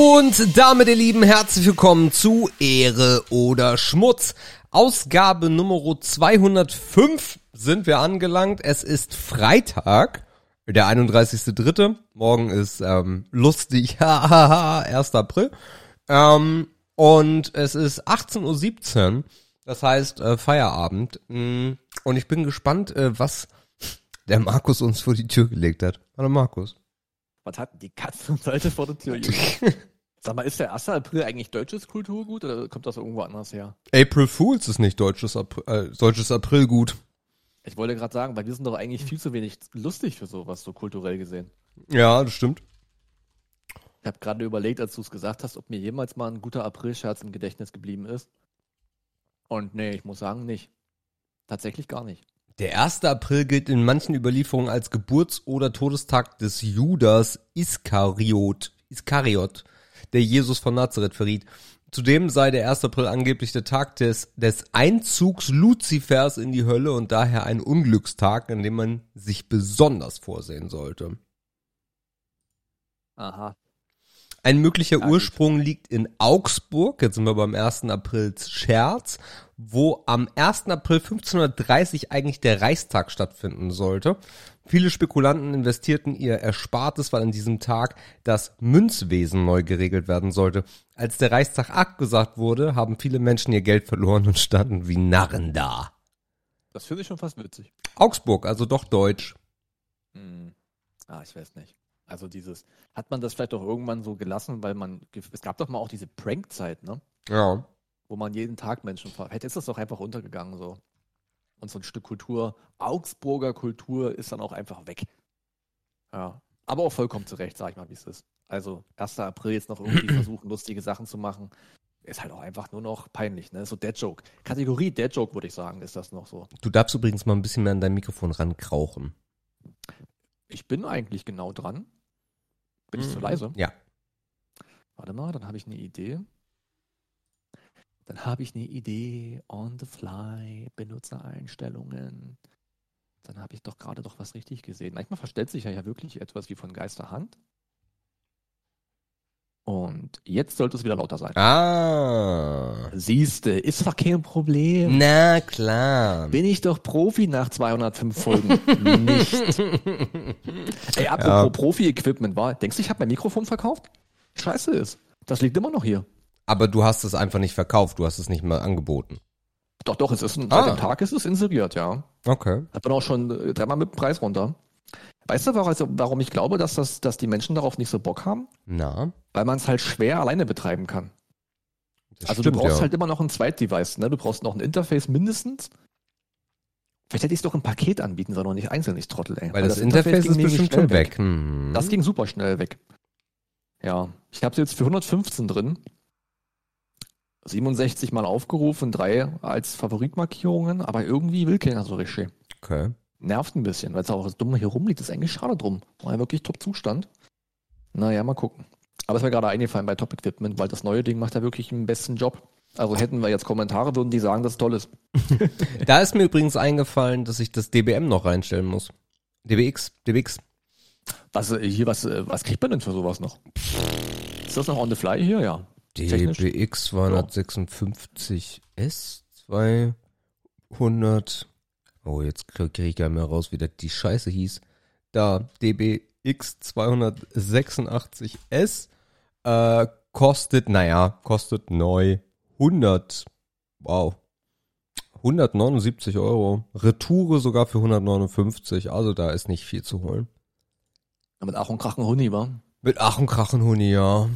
Und damit, ihr Lieben, herzlich willkommen zu Ehre oder Schmutz. Ausgabe Nummer 205 sind wir angelangt. Es ist Freitag, der 31.3. Morgen ist ähm, lustig, hahaha, 1. April. Ähm, und es ist 18.17 Uhr, das heißt äh, Feierabend. Mm, Und ich bin gespannt, äh, was der Markus uns vor die Tür gelegt hat. Hallo Markus. Was hatten die Katzenseite vor der Tür? Sag mal, ist der 1. April eigentlich deutsches Kulturgut oder kommt das irgendwo anders her? April Fools ist nicht deutsches April, äh, deutsches Aprilgut. Ich wollte gerade sagen, weil wir sind doch eigentlich viel zu wenig lustig für sowas, so kulturell gesehen. Ja, das stimmt. Ich habe gerade überlegt, als du es gesagt hast, ob mir jemals mal ein guter Aprilscherz im Gedächtnis geblieben ist. Und nee, ich muss sagen, nicht. Tatsächlich gar nicht. Der 1. April gilt in manchen Überlieferungen als Geburts- oder Todestag des Judas Iskariot, Iskariot, der Jesus von Nazareth verriet. Zudem sei der 1. April angeblich der Tag des, des Einzugs Luzifers in die Hölle und daher ein Unglückstag, an dem man sich besonders vorsehen sollte. Aha. Ein möglicher Ja. Ursprung liegt in Augsburg, jetzt sind wir beim 1. April Scherz, wo am 1. April 1530 eigentlich der Reichstag stattfinden sollte. Viele Spekulanten investierten ihr Erspartes, weil an diesem Tag das Münzwesen neu geregelt werden sollte. Als der Reichstag abgesagt wurde, haben viele Menschen ihr Geld verloren und standen wie Narren da. Das finde ich schon fast witzig. Augsburg, also doch deutsch. Hm. Ah, ich weiß nicht. Also dieses, hat man das vielleicht auch irgendwann so gelassen, weil man, es gab doch mal auch diese Prank-Zeit, ne? Ja. Wo man jeden Tag Menschen ver... Hätte ist das doch einfach untergegangen so. Und so ein Stück Kultur, Augsburger Kultur ist dann auch einfach weg. Ja. Aber auch vollkommen zurecht, sag ich mal, wie es ist. Also 1. April jetzt noch irgendwie versuchen, lustige Sachen zu machen, ist halt auch einfach nur noch peinlich, ne? So Dead Joke. Kategorie Dead Joke, würde ich sagen, ist das noch so. Du darfst übrigens mal ein bisschen mehr an dein Mikrofon rankrauchen. Ich bin eigentlich genau dran. Bin ich zu Mhm. leise? Ja. Warte mal, dann habe ich eine Idee. Dann habe ich eine Idee on the fly, Benutzereinstellungen. Dann habe ich doch gerade doch was richtig gesehen. Manchmal verstellt sich ja, ja wirklich etwas wie von Geisterhand. Und jetzt sollte es wieder lauter sein. Ah. Siehste, ist doch kein Problem. Na klar. Bin ich doch Profi nach 205 Folgen. Nicht. Ey, apropos Ja. Profi-Equipment, war. Denkst du, ich habe mein Mikrofon verkauft? Scheiße ist. Das liegt immer noch hier. Aber du hast es einfach nicht verkauft, du hast es nicht mal angeboten. Doch, doch, es ist ein, Ah. seit dem Tag ist es inseriert, ja. Okay. Hat dann auch schon äh, dreimal mit dem Preis runter. Weißt du, warum- also, warum ich glaube, dass, das, dass die Menschen darauf nicht so Bock haben? Na, Weil man es halt schwer alleine betreiben kann. das also stimmt du brauchst ja. halt immer noch ein Zweitdevice, ne? Du brauchst noch ein Interface mindestens. Vielleicht hätte ich es doch im Paket anbieten sollen und nicht einzeln, ich Trottel, ey. Weil das, Interface, ging ist bestimmt schnell schon weg. Hm. Das ging super schnell weg. Ja, ich habe es jetzt für 115 drin. 67 mal aufgerufen, drei als Favoritmarkierungen, aber irgendwie will keiner so richtig. okay. Nervt ein bisschen, weil es auch das Dumme hier rumliegt, ist eigentlich schade drum. War ja wirklich Top-Zustand. Naja, mal gucken. Aber es ist mir gerade eingefallen bei Top Equipment, weil das neue Ding macht ja wirklich einen besten Job. Also hätten wir jetzt Kommentare, würden die sagen, dass es toll ist. Da ist mir übrigens eingefallen, dass ich das DBM noch reinstellen muss. DBX, DBX. Was, äh, hier, was, äh, was kriegt man denn für sowas noch? Ist das noch on the fly hier? Ja. Technisch? DBX 256 S 200. Oh, jetzt kriege krieg ich nicht mehr raus, wie das die Scheiße hieß. Da, DBX 286 S äh, kostet, naja, kostet neu 100. Wow. 179 Euro. Retoure sogar für 159. Also da ist nicht viel zu holen. Mit Ach und Krachen Huni, wa? Mit Ach und Krachen, Huni, ja.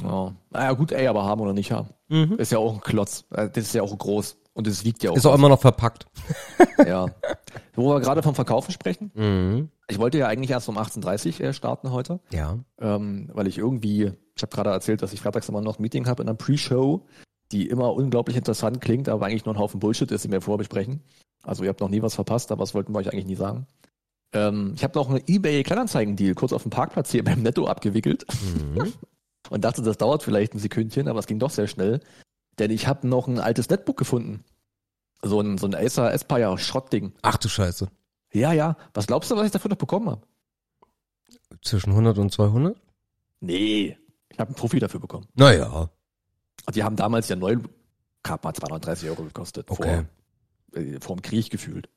Ja. Naja, gut, ey, aber haben oder nicht haben. Mhm. Ist ja auch ein Klotz. Äh, Das ist ja auch groß. Und es wiegt ja auch. Ist auch immer noch verpackt. ja. Wo wir gerade vom Verkaufen sprechen. Mhm. Ich wollte ja eigentlich erst um 18.30 Uhr äh, starten heute, Ja. ähm, weil ich irgendwie, ich habe gerade erzählt, dass ich freitags immer noch ein Meeting habe in einer Pre-Show, die immer unglaublich interessant klingt, aber eigentlich nur ein Haufen Bullshit ist, die wir vorher besprechen. Also ihr habt noch nie was verpasst, aber das wollten wir euch eigentlich nie sagen. Ähm, ich habe noch einen eBay-Kleinanzeigen-Deal kurz auf dem Parkplatz hier beim Netto abgewickelt Mhm. und dachte, das dauert vielleicht ein Sekündchen, aber es ging doch sehr schnell. Denn ich habe noch ein altes Netbook gefunden. So ein, so ein Acer Aspire Schrottding. Ach du Scheiße. Ja, ja. Was glaubst du, was ich dafür noch bekommen habe? Zwischen 100 und 200? Nee. Ich habe ein Profi dafür bekommen. Naja, Und die haben damals ja neu, gerade mal 230 Euro gekostet. Okay. Vor, äh, vor dem Krieg gefühlt.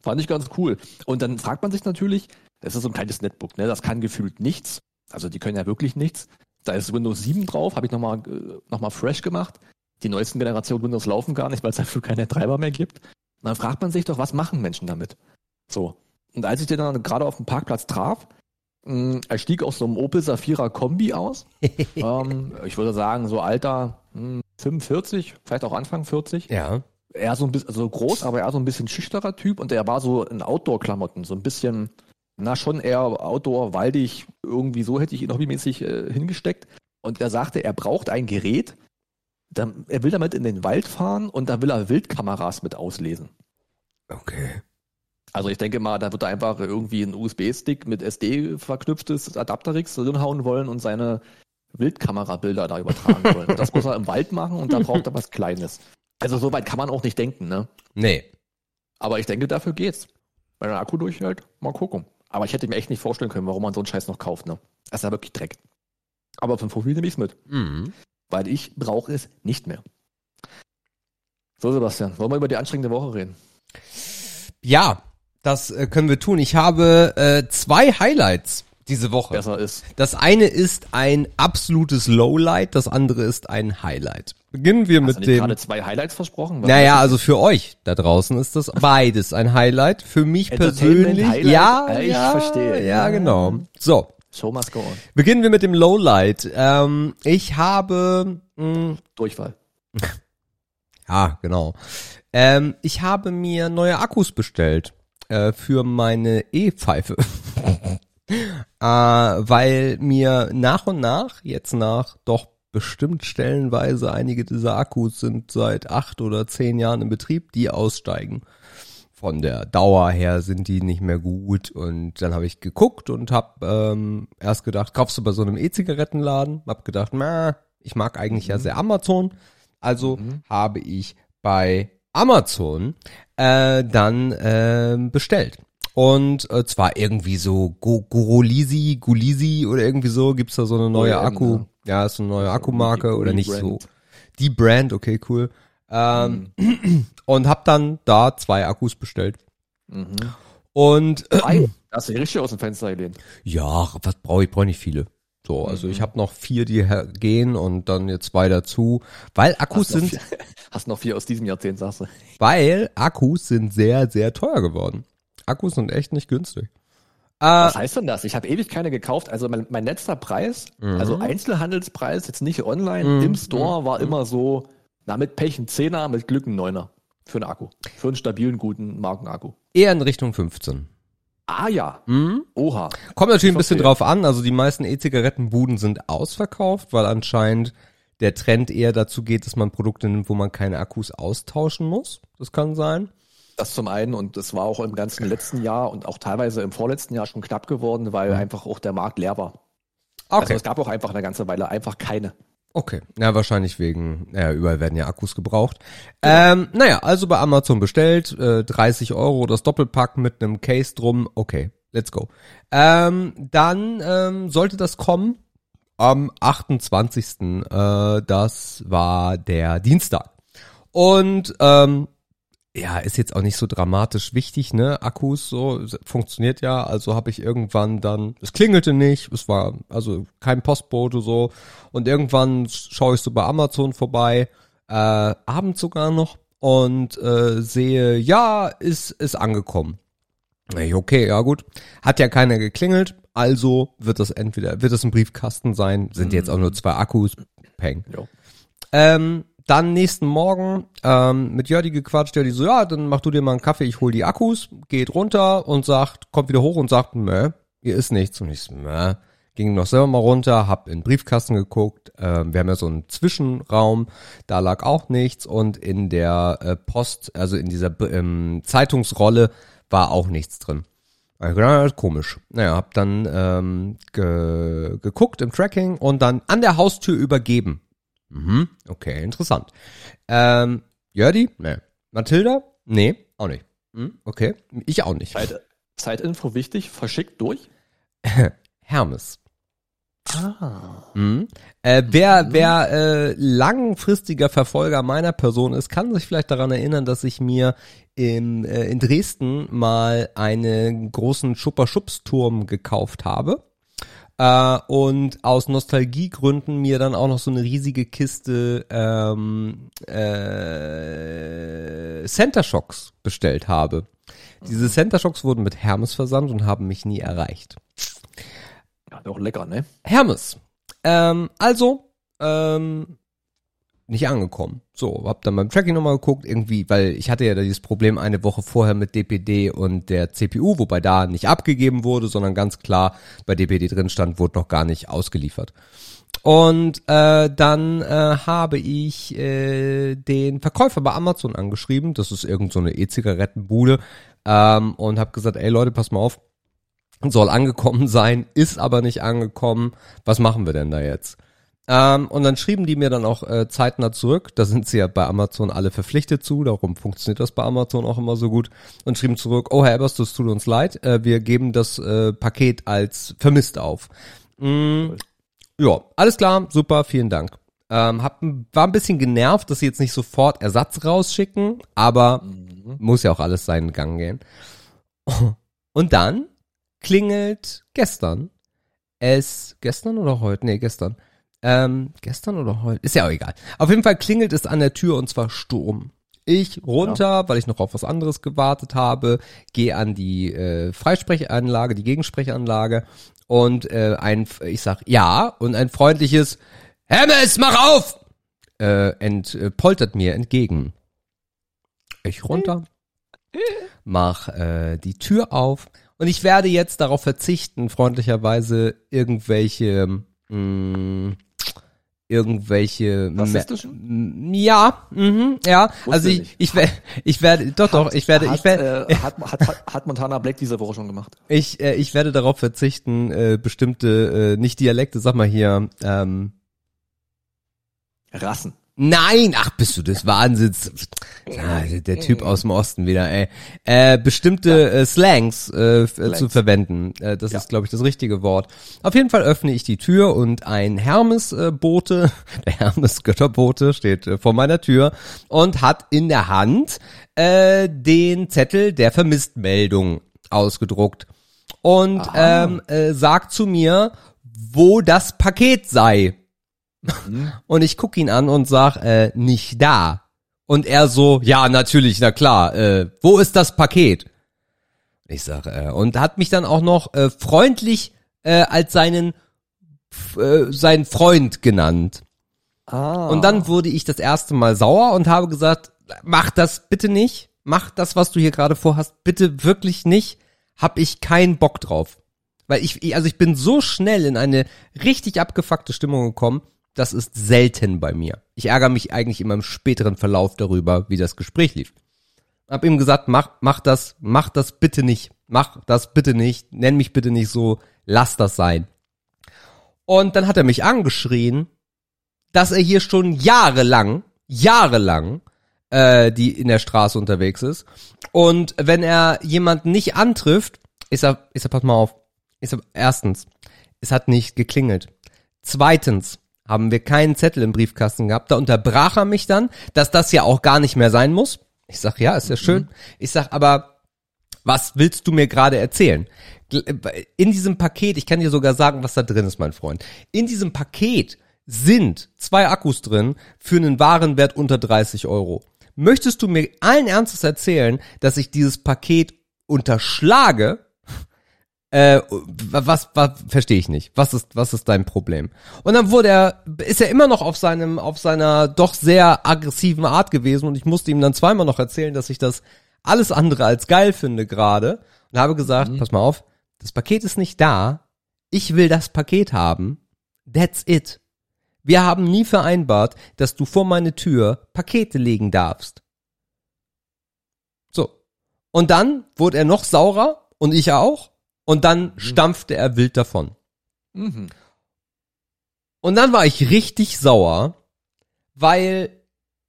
Fand ich ganz cool. Und dann fragt man sich natürlich, das ist so ein kleines Netbook, ne? Das kann gefühlt nichts. Also die können ja wirklich nichts. Da ist Windows 7 drauf, habe ich nochmal äh, noch mal fresh gemacht. Die neuesten Generationen Windows laufen gar nicht, weil es dafür keine Treiber mehr gibt. Und dann fragt man sich doch, was machen Menschen damit? So. Und als ich den dann gerade auf dem Parkplatz traf, mh, er stieg aus so einem Opel Safira Kombi aus. ähm, ich würde sagen, so Alter mh, 45, vielleicht auch Anfang 40 ja. er so ein bisschen, also groß, aber er so ein bisschen schüchterer Typ und er war so in Outdoor-Klamotten, so ein bisschen, na schon eher Outdoor, waldig, irgendwie so hätte ich ihn hobbymäßig äh, hingesteckt. Und er sagte, er braucht ein Gerät, dann, er will damit in den Wald fahren und da will er Wildkameras mit auslesen. Okay. Also ich denke mal, da wird er einfach irgendwie einen USB-Stick mit SD verknüpftes Adapterix drinhauen wollen und seine Wildkamerabilder da übertragen wollen. Das muss er im Wald machen und da braucht er was Kleines. Also so weit kann man auch nicht denken, ne? Nee. Aber ich denke, dafür geht's. Wenn der Akku durchhält, mal gucken. Aber ich hätte mir echt nicht vorstellen können, warum man so einen Scheiß noch kauft, ne? Das ist ja wirklich Dreck. Aber ein Profil nehme ich's mit, Mhm. weil ich brauche es nicht mehr. So, Sebastian, wollen wir über die anstrengende Woche reden? Ja, das äh, können wir tun. Ich habe äh, zwei Highlights diese Woche. Besser ist. Das eine ist ein absolutes Lowlight, das andere ist ein Highlight. Beginnen wir Hast du mit nicht dem. gerade zwei Highlights versprochen? Naja, also für euch da draußen ist das beides ein Highlight. Für mich persönlich. Highlight? Ja, Ja, ich ja, verstehe. Ja, genau. So? Show must go on. beginnen wir mit dem Lowlight. Ähm, ich habe, mh, Durchfall. ja, genau. Ähm, ich habe mir neue Akkus bestellt äh, für meine E-Pfeife. äh, weil mir nach und nach, jetzt nach doch bestimmt stellenweise einige dieser Akkus sind seit acht oder zehn Jahren in Betrieb, die aussteigen. Von der Dauer her sind die nicht mehr gut und dann habe ich geguckt und habe ähm, erst gedacht, kaufst du bei so einem E-Zigarettenladen? Hab gedacht, na, ich mag eigentlich ja sehr Amazon, also habe ich bei Amazon äh, dann ähm, bestellt. Und äh, zwar irgendwie so Go Gorolisi, Gulisi oder irgendwie so, gibt's da so eine neue OEM, Akku. ne? Ja, ist eine neue Akkumarke oder nicht so. Rebrand. Die Brand, okay, cool. Ähm, Und hab dann da zwei Akkus bestellt. Mhm. Und äh, hast du dich richtig aus dem Fenster gelehnt. ja, was brauche ich? Brauche nicht viele. So, also Mhm. ich habe noch vier, die gehen und dann jetzt zwei dazu, weil Akkus Hast sind, vier, hast noch vier aus diesem Jahrzehnt, sagst du. weil Akkus sind sehr, sehr teuer geworden. Akkus sind echt nicht günstig. Äh, Was heißt denn das? Ich habe ewig keine gekauft. Also mein, mein letzter Preis, Mhm. also Einzelhandelspreis, jetzt nicht online, im Store war immer so, na mit Pech ein Zehner, mit Glück ein Neuner. Für einen Akku. Für einen stabilen, guten Markenakku. eher in Richtung 15. Ah ja. Mhm. Oha. Kommt natürlich ein bisschen drauf an. Also die meisten E-Zigarettenbuden sind ausverkauft, weil anscheinend der Trend eher dazu geht, dass man Produkte nimmt, wo man keine Akkus austauschen muss. Das kann sein. Das zum einen und das war auch im ganzen letzten Jahr und auch teilweise im vorletzten Jahr schon knapp geworden, weil einfach auch der Markt leer war. Also Okay. es gab auch einfach eine ganze Weile einfach keine. Okay. Ja, wahrscheinlich wegen, ja, überall werden ja Akkus gebraucht. Ähm, naja, also bei Amazon bestellt, äh, 30 Euro das Doppelpack mit einem Case drum. Okay, let's go. Ähm, dann ähm, sollte das kommen am 28. Äh, das war der Dienstag. Und ähm, ja, ist jetzt auch nicht so dramatisch wichtig, ne? Akkus so funktioniert ja, also habe ich irgendwann dann es klingelte nicht, es war also kein Postbote so und irgendwann schaue ich so bei Amazon vorbei, äh, abends sogar noch und äh, sehe, ja, ist ist angekommen. Ich, Okay, ja gut. Hat ja keiner geklingelt, also wird das entweder wird das ein Briefkasten sein, sind jetzt auch nur zwei Akkus, peng. Jo. Ähm, dann nächsten Morgen ähm, mit Jördi gequatscht. Jördi so, ja, dann mach du dir mal einen Kaffee, ich hol die Akkus, geht runter und sagt, kommt wieder hoch und sagt, meh, hier ist nichts. Und ich so, meh. Ging noch selber mal runter, hab in Briefkasten geguckt. Ähm, wir haben ja so einen Zwischenraum, da lag auch nichts. Und in der äh, Post, also in dieser ähm, Zeitungsrolle, war auch nichts drin. Also, komisch. Naja, hab dann ähm, ge geguckt im Tracking und dann an der Haustür übergeben. Mhm, okay, interessant. Ähm, Jördi? Nee. Mathilda? Nee, auch nicht. Hm, okay, ich auch nicht. Zeit, Zeitinfo wichtig, verschickt durch. Hermes. Ah. Mhm. Äh, wer wer äh, langfristiger Verfolger meiner Person ist, kann sich vielleicht daran erinnern, dass ich mir im, äh, in Dresden mal einen großen Schupper-Schubs-Turm gekauft habe. Äh, und aus Nostalgiegründen mir dann auch noch so eine riesige Kiste ähm, äh, Center Shocks bestellt habe. Diese Center Shocks wurden mit Hermes versandt und haben mich nie erreicht. Ja, doch lecker, ne? Hermes. Ähm, also, ähm, nicht angekommen. So, hab dann beim Tracking nochmal geguckt, irgendwie, weil ich hatte ja dieses Problem eine Woche vorher mit DPD und der CPU, wobei da nicht abgegeben wurde, sondern ganz klar bei DPD drin stand, wurde noch gar nicht ausgeliefert. Und äh, dann äh, habe ich äh, den Verkäufer bei Amazon angeschrieben, das ist irgend so eine E-Zigarettenbude, ähm, und habe gesagt, ey Leute, pass mal auf, soll angekommen sein, ist aber nicht angekommen. Was machen wir denn da jetzt? Ähm, und dann schrieben die mir dann auch äh, zeitnah zurück. Da sind sie ja bei Amazon alle verpflichtet zu. Darum funktioniert das bei Amazon auch immer so gut. Und schrieben zurück, oh Herr Ebers, das tut uns leid. Äh, wir geben das äh, Paket als vermisst auf. Mm, ja, alles klar, super, vielen Dank. Ähm, hab, war ein bisschen genervt, dass sie jetzt nicht sofort Ersatz rausschicken, aber muss ja auch alles seinen Gang gehen. Und dann klingelt gestern es, gestern oder heute? Nee, gestern. Ähm, gestern oder heute? Ist ja auch egal. Auf jeden Fall klingelt es an der Tür und zwar Sturm. Ich runter, weil ich noch auf was anderes gewartet habe, gehe an die äh, Freisprechanlage, die Gegensprechanlage und äh, ein, ich sag ja und ein freundliches Hermes, mach auf! Äh, ent, äh, poltert mir entgegen. Ich runter, mach äh, die Tür auf und ich werde jetzt darauf verzichten, freundlicherweise irgendwelche mh, irgendwelche Rassistische? M- ja, mhm, ja, Wusste also ich ich werde ich werde doch doch, ich werde ich werde äh, hat, hat, hat, hat Montana Black diese Woche schon gemacht. ich äh, ich werde darauf verzichten, äh, bestimmte äh, nicht Dialekte, sag mal hier, ähm Rassen. Nein, ach, bist du des Wahnsinns. Ja, der, der Typ aus dem Osten wieder, ey. Äh, bestimmte äh, Slangs, äh, äh, zu verwenden. Äh, das Ja. ist, glaube ich, das richtige Wort. Auf jeden Fall öffne ich die Tür und ein Hermes-Bote, der Hermes-Götterbote steht äh, vor meiner Tür und hat in der Hand äh, den Zettel der Vermisstmeldung ausgedruckt. Und Aha. ähm, äh, sagt zu mir, wo das Paket sei. Und ich guck ihn an und sag, äh, nicht da. Und er so, ja, natürlich, na klar, äh, wo ist das Paket? Ich sag, äh, und hat mich dann auch noch äh, freundlich äh, als seinen äh, seinen Freund genannt. Ah. Und dann wurde ich das erste Mal sauer und habe gesagt, mach das bitte nicht. Mach das, was du hier gerade vorhast, bitte wirklich nicht. Hab ich keinen Bock drauf. Weil ich, also ich bin so schnell in eine richtig abgefuckte Stimmung gekommen, das ist selten bei mir. Ich ärgere mich eigentlich immer im späteren Verlauf darüber, wie das Gespräch lief. Hab ihm gesagt, mach, mach das, mach das bitte nicht. Mach das bitte nicht. Nenn mich bitte nicht so. Lass das sein. Und dann hat er mich angeschrien, dass er hier schon jahrelang, jahrelang äh, die in der Straße unterwegs ist. Und wenn er jemanden nicht antrifft, ist er, ist er, pass mal auf, ist er, erstens, es hat nicht geklingelt. Zweitens, haben wir keinen Zettel im Briefkasten gehabt. Da unterbrach er mich dann, dass das ja auch gar nicht mehr sein muss. Ich sag, ja, ist ja schön. Ich sag, aber was willst du mir gerade erzählen? In diesem Paket, ich kann dir sogar sagen, was da drin ist, mein Freund. In diesem Paket sind zwei Akkus drin für einen Warenwert unter 30 Euro. Möchtest du mir allen Ernstes erzählen, dass ich dieses Paket unterschlage? Äh, was, was, verstehe ich nicht. Was ist, was ist dein Problem? Und dann wurde er, ist er immer noch auf seinem, auf seiner doch sehr aggressiven Art gewesen und ich musste ihm dann zweimal noch erzählen, dass ich das alles andere als geil finde gerade und habe gesagt, pass mal auf, das Paket ist nicht da. Ich will das Paket haben. That's it. Wir haben nie vereinbart, dass du vor meine Tür Pakete legen darfst. So. Und dann wurde er noch saurer und ich auch. Und dann stampfte er wild davon. Mhm. Und dann war ich richtig sauer, weil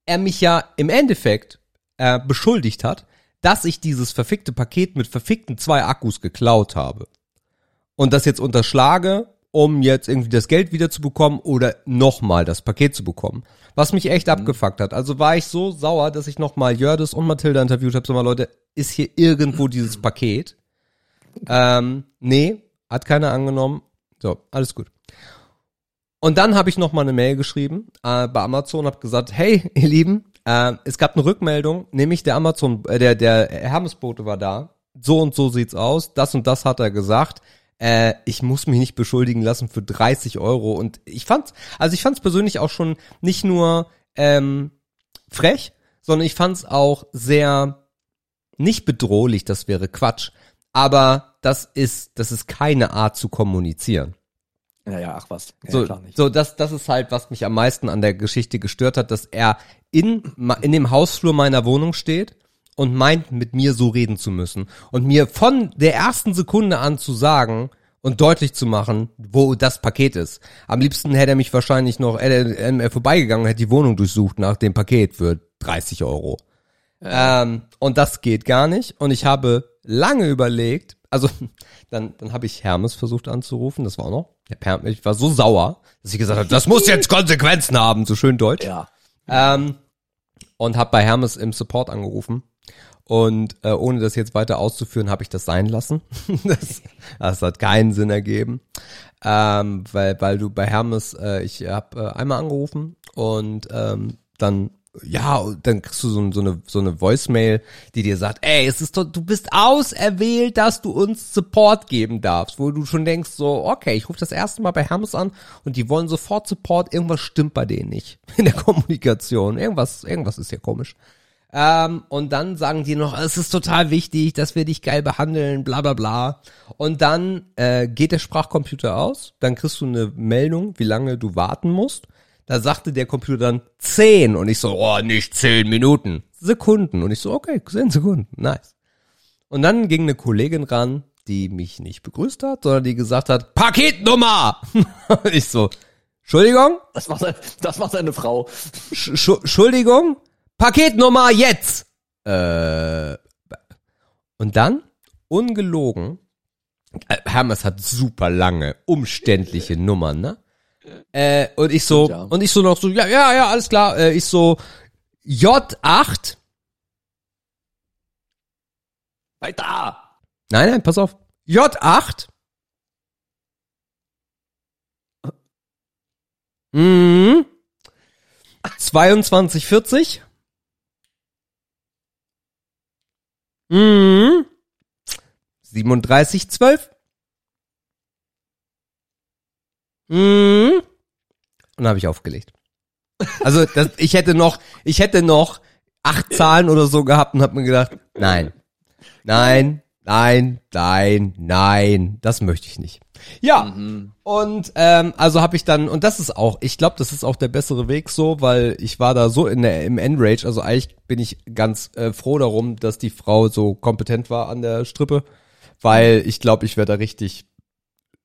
er mich ja im Endeffekt äh, beschuldigt hat, dass ich dieses verfickte Paket mit verfickten zwei Akkus geklaut habe. Und das jetzt unterschlage um jetzt irgendwie das Geld wieder zu bekommen oder nochmal das Paket zu bekommen. Was mich echt abgefuckt hat. Also war ich so sauer, dass ich nochmal Jördes und Mathilda interviewt habe. Sag mal, Leute, ist hier irgendwo dieses Paket? Ähm, nee, hat keiner angenommen. So, alles gut. Und dann habe ich noch mal eine Mail geschrieben äh, bei Amazon, habe gesagt, hey, ihr Lieben, äh, es gab eine Rückmeldung, nämlich der Amazon, äh, der der Hermesbote war da. So und so sieht's aus. Das und das hat er gesagt. Äh, ich muss mich nicht beschuldigen lassen für 30 Euro. Und ich fand's, also ich fand's persönlich auch schon nicht nur ähm, frech, sondern ich fand's auch sehr nicht bedrohlich. Das wäre Quatsch. Aber das ist, das ist keine Art zu kommunizieren. Ja, ja, ach was. Ja, so, nicht. so das, das ist halt, was mich am meisten an der Geschichte gestört hat, dass er in, in dem Hausflur meiner Wohnung steht und meint, mit mir so reden zu müssen. Und mir von der ersten Sekunde an zu sagen und deutlich zu machen, wo das Paket ist. Am liebsten hätte er mich wahrscheinlich noch, er mir vorbeigegangen und hätte die Wohnung durchsucht nach dem Paket für 30 Euro. Ähm, und das geht gar nicht. Und ich habe lange überlegt, also dann, dann habe ich Hermes versucht anzurufen, das war auch noch. Der Per- Ich war so sauer, dass ich gesagt habe, das muss jetzt Konsequenzen haben, so schön deutsch. Ja. Ähm, und habe bei Hermes im Support angerufen. Und äh, ohne das jetzt weiter auszuführen, habe ich das sein lassen. das, das hat keinen Sinn ergeben. Ähm, weil, weil du bei Hermes, äh, ich habe äh, einmal angerufen und ähm, dann ja, und dann kriegst du so, so eine so eine Voicemail, die dir sagt, ey, es ist du bist auserwählt, dass du uns Support geben darfst, wo du schon denkst so, okay, ich rufe das erste Mal bei Hermes an und die wollen sofort Support, irgendwas stimmt bei denen nicht in der Kommunikation, irgendwas irgendwas ist hier komisch. Ähm, und dann sagen die noch, es ist total wichtig, dass wir dich geil behandeln, bla bla bla. Und dann äh, geht der Sprachcomputer aus, dann kriegst du eine Meldung, wie lange du warten musst. Da sagte der Computer dann zehn und ich so, oh, nicht zehn Minuten, Sekunden. Und ich so, okay, zehn Sekunden, nice. Und dann ging eine Kollegin ran, die mich nicht begrüßt hat, sondern die gesagt hat, Paketnummer! und ich so, Entschuldigung? Das war, seine, das war seine Frau. Sch Sch- Entschuldigung? Paketnummer jetzt! Äh, und dann, ungelogen, äh, Hermes hat super lange, umständliche Nummern, ne? Äh, und ich so, ja. und ich so noch so, ja, ja, ja, alles klar, äh, ich so, J8, Weiter! nein, nein, pass auf, J8, mhm, 2240, mhm, 3712, mhm, und dann habe ich aufgelegt. Also das, ich hätte noch, ich hätte noch acht Zahlen oder so gehabt und habe mir gedacht, nein, nein, nein, nein, nein, das möchte ich nicht. Ja, und ähm, also habe ich dann, und das ist auch, ich glaube, das ist auch der bessere Weg so, weil ich war da so in der im Endrage, also eigentlich bin ich ganz äh, froh darum, dass die Frau so kompetent war an der Strippe, weil ich glaube, ich wäre da richtig,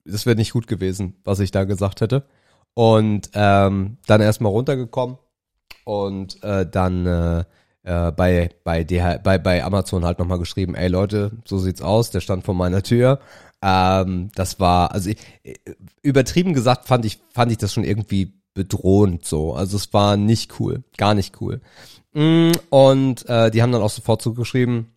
das wäre nicht gut gewesen, was ich da gesagt hätte. Und ähm, dann erstmal runtergekommen und äh, dann äh, äh, bei bei DH, bei bei Amazon halt nochmal geschrieben, ey Leute, so sieht's aus, der stand vor meiner Tür. Ähm, das war also ich, übertrieben gesagt fand ich fand ich das schon irgendwie bedrohend so. Also es war nicht cool, gar nicht cool. Mm, Und äh, die haben dann auch sofort zugeschrieben,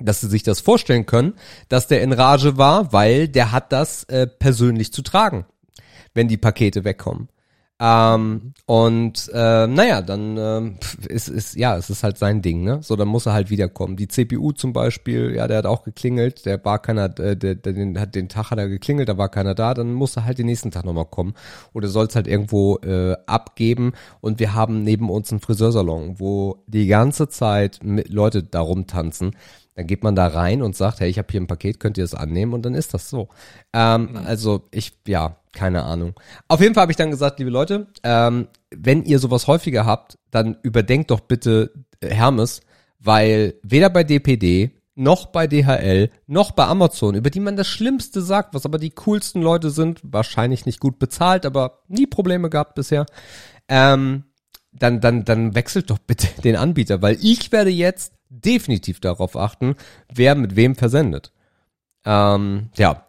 dass sie sich das vorstellen können, dass der in Rage war, weil der hat das äh, persönlich zu tragen, wenn die Pakete wegkommen. Ähm, und äh, naja, dann pf, ist, ist, ja, es ist halt sein Ding, ne? So, dann muss er halt wiederkommen. Die CPU zum Beispiel, ja, der hat auch geklingelt, der war keiner, äh, der, der den, hat den Tag hat er geklingelt, da war keiner da, dann muss er halt den nächsten Tag nochmal kommen. Oder soll es halt irgendwo äh, abgeben. Und wir haben neben uns einen Friseursalon, wo die ganze Zeit mit Leute da rumtanzen. Dann geht man da rein und sagt, hey, ich habe hier ein Paket, könnt ihr es annehmen? Und dann ist das so. Ähm, Also ich, ja, keine Ahnung. Auf jeden Fall habe ich dann gesagt, liebe Leute, ähm, wenn ihr sowas häufiger habt, dann überdenkt doch bitte äh, Hermes, weil weder bei DPD noch bei DHL noch bei Amazon, über die man das Schlimmste sagt, was aber die coolsten Leute sind, wahrscheinlich nicht gut bezahlt, aber nie Probleme gehabt bisher, ähm, dann, dann, dann wechselt doch bitte den Anbieter, weil ich werde jetzt definitiv darauf achten, wer mit wem versendet. Ähm, ja.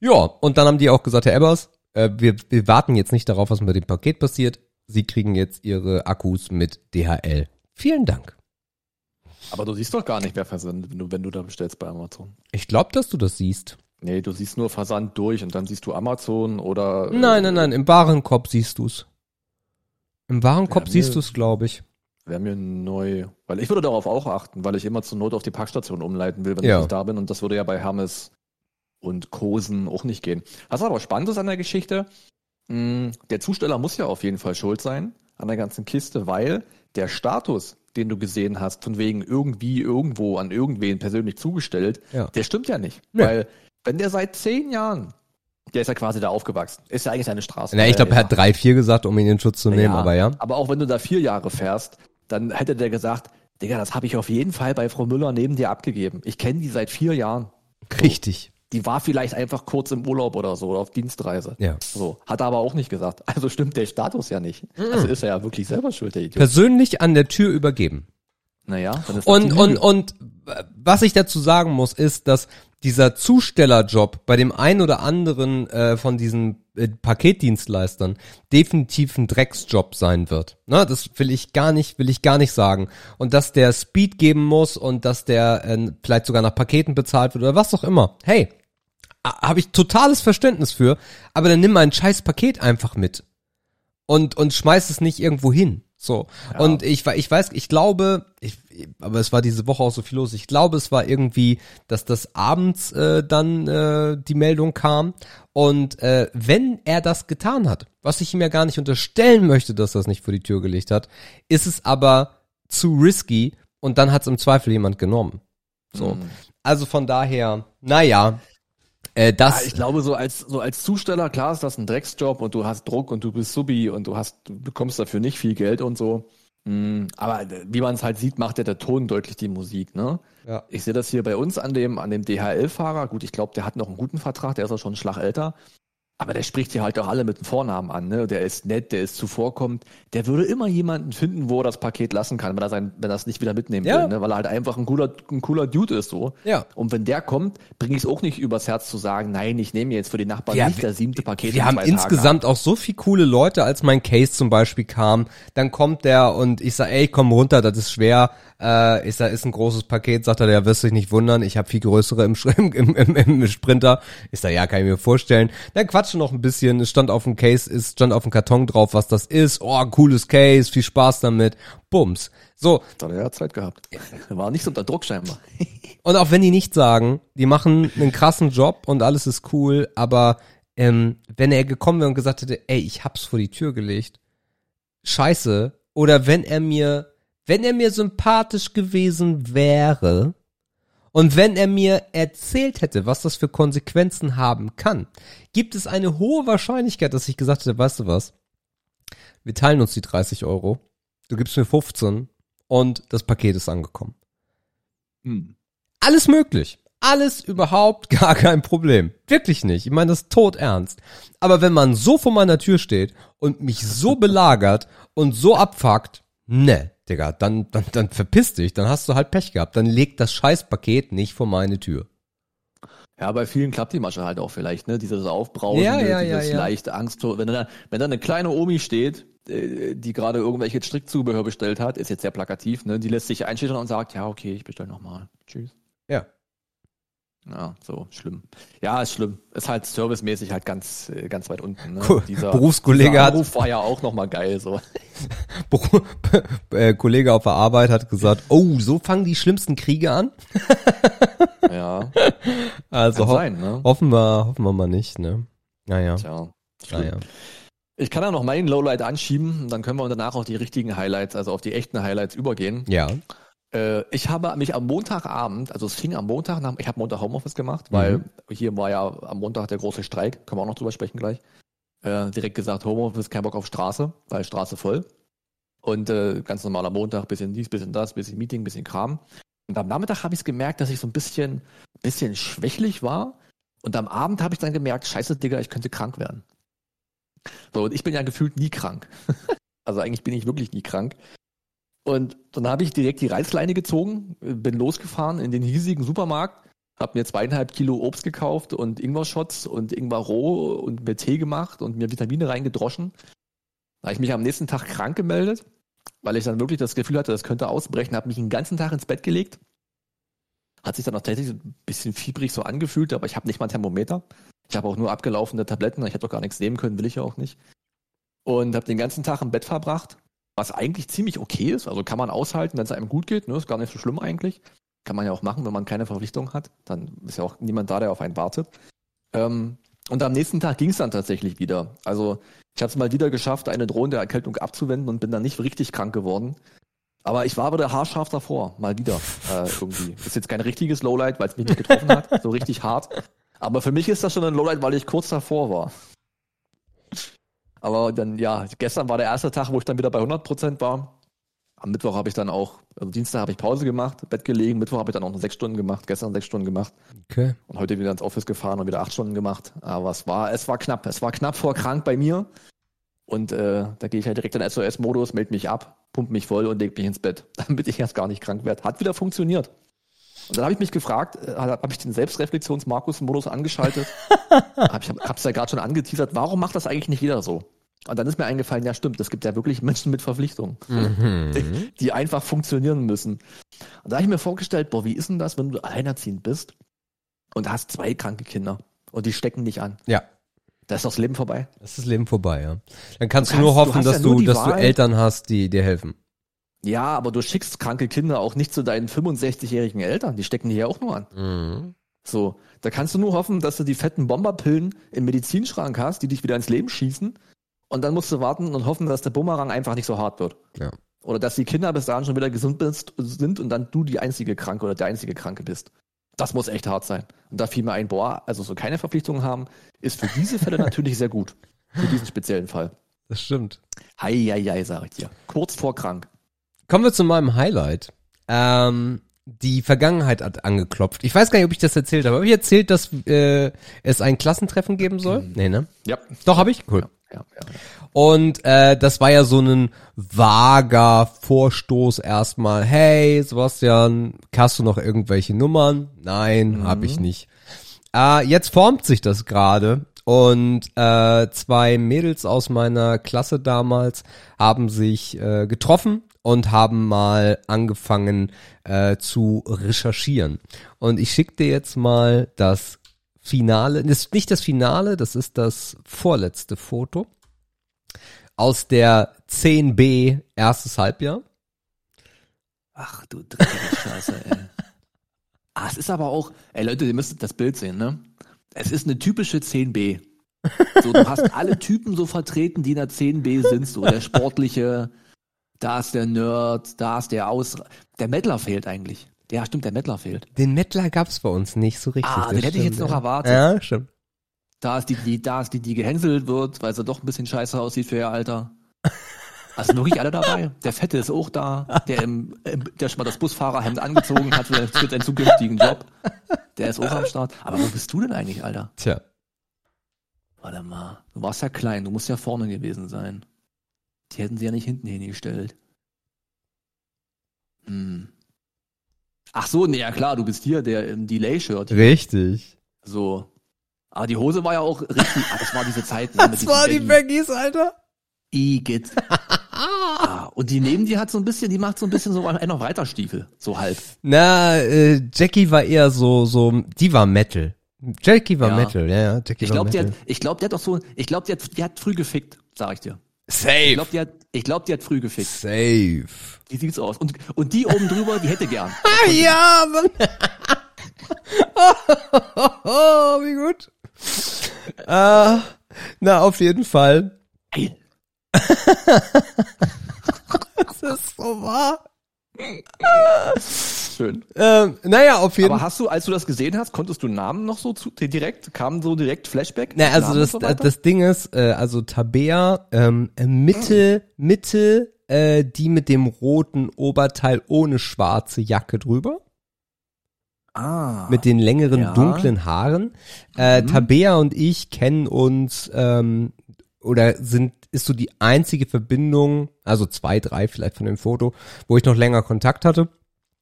Ja, und dann haben die auch gesagt, Herr Ebbers, äh, wir, wir warten jetzt nicht darauf, was mit dem Paket passiert. Sie kriegen jetzt Ihre Akkus mit DHL. Vielen Dank. Aber du siehst doch gar nicht, wer versendet, wenn du, wenn du da bestellst bei Amazon. Ich glaube, dass du das siehst. Nee, du siehst nur Versand durch und dann siehst du Amazon oder. Nein, nein, nein, im Warenkorb siehst du's. Im Warenkorb Ja, siehst du's, glaube ich. Wäre mir neu. Weil ich würde darauf auch achten, weil ich immer zur Not auf die Packstation umleiten will, wenn Ja. ich nicht da bin. Und das würde ja bei Hermes und Kosen auch nicht gehen. Was aber spannend ist an der Geschichte, mh, der Zusteller muss ja auf jeden Fall schuld sein an der ganzen Kiste, weil der Status, den du gesehen hast, von wegen irgendwie irgendwo an irgendwen persönlich zugestellt, Ja. der stimmt ja nicht. Nee. Weil wenn der seit zehn Jahren, der ist ja quasi da aufgewachsen, ist ja eigentlich seine Straße. Na, ich glaube, er Ja, hat drei, vier gesagt, um ihn in Schutz zu nehmen, aber ja. aber auch wenn du da vier Jahre fährst, dann hätte der gesagt, Digga, das habe ich auf jeden Fall bei Frau Müller neben dir abgegeben. Ich kenne die seit vier Jahren. Richtig. Die war vielleicht einfach kurz im Urlaub oder so oder auf Dienstreise. Ja. So, hat er aber auch nicht gesagt. Also stimmt der Status ja nicht. Also ist er ja wirklich selber schuld, der Idiot. Persönlich an der Tür übergeben. Naja, dann ist Und, und, und was ich dazu sagen muss, ist, dass dieser Zustellerjob bei dem einen oder anderen äh, von diesen äh, Paketdienstleistern definitiv ein Drecksjob sein wird. Na, das will ich gar nicht, will ich gar nicht sagen. Und dass der Speed geben muss und dass der äh, vielleicht sogar nach Paketen bezahlt wird oder was auch immer. Hey, habe ich totales Verständnis für, aber dann nimm mal ein scheiß Paket einfach mit und und schmeiß es nicht irgendwo hin. So. Und ich ich weiß, ich glaube, ich, aber es war diese Woche auch so viel los. Ich glaube, es war irgendwie, dass das abends äh, dann äh, die Meldung kam und äh, wenn er das getan hat, was ich ihm ja gar nicht unterstellen möchte, dass er das nicht vor die Tür gelegt hat, ist es aber zu risky und dann hat es im Zweifel jemand genommen. So. Mhm. Also von daher, naja, äh, das Ja, ich glaube, so als, so als Zusteller, klar ist das ein Drecksjob und du hast Druck und du bist Subi und du hast, du bekommst dafür nicht viel Geld und so. Mm, Aber äh, wie man es halt sieht, macht ja der Ton deutlich die Musik, ne? Ja. Ich sehe das hier bei uns an dem, an dem DHL-Fahrer. Gut, ich glaube, der hat noch einen guten Vertrag, der ist auch schon einen Schlag älter. Aber der spricht hier halt auch alle mit dem Vornamen an, ne? Der ist nett, der ist zuvorkommend. Der würde immer jemanden finden, wo er das Paket lassen kann, wenn er sein, wenn er es nicht wieder mitnehmen Ja. will, ne? Weil er halt einfach ein cooler, ein cooler Dude ist, so. Ja. Und wenn der kommt, bringe ich es auch nicht übers Herz zu sagen, nein, ich nehme jetzt für die Nachbarn Ja, nicht wir- das siebte Paket. Wir in haben zwei Tagen insgesamt auch so viel coole Leute, als mein Case zum Beispiel kam. Dann kommt der und ich sag, ey, komm runter, das ist schwer. Äh, ich sag, ist ein großes Paket, sagt er, der wirst dich nicht wundern. Ich habe viel größere im, im, im, im, Sprinter. Ich sag, ja, kann ich mir vorstellen. Dann quatschen noch ein bisschen. Es stand auf dem Case, es stand auf dem Karton drauf, was das ist. Oh, cooles Case, viel Spaß damit. Bums. So, Da hat er ja Zeit gehabt. War nicht so unter Druck scheinbar. und auch wenn die nicht sagen, die machen einen krassen Job und alles ist cool, aber ähm, wenn er gekommen wäre und gesagt hätte, ey, ich hab's vor die Tür gelegt, scheiße, oder wenn er mir, wenn er mir sympathisch gewesen wäre und wenn er mir erzählt hätte, was das für Konsequenzen haben kann, gibt es eine hohe Wahrscheinlichkeit, dass ich gesagt hätte, weißt du was, wir teilen uns die 30 Euro, du gibst mir 15 und das Paket ist angekommen. Hm. Alles möglich. Alles überhaupt gar kein Problem. Wirklich nicht. Ich meine das tot ernst. Aber wenn man so vor meiner Tür steht und mich so belagert und so abfuckt, ne, Digga, dann, dann, dann verpiss dich, dann hast du halt Pech gehabt. Dann leg das Scheißpaket nicht vor meine Tür. Ja, bei vielen klappt die Masche halt auch vielleicht, ne? Dieses Aufbrausen, Ja, ja, dieses ja, ja. leichte Angst. Wenn da, wenn da eine kleine Omi steht, äh, die gerade irgendwelche Strickzubehör bestellt hat, ist jetzt sehr plakativ, ne? Die lässt sich einschüchtern und sagt, ja, okay, ich bestelle nochmal. Tschüss. Ja. Ja, so, schlimm. Ja, ist schlimm. Ist halt servicemäßig halt ganz, äh, ganz weit unten. Ne? Cool. Berufskollege dieser hat- Anruf war ja auch nochmal geil, so. Äh, Kollege auf der Arbeit hat gesagt, oh, so fangen die schlimmsten Kriege an. Ja, Also ho sein, ne? hoffen wir, hoffen wir mal nicht, ne? Naja, Tja, schlimm. naja. Ich kann ja noch meinen Lowlight anschieben, und dann können wir danach auf die richtigen Highlights, also auf die echten Highlights übergehen. Ja. Äh, ich habe mich am Montagabend, also es fing am Montag, nach, ich habe Montag Homeoffice gemacht, weil hier war ja am Montag der große Streik, können wir auch noch drüber sprechen gleich. Äh, direkt gesagt, Homeoffice, kein Bock auf Straße, weil Straße voll. Und äh, ganz normaler Montag, bisschen dies, bisschen das, bisschen Meeting, bisschen Kram. Und am Nachmittag habe ich es gemerkt, dass ich so ein bisschen, bisschen schwächlich war. Und am Abend habe ich dann gemerkt, scheiße, Digga, ich könnte krank werden. So, und ich bin ja gefühlt nie krank. also eigentlich bin ich wirklich nie krank. Und dann habe ich direkt die Reißleine gezogen, bin losgefahren in den hiesigen Supermarkt Hab mir zweieinhalb Kilo Obst gekauft und Ingwer-Shots und Ingwer roh und mir Tee gemacht und mir Vitamine reingedroschen. Da habe ich mich am nächsten Tag krank gemeldet, weil ich dann wirklich das Gefühl hatte, das könnte ausbrechen. Habe mich den ganzen Tag ins Bett gelegt. Hat sich dann auch tatsächlich ein bisschen fiebrig so angefühlt, aber ich habe nicht mal ein Thermometer. Ich habe auch nur abgelaufene Tabletten. Ich hätte doch gar nichts nehmen können, will ich ja auch nicht. Und habe den ganzen Tag im Bett verbracht, was eigentlich ziemlich okay ist. Also kann man aushalten, wenn es einem gut geht. Ne? Ist gar nicht so schlimm eigentlich. Kann man ja auch machen, wenn man keine Verpflichtung hat. Dann ist ja auch niemand da, der auf einen wartet. Ähm, und am nächsten Tag ging es dann tatsächlich wieder. Also ich habe es mal wieder geschafft, eine drohende Erkältung abzuwenden und bin dann nicht richtig krank geworden. Aber ich war wieder haarscharf davor, mal wieder äh, irgendwie. Ist jetzt kein richtiges Lowlight, weil es mich nicht getroffen hat, so richtig hart. Aber für mich ist das schon ein Lowlight, weil ich kurz davor war. Aber dann, ja, gestern war der erste Tag, wo ich dann wieder bei 100% war. Am Mittwoch habe ich dann auch, also Dienstag habe ich Pause gemacht, Bett gelegen, Mittwoch habe ich dann auch noch sechs Stunden gemacht, gestern sechs Stunden gemacht. Okay. Und heute wieder ins Office gefahren und wieder acht Stunden gemacht. Aber es war, es war knapp. Es war knapp vor krank bei mir. Und äh, da gehe ich halt direkt in SOS-Modus, melde mich ab, pumpe mich voll und leg mich ins Bett, damit ich erst gar nicht krank werde. Hat wieder funktioniert. Und dann habe ich mich gefragt, äh, habe ich den Selbstreflexions-Markus-Modus angeschaltet? hab ich hab's ja gerade schon angeteasert, warum macht das eigentlich nicht jeder so? Und dann ist mir eingefallen, ja stimmt, es gibt ja wirklich Menschen mit Verpflichtungen, Mhm. die, die einfach funktionieren müssen. Und da habe ich mir vorgestellt, boah, wie ist denn das, wenn du alleinerziehend bist und hast zwei kranke Kinder und die stecken dich an? Ja. Da ist doch das Leben vorbei. Das ist das Leben vorbei, ja. Dann kannst du, Du nur kannst- du hoffen, hast dass ja nur du, die dass du. Eltern hast, die dir helfen. Ja, aber du schickst kranke Kinder auch nicht zu deinen 65-jährigen Eltern. Die stecken dich ja auch nur an. Mhm. So, da kannst du nur hoffen, dass du die fetten Bomberpillen im Medizinschrank hast, die dich wieder ins Leben schießen. Und dann musst du warten und hoffen, dass der Bumerang einfach nicht so hart wird. Ja. Oder dass die Kinder bis dahin schon wieder gesund bist, sind und dann du die einzige Kranke oder der einzige Kranke bist. Das muss echt hart sein. Und da fiel mir ein, boah, also so keine Verpflichtungen haben, ist für diese Fälle natürlich sehr gut. Für diesen speziellen Fall. Das stimmt. Hei, hei, hei, sag ich dir. Kurz vor krank. Kommen wir zu meinem Highlight. Ähm, die Vergangenheit hat angeklopft. Ich weiß gar nicht, ob ich das erzählt habe. Habe ich erzählt, dass äh, es ein Klassentreffen geben soll? Nee, ne? Ja. Doch, habe ich? Cool. Ja, ja. Und äh, das war ja so ein vager Vorstoß erstmal. Hey, Sebastian, hast du noch irgendwelche Nummern? Nein, hab ich nicht. Äh, jetzt formt sich das gerade. Und äh, zwei Mädels aus meiner Klasse damals haben sich äh, getroffen und haben mal angefangen äh, zu recherchieren. Und ich schicke dir jetzt mal das Finale, das ist nicht das Finale, das ist das vorletzte Foto aus der 10b erstes Halbjahr. Ach du dreckige Scheiße, ey. Ah, es ist aber auch, ey Leute, ihr müsstet das Bild sehen, ne? Es ist eine typische 10b. So, du hast alle Typen so vertreten, die in der 10b sind, so der sportliche, da ist der Nerd, da ist der Aus... Der Mettler fehlt eigentlich. Ja, stimmt, der Mettler fehlt. Den Mettler gab's bei uns nicht so richtig. Ah, den hätte ich jetzt noch ja. erwartet. Ja, stimmt. Da ist die, die, da ist die, die gehänselt wird, weil sie doch ein bisschen scheiße aussieht für ihr Alter. Also wirklich alle dabei. Der Fette ist auch da, der, im, im, der schon mal das Busfahrerhemd angezogen hat für, für seinen zukünftigen Job. Der ist auch am Start. Aber wo bist du denn eigentlich, Alter? Tja. Warte mal. Du warst ja klein, du musst ja vorne gewesen sein. Die hätten sie ja nicht hinten hingestellt. Hm. Ach so, nee, ja klar, du bist hier, der im Delay-Shirt. Richtig. So. Aber die Hose war ja auch richtig. Ah, das war diese Zeit. Ne, Das war die Baggies, Alter. Igitt. ah, und die neben die hat so ein bisschen, die macht so ein bisschen so einen auf Reiterstiefel. So halb. Na, äh, Jackie war eher so, so, die war Metal. Jackie war Ja. Metal, ja, ja. Jackie Ich glaube, die Metal. hat, ich glaube, die hat doch so, ich glaube, die hat, die hat früh gefickt, sag ich dir. Ich Safe. glaube, die hat, ich glaube, die hat früh gefickt. Safe. Die sieht's aus. Und, und die oben drüber, die hätte gern. Ah, ja, Mann. oh, wie gut. äh, na, auf jeden Fall. Das ist so wahr. Schön. Ähm, naja, auf jeden Aber hast du, als du das gesehen hast, konntest du Namen noch so zu, direkt, kam so direkt Flashback? Na, also Namen das, so das Ding ist, äh, also Tabea, ähm, Mitte, Mitte, äh, die mit dem roten Oberteil ohne schwarze Jacke drüber, ah, mit den längeren Ja. dunklen Haaren. Äh, Mhm. Tabea und ich kennen uns ähm, oder sind ist so die einzige Verbindung, also zwei, drei vielleicht von dem Foto, wo ich noch länger Kontakt hatte.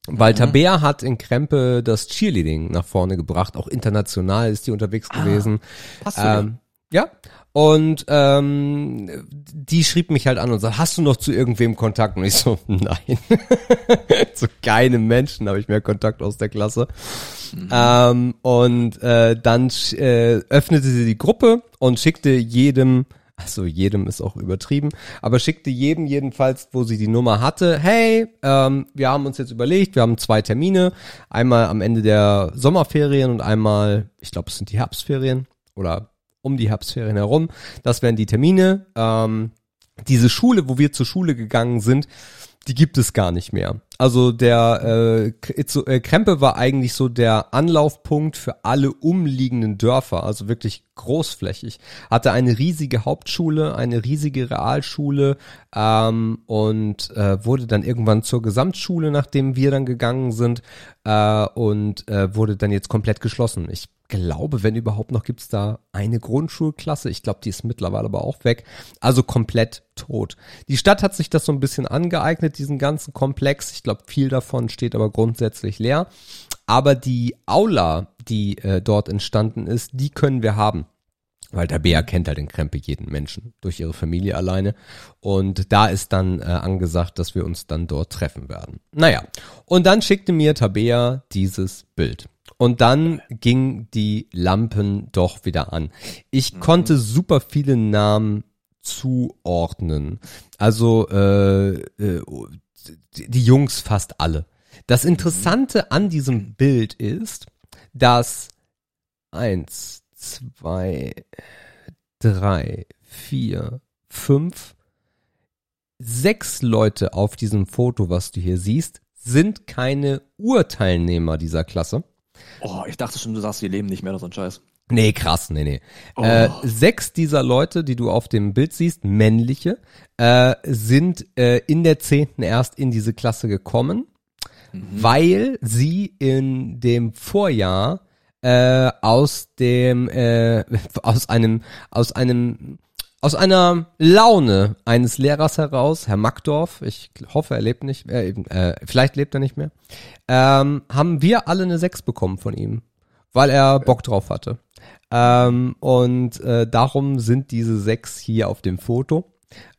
Walter Bär hat in Krempe das Cheerleading nach vorne gebracht. Auch international ist die unterwegs gewesen. Passt sogar. Ähm, ja. Und ähm, die schrieb mich halt an und sagt, hast du noch zu irgendwem Kontakt? Und ich so, nein. zu keinem Menschen habe ich mehr Kontakt aus der Klasse. Ähm, und äh, dann äh, öffnete sie die Gruppe und schickte jedem, also jedem ist auch übertrieben, aber schickte jedem jedenfalls, wo sie die Nummer hatte, hey, ähm, wir haben uns jetzt überlegt, wir haben zwei Termine, einmal am Ende der Sommerferien und einmal, ich glaube, es sind die Herbstferien oder um die Herbstferien herum. Das wären die Termine. Ähm, diese Schule, wo wir zur Schule gegangen sind, die gibt es gar nicht mehr. Also der äh, äh, Krempe war eigentlich so der Anlaufpunkt für alle umliegenden Dörfer, also wirklich großflächig. Hatte eine riesige Hauptschule, eine riesige Realschule ähm, und äh, wurde dann irgendwann zur Gesamtschule, nachdem wir dann gegangen sind äh, und äh, wurde dann jetzt komplett geschlossen. Ich glaube, wenn überhaupt noch, gibt's da eine Grundschulklasse. Ich glaube, die ist mittlerweile aber auch weg. Also komplett tot. Die Stadt hat sich das so ein bisschen angeeignet, diesen ganzen Komplex. Ich glaube, viel davon steht aber grundsätzlich leer. Aber die Aula, die äh, dort entstanden ist, die können wir haben. Weil der Bär kennt halt in Krempe jeden Menschen durch ihre Familie alleine. Und da ist dann äh, angesagt, dass wir uns dann dort treffen werden. Naja, und dann schickte mir Tabea dieses Bild. Und dann ging die Lampen doch wieder an. Ich konnte super viele Namen zuordnen. Also äh, äh, die die Jungs fast alle. Das Interessante an diesem Bild ist, dass eins, zwei, drei, vier, fünf, sechs Leute auf diesem Foto, was du hier siehst, sind keine Urteilnehmer dieser Klasse. Oh, ich dachte schon, du sagst, die leben nicht mehr oder so ein Scheiß. Nee, krass, nee, nee. Oh. Äh, sechs dieser Leute, die du auf dem Bild siehst, männliche, äh, sind äh, in der zehnten erst in diese Klasse gekommen, weil sie in dem Vorjahr äh, aus dem äh, aus einem aus einem aus einer Laune eines Lehrers heraus, Herr Mackdorf, ich hoffe, er lebt nicht, äh, äh, vielleicht lebt er nicht mehr, ähm, haben wir alle eine Sechs bekommen von ihm, weil er Bock drauf hatte. Ähm, und äh, darum sind diese sechs hier auf dem Foto.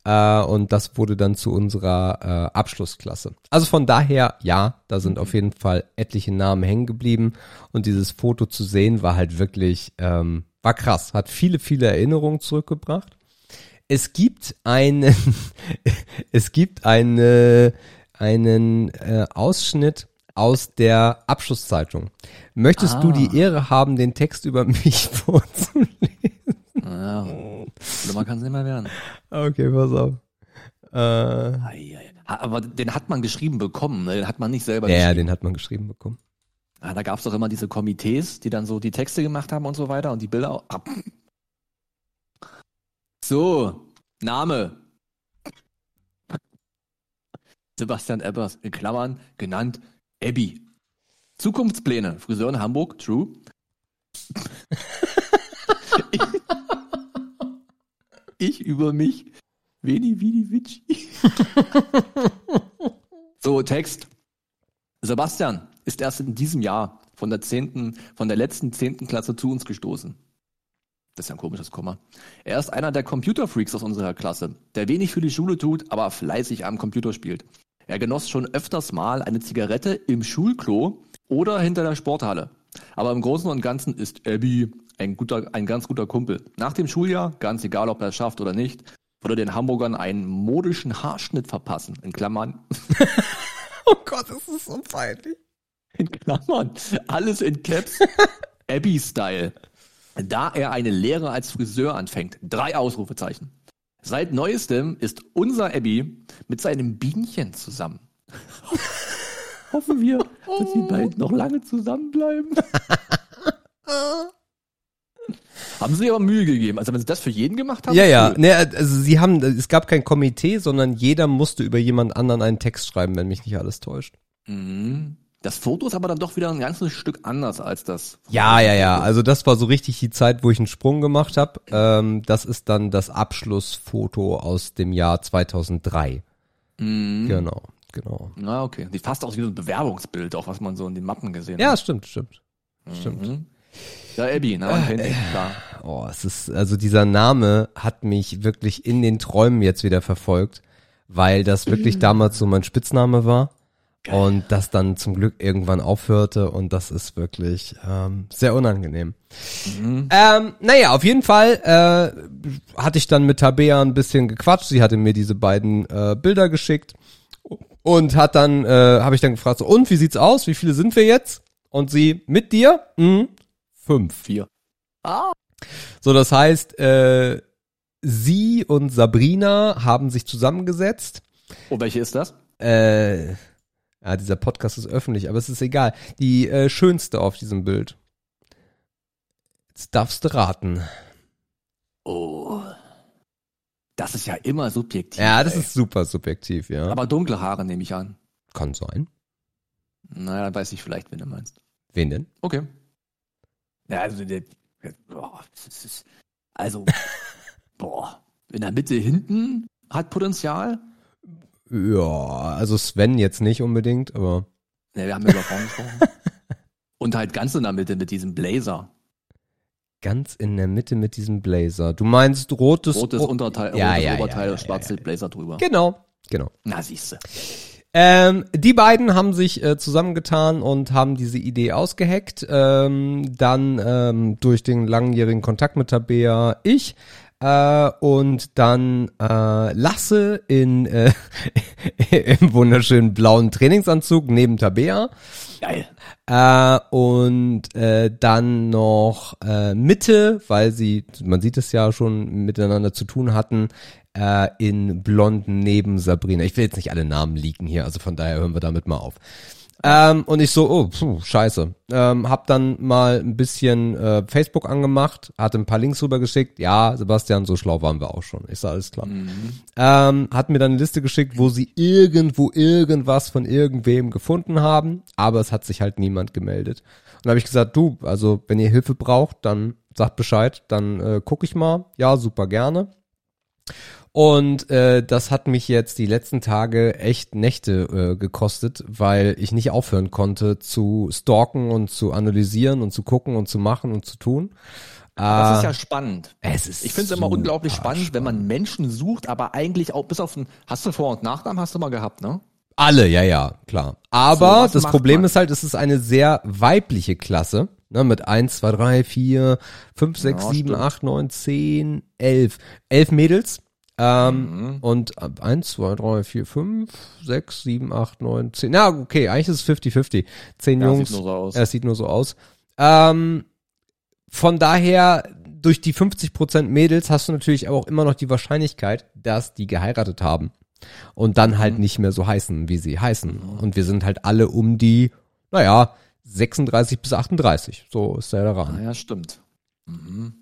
Äh, und das wurde dann zu unserer äh, Abschlussklasse. Also von daher, ja, da sind auf jeden Fall etliche Namen hängen geblieben. Und dieses Foto zu sehen war halt wirklich, ähm, war krass. Hat viele, viele Erinnerungen zurückgebracht. Es gibt einen, es gibt eine, einen äh, Ausschnitt aus der Abschlusszeitung. Möchtest du Ah. die Ehre haben, den Text über mich vorzulesen? Ja, schlimmer kann es nicht mehr werden. Okay, pass auf. Äh, Aber den hat man geschrieben bekommen, ne? den hat man nicht selber ja, geschrieben. den hat man geschrieben bekommen. Ah, da gab es doch immer diese Komitees, die dann so die Texte gemacht haben und so weiter und die Bilder auch. Ah. So, Name. Sebastian Ebbers, in Klammern, genannt Ebbi. Zukunftspläne, Friseur in Hamburg, true. ich über mich, Veni Vidi Vici. so, Text. Sebastian ist erst in diesem Jahr von der zehnten, von der letzten zehnten Klasse zu uns gestoßen. Das ist ja ein komisches Komma. Er ist einer der Computerfreaks aus unserer Klasse, der wenig für die Schule tut, aber fleißig am Computer spielt. Er genoss schon öfters mal eine Zigarette im Schulklo oder hinter der Sporthalle. Aber im Großen und Ganzen ist Abby ein, guter, ein ganz guter Kumpel. Nach dem Schuljahr, ganz egal ob er es schafft oder nicht, würde den Hamburgern einen modischen Haarschnitt verpassen. In Klammern, Oh Gott, das ist so peinlich. in Klammern, alles in Caps, Abby-Style. Da er eine Lehre als Friseur anfängt. Drei Ausrufezeichen. Seit neuestem ist unser Abby mit seinem Bienchen zusammen. Hoffen wir, dass die beiden noch lange zusammenbleiben. haben sie aber Mühe gegeben. Also wenn sie das für jeden gemacht haben. Ja, ja. cool. Ne, also sie haben, es gab kein Komitee, sondern jeder musste über jemand anderen einen Text schreiben, wenn mich nicht alles täuscht. Mhm. Das Foto ist aber dann doch wieder ein ganzes Stück anders als das. Ja, ja, ja. Also das war so richtig die Zeit, wo ich einen Sprung gemacht habe. Ähm, das ist dann das Abschlussfoto aus dem Jahr 2003. Mhm. Genau, Genau. Na, okay. Sieht fast aus wie so ein Bewerbungsbild, auch was man so in den Mappen gesehen Ja, hat. stimmt, stimmt. Stimmt. Mhm. Ja, Abby, ne? Ihn, klar. Oh, es ist, also dieser Name hat mich wirklich in den Träumen jetzt wieder verfolgt, weil das wirklich damals so mein Spitzname war. Und das dann zum Glück irgendwann aufhörte und das ist wirklich ähm, sehr unangenehm. Mhm. Ähm, naja, auf jeden Fall äh, hatte ich dann mit Tabea ein bisschen gequatscht. Sie hatte mir diese beiden äh, Bilder geschickt und hat dann, äh, habe ich dann gefragt, so, und wie sieht's aus? Wie viele sind wir jetzt? Und sie, mit dir? Mhm, fünf. Vier. Ah. So, das heißt, äh, sie und Sabrina haben sich zusammengesetzt. Oh, welche ist das? Äh, ja, dieser Podcast ist öffentlich, aber es ist egal. Die äh, schönste auf diesem Bild. Jetzt darfst du raten. Oh. Das ist ja immer subjektiv. Ja, das ey. ist super subjektiv, ja. Aber dunkle Haare nehme ich an. Kann sein. Naja, dann weiß ich vielleicht, wen du meinst. Wen denn? Okay. Ja, also, der, boah, das ist, also, boah, in der Mitte hinten hat Potenzial. Ja, also Sven jetzt nicht unbedingt, aber Ne, wir haben ja über Frauen gesprochen. Und halt ganz in der Mitte mit diesem Blazer. ganz in der Mitte mit diesem Blazer. Du meinst rotes, Rotes O- Unterteil, Ja, rotes ja, Oberteil, ja, schwarze Blazer drüber. Genau, genau. Na, siehste. Ähm, die beiden haben sich äh, zusammengetan und haben diese Idee ausgeheckt. Ähm, dann ähm, durch den langjährigen Kontakt mit Tabea ich äh, und dann äh, Lasse in äh, im wunderschönen blauen Trainingsanzug neben Tabea. Geil. Äh, und äh, dann noch äh, Mitte, weil sie, man sieht es ja schon, miteinander zu tun hatten, äh, in Blonden neben Sabrina. Ich will jetzt nicht alle Namen leaken hier, also von daher hören wir damit mal auf. Ähm, und ich so, oh, puh, scheiße. Ähm, hab dann mal ein bisschen äh, Facebook angemacht, hatte ein paar Links rübergeschickt. Ja, Sebastian, so schlau waren wir auch schon. Ich sag, alles klar. Ähm, hat mir dann eine Liste geschickt, wo sie irgendwo irgendwas von irgendwem gefunden haben, aber es hat sich halt niemand gemeldet. Und da habe ich gesagt, du, also wenn ihr Hilfe braucht, dann sagt Bescheid, dann äh, gucke ich mal. Ja, super gerne. Und äh, das hat mich jetzt die letzten Tage echt Nächte äh, gekostet, weil ich nicht aufhören konnte zu stalken und zu analysieren und zu gucken und zu machen und zu tun. Das ist ja spannend. es ist Ich finde es immer unglaublich spannend, wenn man Menschen sucht, aber eigentlich auch bis auf ein, hast du Vor- und Nachnamen, hast du mal gehabt, ne? Alle, ja, ja, klar. Aber So, das Problem man? ist halt, es ist eine sehr weibliche Klasse. Ne, mit 1, 2, 3, 4, 5, 6, Ja, 7, stimmt. 8, 9, 10, 11. 11 Mädels. Ähm, Mhm. Und ab 1, 2, 3, 4, 5, 6, 7, 8, 9, 10. Na, okay, eigentlich ist es 50-50. 10 Ja, Jungs. sieht nur so aus. Ja, es sieht nur so aus. Ähm, von daher, durch die 50% Mädels hast du natürlich aber auch immer noch die Wahrscheinlichkeit, dass die geheiratet haben. Und dann halt nicht mehr so heißen, wie sie heißen. Und wir sind halt alle um die, naja, 36 bis 38. So ist der Ah, Rahmen. ja, stimmt. Mhm.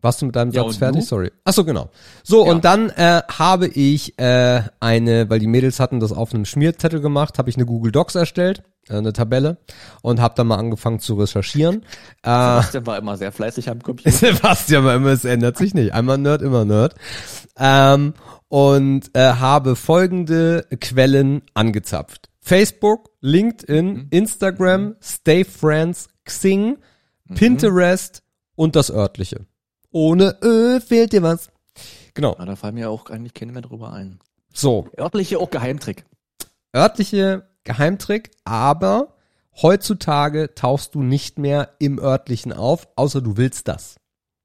Warst du mit deinem Ja, Satz fertig? du? Sorry. Ach so, genau. So, Ja. und dann äh, habe ich äh, eine, weil die Mädels hatten das auf einem Schmierzettel gemacht, habe ich eine Google Docs erstellt, äh, eine Tabelle, und habe dann mal angefangen zu recherchieren. Äh, Sebastian war immer sehr fleißig am Computer. Sebastian war immer, es ändert sich nicht. Einmal Nerd, immer Nerd. Ähm, und äh, habe folgende Quellen angezapft. Facebook, LinkedIn, Instagram, Stay Friends, Xing, Pinterest und das örtliche. Ohne Ö fehlt dir was. Genau. Ja, da fallen mir auch eigentlich keine mehr drüber ein. So, Örtliche auch Geheimtrick. örtliche Geheimtrick, aber heutzutage tauchst du nicht mehr im örtlichen auf, außer du willst das.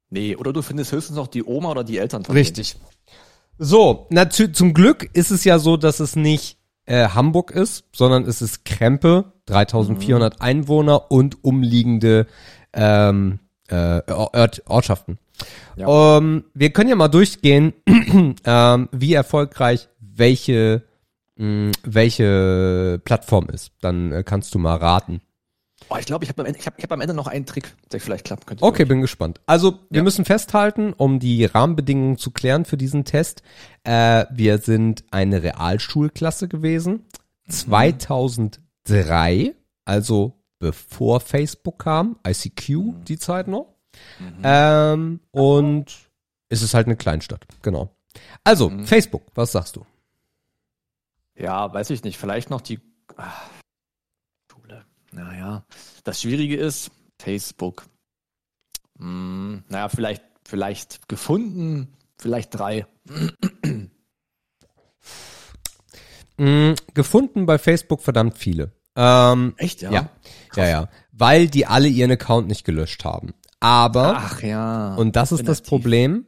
Nee, oder du findest höchstens noch die Oma oder die Eltern. Richtig. So, na, zu, zum Glück ist es ja so, dass es nicht äh, Hamburg ist, sondern es ist Krempe, 3400 Einwohner und umliegende ähm, äh, Ort, Ortschaften. Ähm, wir können ja mal durchgehen, ähm, wie erfolgreich welche, mh, welche Plattform ist. Dann äh, kannst du mal raten. Oh, ich glaube, ich habe am, Ende- ich hab, ich hab am Ende noch einen Trick, der vielleicht klappen könnte. Okay, bin gespannt. Also, wir Ja. müssen festhalten, um die Rahmenbedingungen zu klären für diesen Test. Äh, wir sind eine Realschulklasse gewesen. 2003, also bevor Facebook kam, ICQ, die Zeit noch. Ähm, und es ist halt eine Kleinstadt, genau. Also, Facebook, was sagst du? Ja, weiß ich nicht. Vielleicht noch die Schule. Naja. Das Schwierige ist, Facebook. Hm, naja, vielleicht, vielleicht gefunden, vielleicht drei. Mm, gefunden bei Facebook verdammt viele. Ähm, Echt, ja? ja, ja, ja. Weil die alle ihren Account nicht gelöscht haben. Aber, Ach ja. und das ist das. Problem,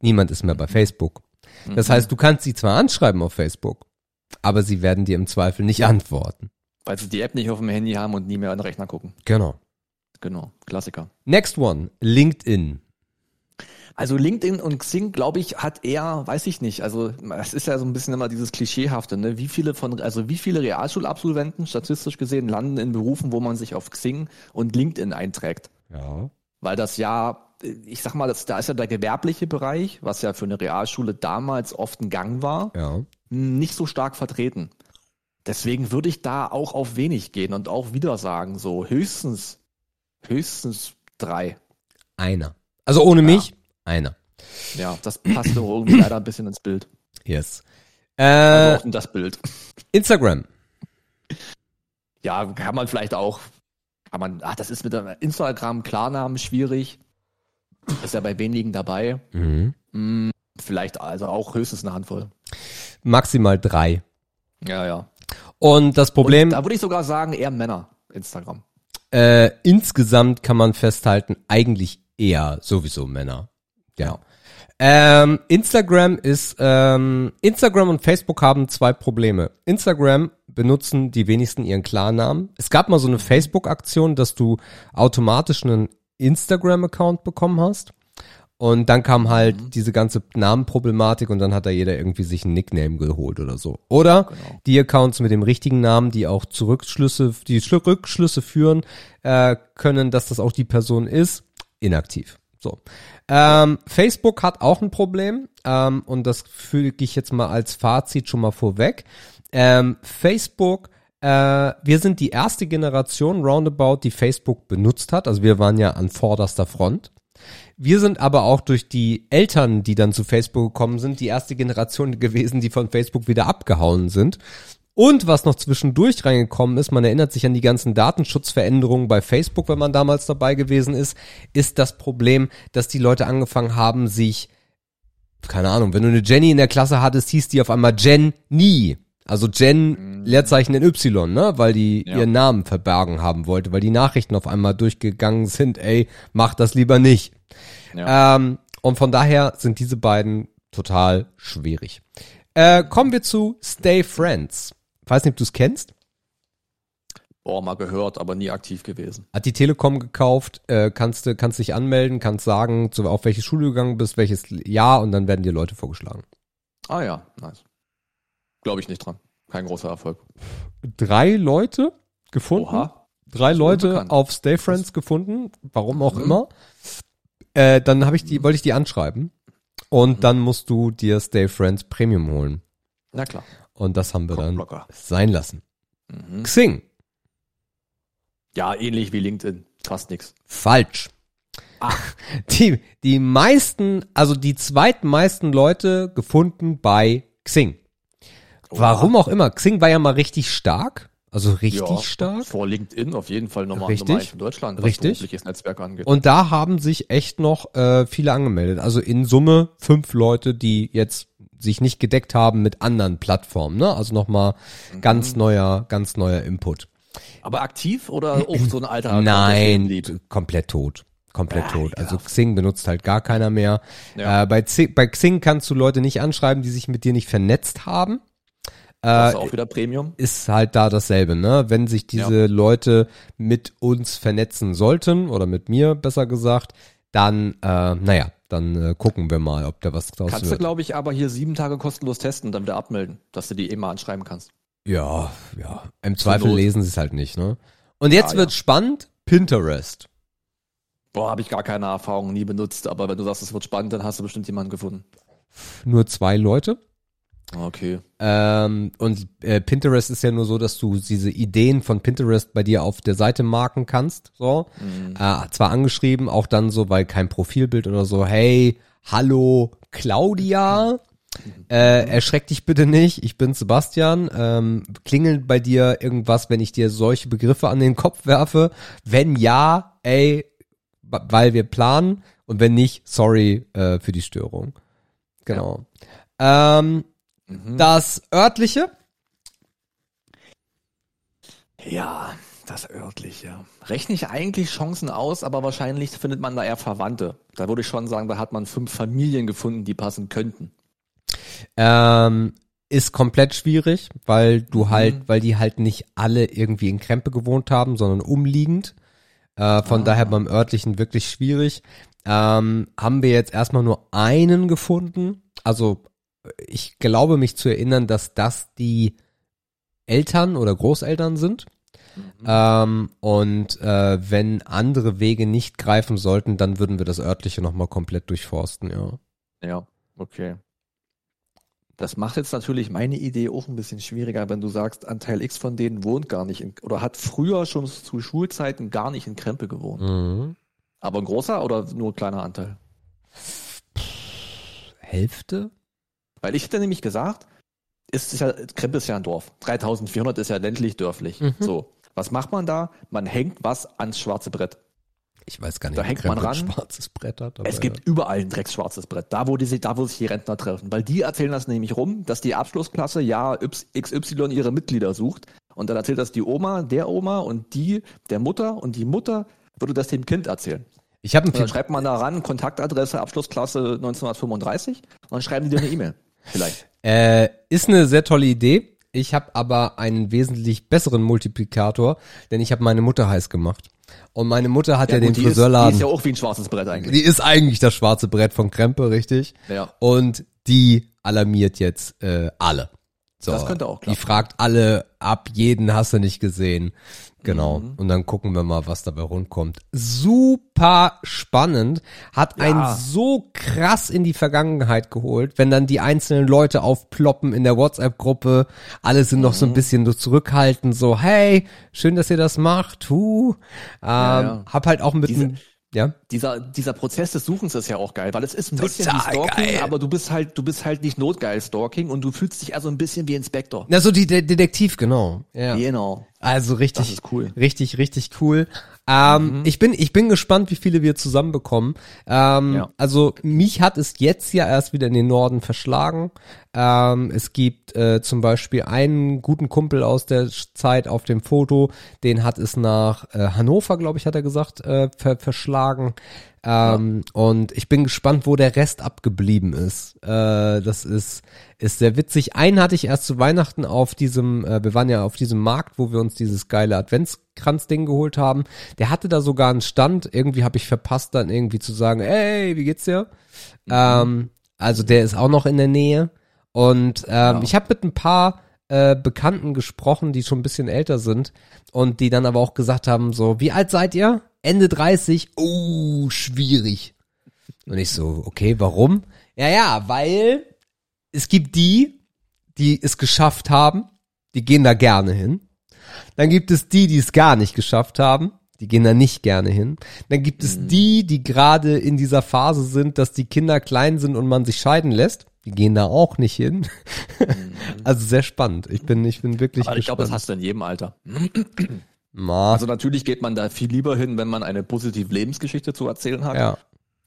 niemand ist mehr bei Facebook. Das Mhm. heißt, du kannst sie zwar anschreiben auf Facebook, aber sie werden dir im Zweifel nicht antworten. Weil sie die App nicht auf dem Handy haben und nie mehr an den Rechner gucken. Genau. Genau. Klassiker. Next one, LinkedIn. Also LinkedIn und Xing, glaube ich, hat eher, weiß ich nicht, also es ist ja so ein bisschen immer dieses Klischeehafte, ne? Wie viele von, also wie viele Realschulabsolventen statistisch gesehen landen in Berufen, wo man sich auf Xing und LinkedIn einträgt? Ja. Weil das ja, ich sag mal, das, da ist ja der gewerbliche Bereich, was ja für eine Realschule damals oft ein Gang war, Ja. nicht so stark vertreten. Deswegen würde ich da auch auf wenig gehen und auch wieder sagen, so höchstens, höchstens drei. Einer. Also ohne mich, einer. Ja, das passt doch irgendwie leider ein bisschen ins Bild. Yes. Also Äh, auch in das Bild. Instagram. Ja, kann man vielleicht auch, kann man, ach, das ist mit dem Instagram Klarnamen schwierig. Ist ja bei wenigen dabei. Mhm. Hm, vielleicht also auch höchstens eine Handvoll. Maximal drei. Ja, ja. Und das Problem, Und da würde ich sogar sagen, eher Männer, Instagram. äh, insgesamt kann man festhalten, eigentlich eher sowieso Männer. Ja. Ähm, Instagram ist, ähm, Instagram und Facebook haben zwei Probleme. Instagram benutzen die wenigsten ihren Klarnamen. Es gab mal so eine Facebook-Aktion, dass du automatisch einen Instagram-Account bekommen hast. Und dann kam halt diese ganze Namenproblematik und dann hat da jeder irgendwie sich einen Nickname geholt oder so. Oder Genau. die Accounts mit dem richtigen Namen, die auch Zurückschlüsse, die Rückschlüsse führen äh, können, dass das auch die Person ist, inaktiv. So. Ähm, Facebook hat auch ein Problem ähm, und das füge ich jetzt mal als Fazit schon mal vorweg. Ähm, Facebook, äh, wir sind die erste Generation roundabout, die Facebook benutzt hat. Also wir waren ja an vorderster Front. Wir sind aber auch durch die Eltern, die dann zu Facebook gekommen sind, die erste Generation gewesen, die von Facebook wieder abgehauen sind. Und was noch zwischendurch reingekommen ist, man erinnert sich an die ganzen Datenschutzveränderungen bei Facebook, wenn man damals dabei gewesen ist, ist das Problem, dass die Leute angefangen haben, sich, keine Ahnung, wenn du eine Jenny in der Klasse hattest, hieß die auf einmal Jen nie. Also Jen, Leerzeichen in Y, ne? Weil die Ja. ihren Namen verbergen haben wollte, weil die Nachrichten auf einmal durchgegangen sind, ey, mach das lieber nicht. Ja. Ähm, und von daher sind diese beiden total schwierig. Äh, kommen wir zu Stay Friends. Weiß nicht, ob du es kennst. Boah, mal gehört, aber nie aktiv gewesen. Hat die Telekom gekauft, äh, kannst du kannst dich anmelden, kannst sagen, zu, auf welche Schule du gegangen bist, welches Jahr und dann werden dir Leute vorgeschlagen. Ah ja, nice. Glaube ich nicht dran. Kein großer Erfolg. Drei Leute gefunden, Oha. drei Leute unbekannt. auf Stay Friends gefunden, warum auch Mhm. immer. Äh, dann habe ich die, wollte ich die anschreiben und Mhm. dann musst du dir Stay Friends Premium holen Na klar. und das haben wir dann sein lassen. Mhm. Xing, Ja, ähnlich wie LinkedIn. Fast nix. falsch. Ach. Die, die meisten, also die zweitmeisten Leute gefunden bei Xing. Warum auch immer. Xing war ja mal richtig stark. Also richtig Ja, stark. Vor LinkedIn auf jeden Fall Nummer, Richtig. Nummer in Deutschland, was Richtig. berufliches Netzwerk angeht. Und da haben sich echt noch äh, viele angemeldet. Also in Summe fünf Leute, die jetzt sich nicht gedeckt haben mit anderen Plattformen. Ne? Also nochmal Mhm. ganz neuer, ganz neuer Input. Aber aktiv oder auch so ein alter Nein, komplett tot. Komplett Ah, tot. Also. Xing benutzt halt gar keiner mehr. Ja. Äh, bei, Xing, bei Xing kannst du Leute nicht anschreiben, die sich mit dir nicht vernetzt haben. Das Äh, ist auch wieder Premium. ist halt da dasselbe, ne? Wenn sich diese Leute mit uns vernetzen sollten, oder mit mir besser gesagt, dann, äh, naja, dann äh, gucken wir mal, ob da was draus Kannst du, wird. glaube ich, aber hier sieben Tage kostenlos testen und dann wieder abmelden, dass du die eh mal anschreiben kannst. Ja, ja. Im Zweifel Not. lesen sie es halt nicht, ne? Und jetzt Ja, wird spannend, Pinterest. Boah, habe ich gar keine Erfahrung, nie benutzt, aber wenn du sagst, es wird spannend, dann hast du bestimmt jemanden gefunden. Nur zwei Leute. Okay. Ähm, und äh, Pinterest ist ja nur so, dass du diese Ideen von Pinterest bei dir auf der Seite marken kannst. So. Mhm. Äh, zwar angeschrieben, auch dann so, weil kein Profilbild oder so, hey, hallo Claudia. Äh, erschreck dich bitte nicht, ich bin Sebastian. Ähm, klingelt bei dir irgendwas, wenn ich dir solche Begriffe an den Kopf werfe? Wenn ja, ey, weil wir planen und wenn nicht, sorry äh, für die Störung. Genau. Ähm, Mhm. das örtliche, Ja, das örtliche. Rechne ich eigentlich Chancen aus, aber wahrscheinlich findet man da eher Verwandte. Da würde ich schon sagen, da hat man fünf Familien gefunden, die passen könnten. ähm, ist komplett schwierig, weil du Mhm. halt, weil die halt nicht alle irgendwie in Krempe gewohnt haben, sondern umliegend. Äh, von Ah. daher beim örtlichen wirklich schwierig. Ähm, haben wir jetzt erstmal nur einen gefunden. Also ich glaube mich zu erinnern, dass das die Eltern oder Großeltern sind. Mhm. Ähm, und äh, wenn andere Wege nicht greifen sollten, dann würden wir das örtliche nochmal komplett durchforsten, ja. Ja, okay. Das macht jetzt natürlich meine Idee auch ein bisschen schwieriger, wenn du sagst, Anteil X von denen wohnt gar nicht in, oder hat früher schon zu Schulzeiten gar nicht in Krempe gewohnt. Mhm. Aber ein großer oder nur ein kleiner Anteil? Hälfte? Weil ich hätte nämlich gesagt, ist, ist ja, Krempe ist ja ein Dorf. 3400 ist ja ländlich dörflich. Mhm. So. Was macht man da? Man hängt was ans schwarze Brett. Ich weiß gar nicht, Da ob hängt Krempe man ran. schwarzes Brett hat. Es gibt überall ein drecksschwarzes Brett. Da, wo, die, sich- da, wo sich die Rentner treffen. Weil die erzählen das nämlich rum, dass die Abschlussklasse ja XY ihre Mitglieder sucht. Und dann erzählt das die Oma, der Oma und die, der Mutter und die Mutter würde das dem Kind erzählen. Ich habe Und dann schreibt man da ran, Kontaktadresse, Abschlussklasse 1935 und dann schreiben die dir eine E-Mail. Vielleicht. äh, ist eine sehr tolle Idee. Ich habe aber einen wesentlich besseren Multiplikator, denn ich habe meine Mutter heiß gemacht. Und meine Mutter hat ja, den gut, die ist, die Friseurladen. ist ja auch wie ein schwarzes Brett eigentlich. die ist eigentlich das schwarze Brett von Krempe, richtig? Ja. Und die alarmiert jetzt äh, alle. So, Das könnte auch Die klappen. fragt alle ab, jeden hast du nicht gesehen. Genau. Mhm. Und dann gucken wir mal, was dabei rundkommt. Super spannend. Hat Ja. einen so krass in die Vergangenheit geholt, wenn dann die einzelnen Leute aufploppen in der WhatsApp-Gruppe. Alle sind noch so ein Mhm. bisschen so zurückhaltend, so, hey, schön, dass ihr das macht. Huh. Ähm, ja. Hab halt auch mit Diese- ja. Dieser, dieser Prozess des Suchens ist ja auch geil, weil es ist ein bisschen Total wie Stalking, geil. aber du bist halt, du bist halt nicht notgeil Stalking und du fühlst dich also ein bisschen wie Inspektor. Na, so die De Detektiv, genau. Ja. Genau. Also richtig, Das ist cool. richtig, richtig cool. Ähm, Ich bin, ich bin gespannt, wie viele wir zusammenbekommen. Ähm, Ja. Also mich hat es jetzt ja erst wieder in den Norden verschlagen. Ähm, es gibt äh, zum Beispiel einen guten Kumpel aus der Zeit auf dem Foto, den hat es nach äh, Hannover, glaube ich, hat er gesagt, äh, ver verschlagen. Ähm, Und ich bin gespannt, wo der Rest abgeblieben ist. Äh, das ist, ist sehr witzig. Einen hatte ich erst zu Weihnachten auf diesem, äh, wir waren ja auf diesem Markt, wo wir uns dieses geile Adventskranz-Ding geholt haben. Der hatte da sogar einen Stand. Irgendwie habe ich verpasst, dann irgendwie zu sagen, ey, wie geht's dir? Ähm, also der ist auch noch in der Nähe. Und ähm, ich habe mit ein paar äh, Bekannten gesprochen, die schon ein bisschen älter sind und die dann aber auch gesagt haben, so, wie alt seid ihr? Ende 30? Oh, schwierig. Und ich so, okay, warum? Ja, ja, weil es gibt die, die es geschafft haben, die gehen da gerne hin. Dann gibt es die, die es gar nicht geschafft haben, die gehen da nicht gerne hin. Dann gibt es die, die gerade in dieser Phase sind, dass die Kinder klein sind und man sich scheiden lässt. Die gehen da auch nicht hin. also sehr spannend. Ich bin, ich bin wirklich Aber ich glaube, das hast du in jedem Alter. Ma, Also natürlich geht man da viel lieber hin, wenn man eine positive Lebensgeschichte zu erzählen hat. ja.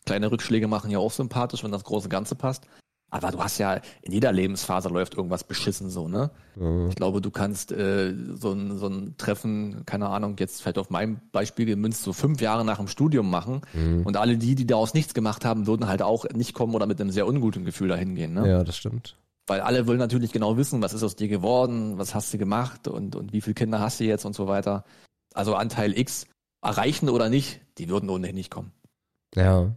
Kleine Rückschläge machen ja auch sympathisch, wenn das große Ganze passt. Aber du hast ja, in jeder Lebensphase läuft irgendwas beschissen so, ne? Mhm. Ich glaube, du kannst äh, so, ein, so ein Treffen, keine Ahnung, jetzt vielleicht auf mein Beispiel gemünzt, so fünf Jahre nach dem Studium machen. Mhm. Und alle die, die daraus nichts gemacht haben, würden halt auch nicht kommen oder mit einem sehr unguten Gefühl dahin gehen, ne? ja, das stimmt. Weil alle wollen natürlich genau wissen, was ist aus dir geworden, was hast du gemacht und, und wie viele Kinder hast du jetzt und so weiter. Also Anteil X, erreichen oder nicht, die würden ohnehin nicht kommen. Ja.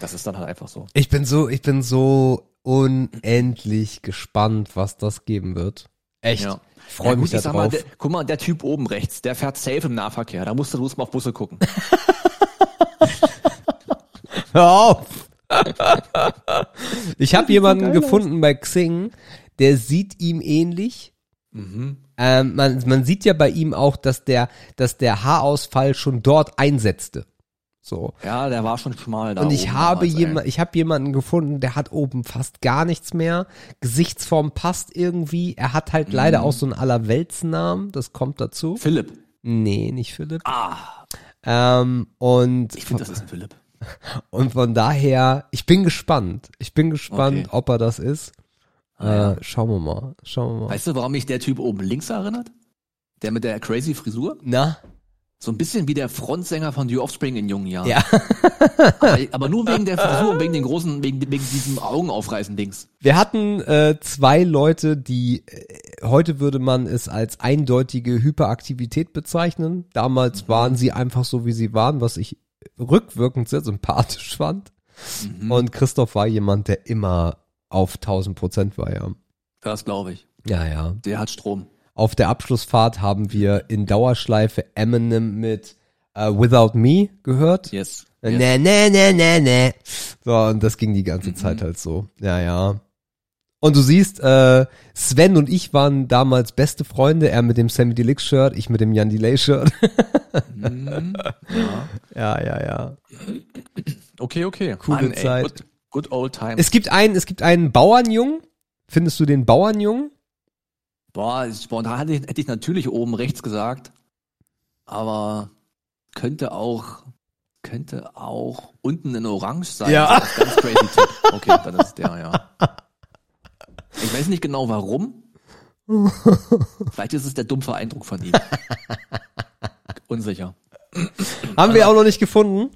Das ist dann halt einfach so. Ich bin so, ich bin so unendlich gespannt, was das geben wird. Echt. Ja. Ich freue Ja, mich gut, da ich sag drauf. mal, der, guck mal, der Typ oben rechts, der fährt safe im Nahverkehr. Da musst du bloß mal auf Busse gucken. Hör auf! ich habe jemanden gefunden bei Xing, der sieht ihm ähnlich. mhm. Ähm, man, man sieht ja bei ihm auch, dass der, dass der Haarausfall schon dort einsetzte. So. Ja, der war schon schmal da. Und ich habe jemand, ich habe jemanden gefunden, der hat oben fast gar nichts mehr. Gesichtsform passt irgendwie. Er hat halt leider Mhm. auch so einen Allerweltsnamen. Das kommt dazu. Philipp. Nee, nicht Philipp. Ah, Ähm, und, ich finde, das ist ein Philipp. und von daher, ich bin gespannt. Ich bin gespannt, Okay. ob er das ist. Ah, ja. Äh, schauen wir mal. Schauen wir mal. Weißt du, warum mich der Typ oben links erinnert? Der mit der crazy Frisur? Na? So ein bisschen wie der Frontsänger von The Offspring in jungen Jahren. Ja. Aber, aber nur wegen der Frisur und wegen den großen, wegen, wegen diesem Augenaufreißen-Dings. Wir hatten äh, zwei Leute, die äh, heute würde man es als eindeutige Hyperaktivität bezeichnen. Damals waren sie einfach so, wie sie waren, was ich rückwirkend sehr sympathisch fand. Mhm. Und Christoph war jemand, der immer auf 1000 Prozent war, ja. Das glaube ich. Ja, ja. Der hat Strom. Auf der Abschlussfahrt haben wir in Dauerschleife Eminem mit äh, Without Me gehört. Yes. Äh, yes. Ne, ne, ne, ne, ne. So, und das ging die ganze Mhm. Zeit halt so. Ja, ja. Und du siehst, äh, Sven und ich waren damals beste Freunde, er mit dem Sammy Deluxe Shirt, ich mit dem Jan Delay Shirt. Mhm. Ja. ja, ja, ja. Okay, okay. Coole ey, Zeit. Good, good old time. Es gibt einen, es gibt einen Bauernjungen. Findest du den Bauernjungen? Boah, spontan hätte ich, natürlich oben rechts gesagt. Aber könnte auch, könnte auch unten in Orange sein. Ja. Ganz crazy Tipp. Okay, dann ist der, ja. Ich weiß nicht genau warum. Vielleicht ist es der dumpfe Eindruck von ihm. Unsicher. Haben wir auch noch nicht gefunden.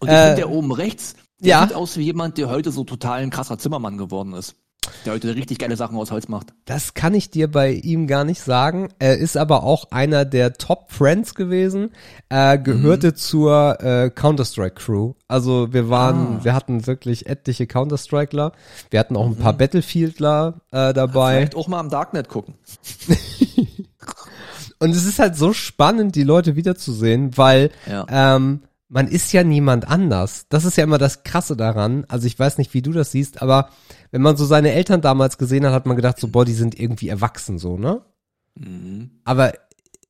Und ich Äh, finde der oben rechts, der ja. sieht aus wie jemand, der heute so total ein krasser Zimmermann geworden ist. Der heute richtig geile Sachen aus Holz macht. Das kann ich dir bei ihm gar nicht sagen. Er ist aber auch einer der Top Friends gewesen. Er gehörte zur äh, Counter-Strike Crew. Also wir waren, Ah. wir hatten wirklich etliche Counter-Strikeler. Wir hatten auch ein paar Battlefieldler äh, dabei. Vielleicht auch mal am Darknet gucken. Und es ist halt so spannend, die Leute wiederzusehen, weil Ja. ähm, man ist ja niemand anders. Das ist ja immer das Krasse daran. Also ich weiß nicht, wie du das siehst, aber wenn man so seine Eltern damals gesehen hat, hat man gedacht, so, boah, die sind irgendwie erwachsen, so, ne? Mhm. Aber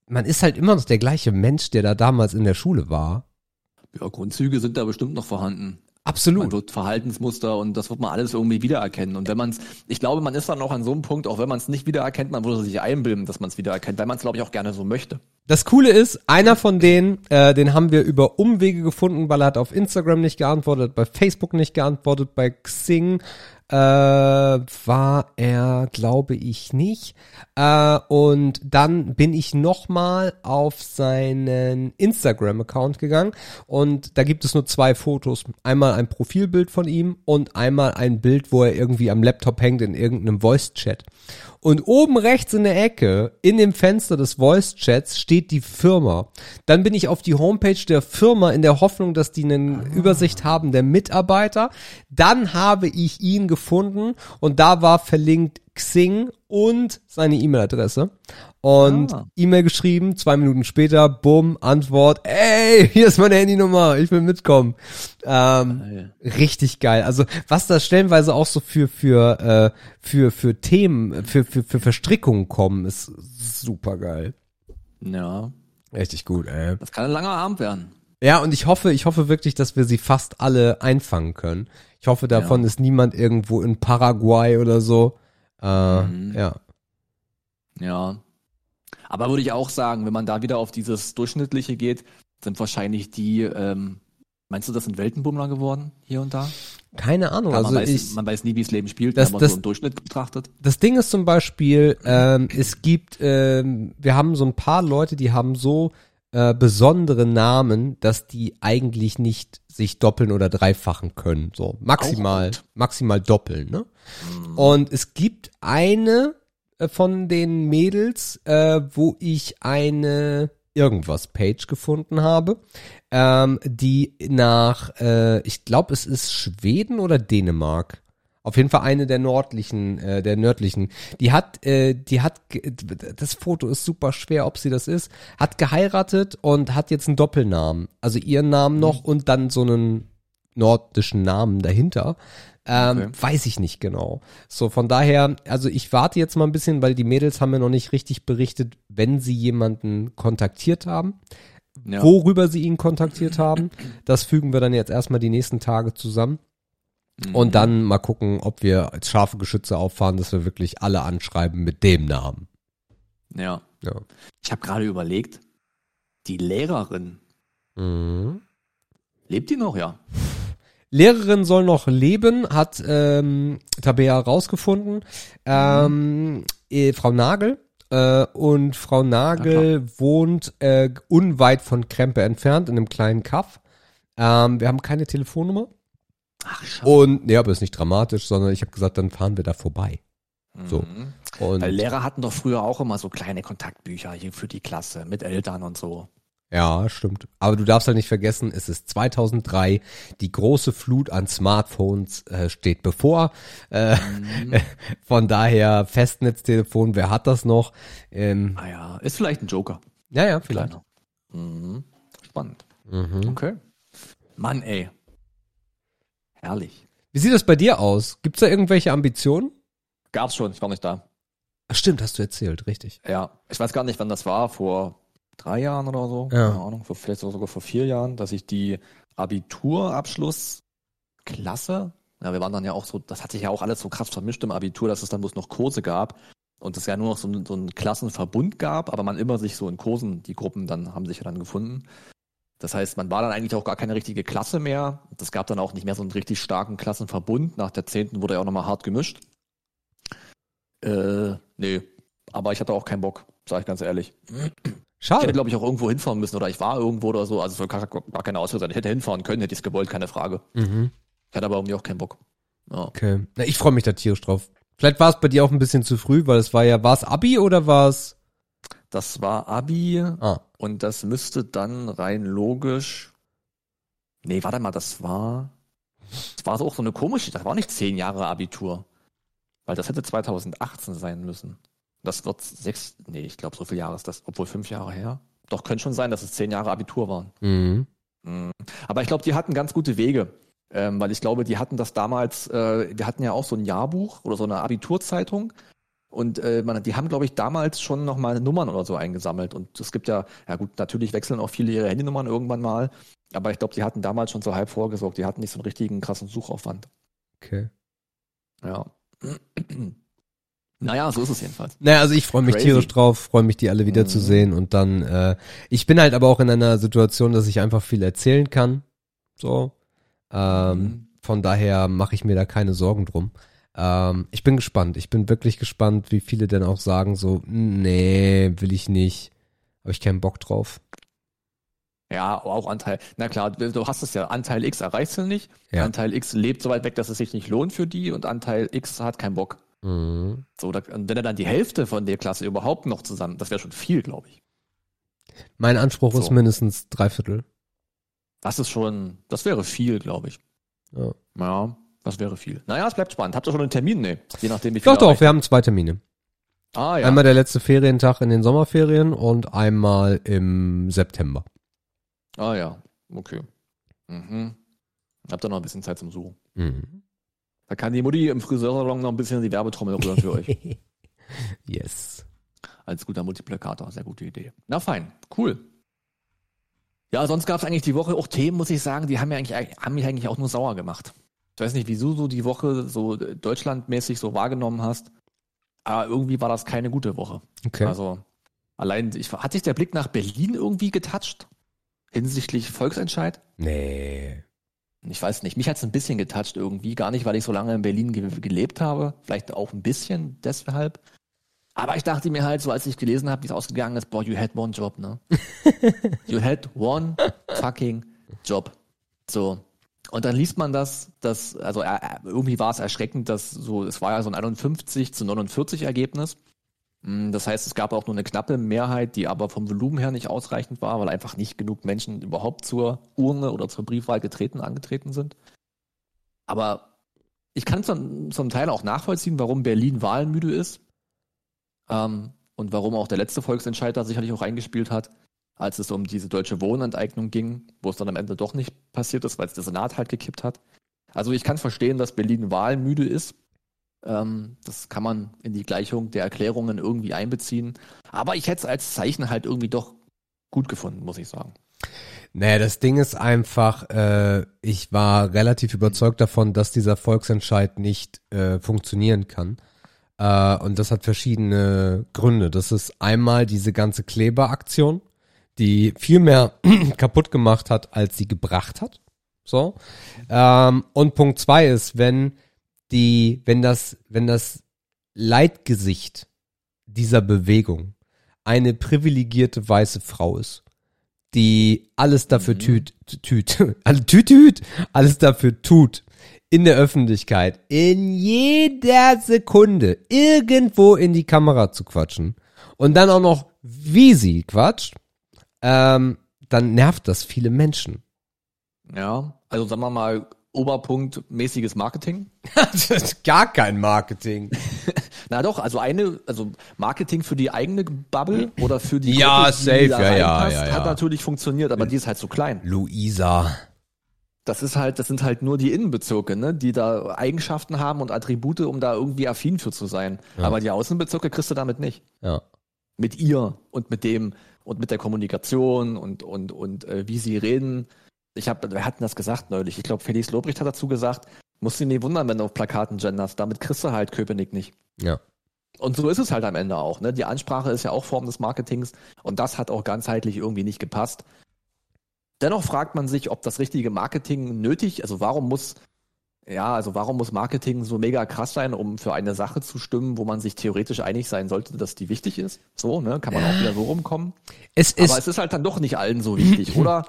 man ist halt immer noch der gleiche Mensch, der da damals in der Schule war. Ja, Grundzüge sind da bestimmt noch vorhanden. Man Absolut. wird Verhaltensmuster und das wird man alles irgendwie wiedererkennen. Und wenn man es, ich glaube, man ist dann auch an so einem Punkt, auch wenn man es nicht wiedererkennt, man würde sich einbilden, dass man es wiedererkennt, weil man es, glaube ich, auch gerne so möchte. Das Coole ist, einer von denen, äh, den haben wir über Umwege gefunden, weil er hat auf Instagram nicht geantwortet, bei Facebook nicht geantwortet, bei Xing äh, war er, glaube ich, nicht. Äh, und dann bin ich nochmal auf seinen Instagram-Account gegangen und da gibt es nur zwei Fotos. Einmal ein Profilbild von ihm und einmal ein Bild, wo er irgendwie am Laptop hängt in irgendeinem Voice-Chat. Und oben rechts in der Ecke, in dem Fenster des Voice-Chats, steht die Firma. Dann bin ich auf die Homepage der Firma in der Hoffnung, dass die eine Übersicht haben der Mitarbeiter. Dann habe ich ihn gefunden und da war verlinkt Xing und seine E-Mail-Adresse. Und Ah. E-Mail geschrieben, zwei Minuten später, bumm, Antwort, ey, hier ist meine Handynummer, ich will mitkommen. Ähm, richtig geil. Also was da stellenweise auch so für für äh, für für Themen, für für für Verstrickungen kommen, ist super geil. Ja, Richtig gut, ey. das kann ein langer Abend werden. Ja, und ich hoffe, ich hoffe wirklich, dass wir sie fast alle einfangen können. Ich hoffe, davon ist niemand irgendwo in Paraguay oder so. Äh, Mhm. Ja. Ja. Aber würde ich auch sagen, wenn man da wieder auf dieses Durchschnittliche geht, sind wahrscheinlich die, ähm, meinst du, das sind Weltenbummler geworden, hier und da? Keine Ahnung. Ja, also man, weiß, ich, man weiß nie, wie das Leben spielt, Das- wenn man das- so im Durchschnitt betrachtet. Das Ding ist zum Beispiel, ähm, es gibt, ähm, wir haben so ein paar Leute, die haben so äh, besondere Namen, dass die eigentlich nicht sich doppeln oder dreifachen können. So maximal, maximal doppeln. Ne? Und es gibt eine äh, von den Mädels, äh, wo ich eine irgendwas Page gefunden habe, ähm, die nach, äh, ich glaube, es ist Schweden oder Dänemark. Auf jeden Fall eine der nördlichen, äh, der nördlichen. Die hat, äh, die hat, das Foto ist super schwer, ob sie das ist, hat geheiratet und hat jetzt einen Doppelnamen. Also ihren Namen noch und dann so einen nordischen Namen dahinter. Ähm, Okay. Weiß ich nicht genau. So, von daher, also ich warte jetzt mal ein bisschen, weil die Mädels haben mir noch nicht richtig berichtet, wenn sie jemanden kontaktiert haben. Ja. worüber sie ihn kontaktiert haben. Das fügen wir dann jetzt erstmal die nächsten Tage zusammen. Und dann mal gucken, ob wir als scharfe Geschütze auffahren, dass wir wirklich alle anschreiben mit dem Namen. Ja. Ja. Ich habe gerade überlegt, die Lehrerin, Mhm. lebt die noch, ja? Lehrerin soll noch leben, hat ähm, Tabea rausgefunden. Ähm, eh, Frau Nagel. Äh, und Frau Nagel wohnt äh, unweit von Krempe entfernt, in einem kleinen Kaff. Ähm, wir haben keine Telefonnummer. Ach, schade. Und, nee, aber ist nicht dramatisch, sondern ich habe gesagt, dann fahren wir da vorbei. so. Mhm. Und Weil Lehrer hatten doch früher auch immer so kleine Kontaktbücher hier für die Klasse mit Eltern und so. ja, stimmt. Aber du darfst halt nicht vergessen, es ist 2003, die große Flut an Smartphones äh, steht bevor. Äh, Mhm. von daher Festnetztelefon, wer hat das noch? Ähm, ah ja, ist vielleicht ein Joker. ja, ja, vielleicht. Mhm. Spannend. Mhm. Okay. Mann, ey. Herrlich. Wie sieht das bei dir aus? Gibt's da irgendwelche Ambitionen? Gab's schon, ich war nicht da. Ach, stimmt, hast du erzählt, richtig. Ja, ich weiß gar nicht, wann das war, vor drei Jahren oder so. Ja. Keine Ahnung, vor, vielleicht sogar vor vier Jahren, dass ich die Abiturabschlussklasse, ja, wir waren dann ja auch so, das hat sich ja auch alles so krass vermischt im Abitur, dass es dann bloß noch Kurse gab und es ja nur noch so, so einen Klassenverbund gab, aber man immer sich so in Kursen, die Gruppen dann haben sich ja dann gefunden. Das heißt, man war dann eigentlich auch gar keine richtige Klasse mehr. Das gab dann auch nicht mehr so einen richtig starken Klassenverbund. Nach der zehnten wurde ja auch nochmal hart gemischt. Äh, nee. Aber ich hatte auch keinen Bock, sage ich ganz ehrlich. Ich hätte, Schade. glaube ich, auch irgendwo hinfahren müssen oder ich war irgendwo oder so. Also es soll gar, gar keine Ausrede sein. Ich hätte hinfahren können, hätte ich es gewollt, keine Frage. Mhm. Ich hatte aber irgendwie auch keinen Bock. Ja. Okay. Na, ich freue mich da tierisch drauf. Vielleicht war es bei dir auch ein bisschen zu früh, weil es war ja, war es Abi oder war es? Das war Abi Ah, und das müsste dann rein logisch. Nee, warte mal, das war. Das war auch so eine komische, das war nicht zehn Jahre Abitur. Weil das hätte 2018 sein müssen. Das wird sechs, nee, ich glaube, so viele Jahre ist das, obwohl fünf Jahre her. Doch, könnte schon sein, dass es zehn Jahre Abitur waren. mhm. Mhm. Aber ich glaube, die hatten ganz gute Wege. Ähm, weil ich glaube, die hatten das damals, äh, die hatten ja auch so ein Jahrbuch oder so eine Abiturzeitung. Und äh, man, die haben, glaube ich, damals schon nochmal Nummern oder so eingesammelt. Und es gibt ja, ja gut, natürlich wechseln auch viele ihre Handynummern irgendwann mal. Aber ich glaube, die hatten damals schon so halb vorgesorgt. Die hatten nicht so einen richtigen krassen Suchaufwand. okay. Ja. naja, so ist es jedenfalls. Naja, also ich freue mich Crazy. tierisch drauf, freue mich, die alle wiederzusehen und dann, äh, ich bin halt aber auch in einer Situation, dass ich einfach viel erzählen kann. So. Ähm, Mhm. Von daher mache ich mir da keine Sorgen drum. Ähm, ich bin gespannt. Ich bin wirklich gespannt, wie viele denn auch sagen so, nee, will ich nicht. Habe ich keinen Bock drauf. Ja, auch Anteil. Na klar, du hast es ja. Anteil X erreichst du nicht. Ja. Anteil X lebt so weit weg, dass es sich nicht lohnt für die. Und Anteil X hat keinen Bock. Mhm. So, da, und wenn er dann die Hälfte von der Klasse überhaupt noch zusammen, das wäre schon viel, glaube ich. Mein Anspruch ist So. mindestens drei Viertel. Das ist schon, das wäre viel, glaube ich. Ja. Ja, das wäre viel. Naja, es bleibt spannend. Habt ihr schon einen Termin? Nee, je nachdem, wie viel Doch, doch, wir haben zwei Termine. Ah, ja. Einmal der letzte Ferientag in den Sommerferien und einmal im September. Ah, ja. Okay. Mhm. Habt ihr noch ein bisschen Zeit zum Suchen. Mhm. Da kann die Mutti im Friseursalon noch ein bisschen die Werbetrommel rühren für euch. yes. Als guter Multiplikator. Sehr gute Idee. Na fein, cool. Ja, sonst gab es eigentlich die Woche auch Themen, muss ich sagen, die haben, mir eigentlich, haben mich eigentlich auch nur sauer gemacht. Ich weiß nicht, wieso du die Woche so deutschlandmäßig so wahrgenommen hast, aber irgendwie war das keine gute Woche. Okay. Also allein, ich, hat sich der Blick nach Berlin irgendwie getoucht? Hinsichtlich Volksentscheid? nee. Ich weiß nicht, mich hat es ein bisschen getoucht irgendwie. Gar nicht, weil ich so lange in Berlin ge gelebt habe. Vielleicht auch ein bisschen deshalb. Aber ich dachte mir halt, so als ich gelesen habe, wie es ausgegangen ist, boah, you had one job, ne? you had one fucking job. So. Und dann liest man das, dass, also äh, irgendwie war es erschreckend, dass so, es war ja so ein 51 zu 49 Ergebnis. Mm, Das heißt, es gab auch nur eine knappe Mehrheit, die aber vom Volumen her nicht ausreichend war, weil einfach nicht genug Menschen überhaupt zur Urne oder zur Briefwahl getreten, angetreten sind. Aber ich kann zum, zum Teil auch nachvollziehen, warum Berlin wahlmüde ist. Ähm, und warum auch der letzte Volksentscheid da sicherlich auch reingespielt hat, als es um diese deutsche Wohnenteignung ging, wo es dann am Ende doch nicht passiert ist, weil es der Senat halt gekippt hat. Also ich kann verstehen, dass Berlin wahlmüde ist. Ähm, das kann man in die Gleichung der Erklärungen irgendwie einbeziehen. Aber ich hätte es als Zeichen halt irgendwie doch gut gefunden, muss ich sagen. Naja, das Ding ist einfach, äh, ich war relativ überzeugt davon, dass dieser Volksentscheid nicht äh, funktionieren kann. Äh, und das hat verschiedene Gründe. Das ist einmal diese ganze Kleberaktion, die viel mehr kaputt gemacht hat, als sie gebracht hat. So. Ähm, und Punkt zwei ist, wenn die, wenn das, wenn das Leitgesicht dieser Bewegung eine privilegierte weiße Frau ist, die alles dafür Mhm. tüt, tüt, tüt, tüt, alles dafür tut, in der Öffentlichkeit, in jeder Sekunde irgendwo in die Kamera zu quatschen und dann auch noch, wie sie quatscht, ähm, dann nervt das viele Menschen. Ja, also sagen wir mal, Oberpunkt mäßiges Marketing. das ist gar kein Marketing. Na doch, also eine, also Marketing für die eigene Bubble oder für die Ja, Gruppe, safe, die da ja, ja, reinpasst, ja, ja. hat natürlich funktioniert, aber die ist halt so klein. Luisa. Das ist halt, das sind halt nur die Innenbezirke, ne, die da Eigenschaften haben und Attribute, um da irgendwie affin für zu sein. Aber die Außenbezirke kriegst du damit nicht. Ja. Mit ihr und mit dem und mit der Kommunikation und und und äh, wie sie reden. Ich habe, wir hatten das gesagt neulich. Ich glaube, Felix Lobrecht hat dazu gesagt, musst du nicht wundern, wenn du auf Plakaten genderst. Damit kriegst du halt Köpenick nicht. Ja. Und so ist es halt am Ende auch. Ne? Die Ansprache ist ja auch Form des Marketings und das hat auch ganzheitlich irgendwie nicht gepasst. Dennoch fragt man sich, ob das richtige Marketing nötig, also warum muss, ja, also warum muss Marketing so mega krass sein, um für eine Sache zu stimmen, wo man sich theoretisch einig sein sollte, dass die wichtig ist? So, ne, kann man auch wieder so rumkommen. Es ist, Aber es ist halt dann doch nicht allen so wichtig, oder?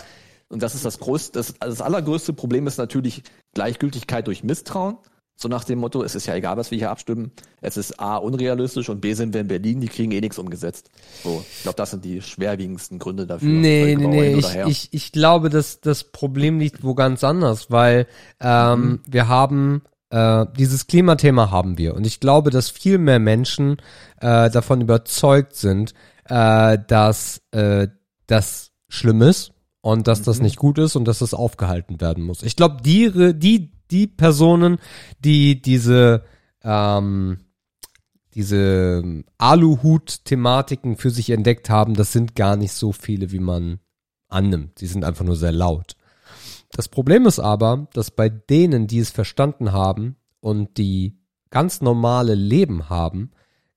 Und das ist das größte, das, also das allergrößte Problem ist natürlich Gleichgültigkeit durch Misstrauen. So nach dem Motto, es ist ja egal, was wir hier abstimmen. Es ist A, unrealistisch und B, sind wir in Berlin, die kriegen eh nichts umgesetzt. So, ich glaube, das sind die schwerwiegendsten Gründe dafür. Nee, nee, nee, ich, ich, ich glaube, dass das Problem liegt wo ganz anders, weil ähm, Mhm. wir haben äh, dieses Klimathema haben wir und ich glaube, dass viel mehr Menschen äh, davon überzeugt sind, äh, dass äh, das schlimm ist und dass Mhm. das nicht gut ist und dass das aufgehalten werden muss. Ich glaube, die, die, die Personen, die diese ähm, diese Aluhut-Thematiken für sich entdeckt haben, das sind gar nicht so viele, wie man annimmt. Sie sind einfach nur sehr laut. Das Problem ist aber, dass bei denen, die es verstanden haben und die ganz normale Leben haben,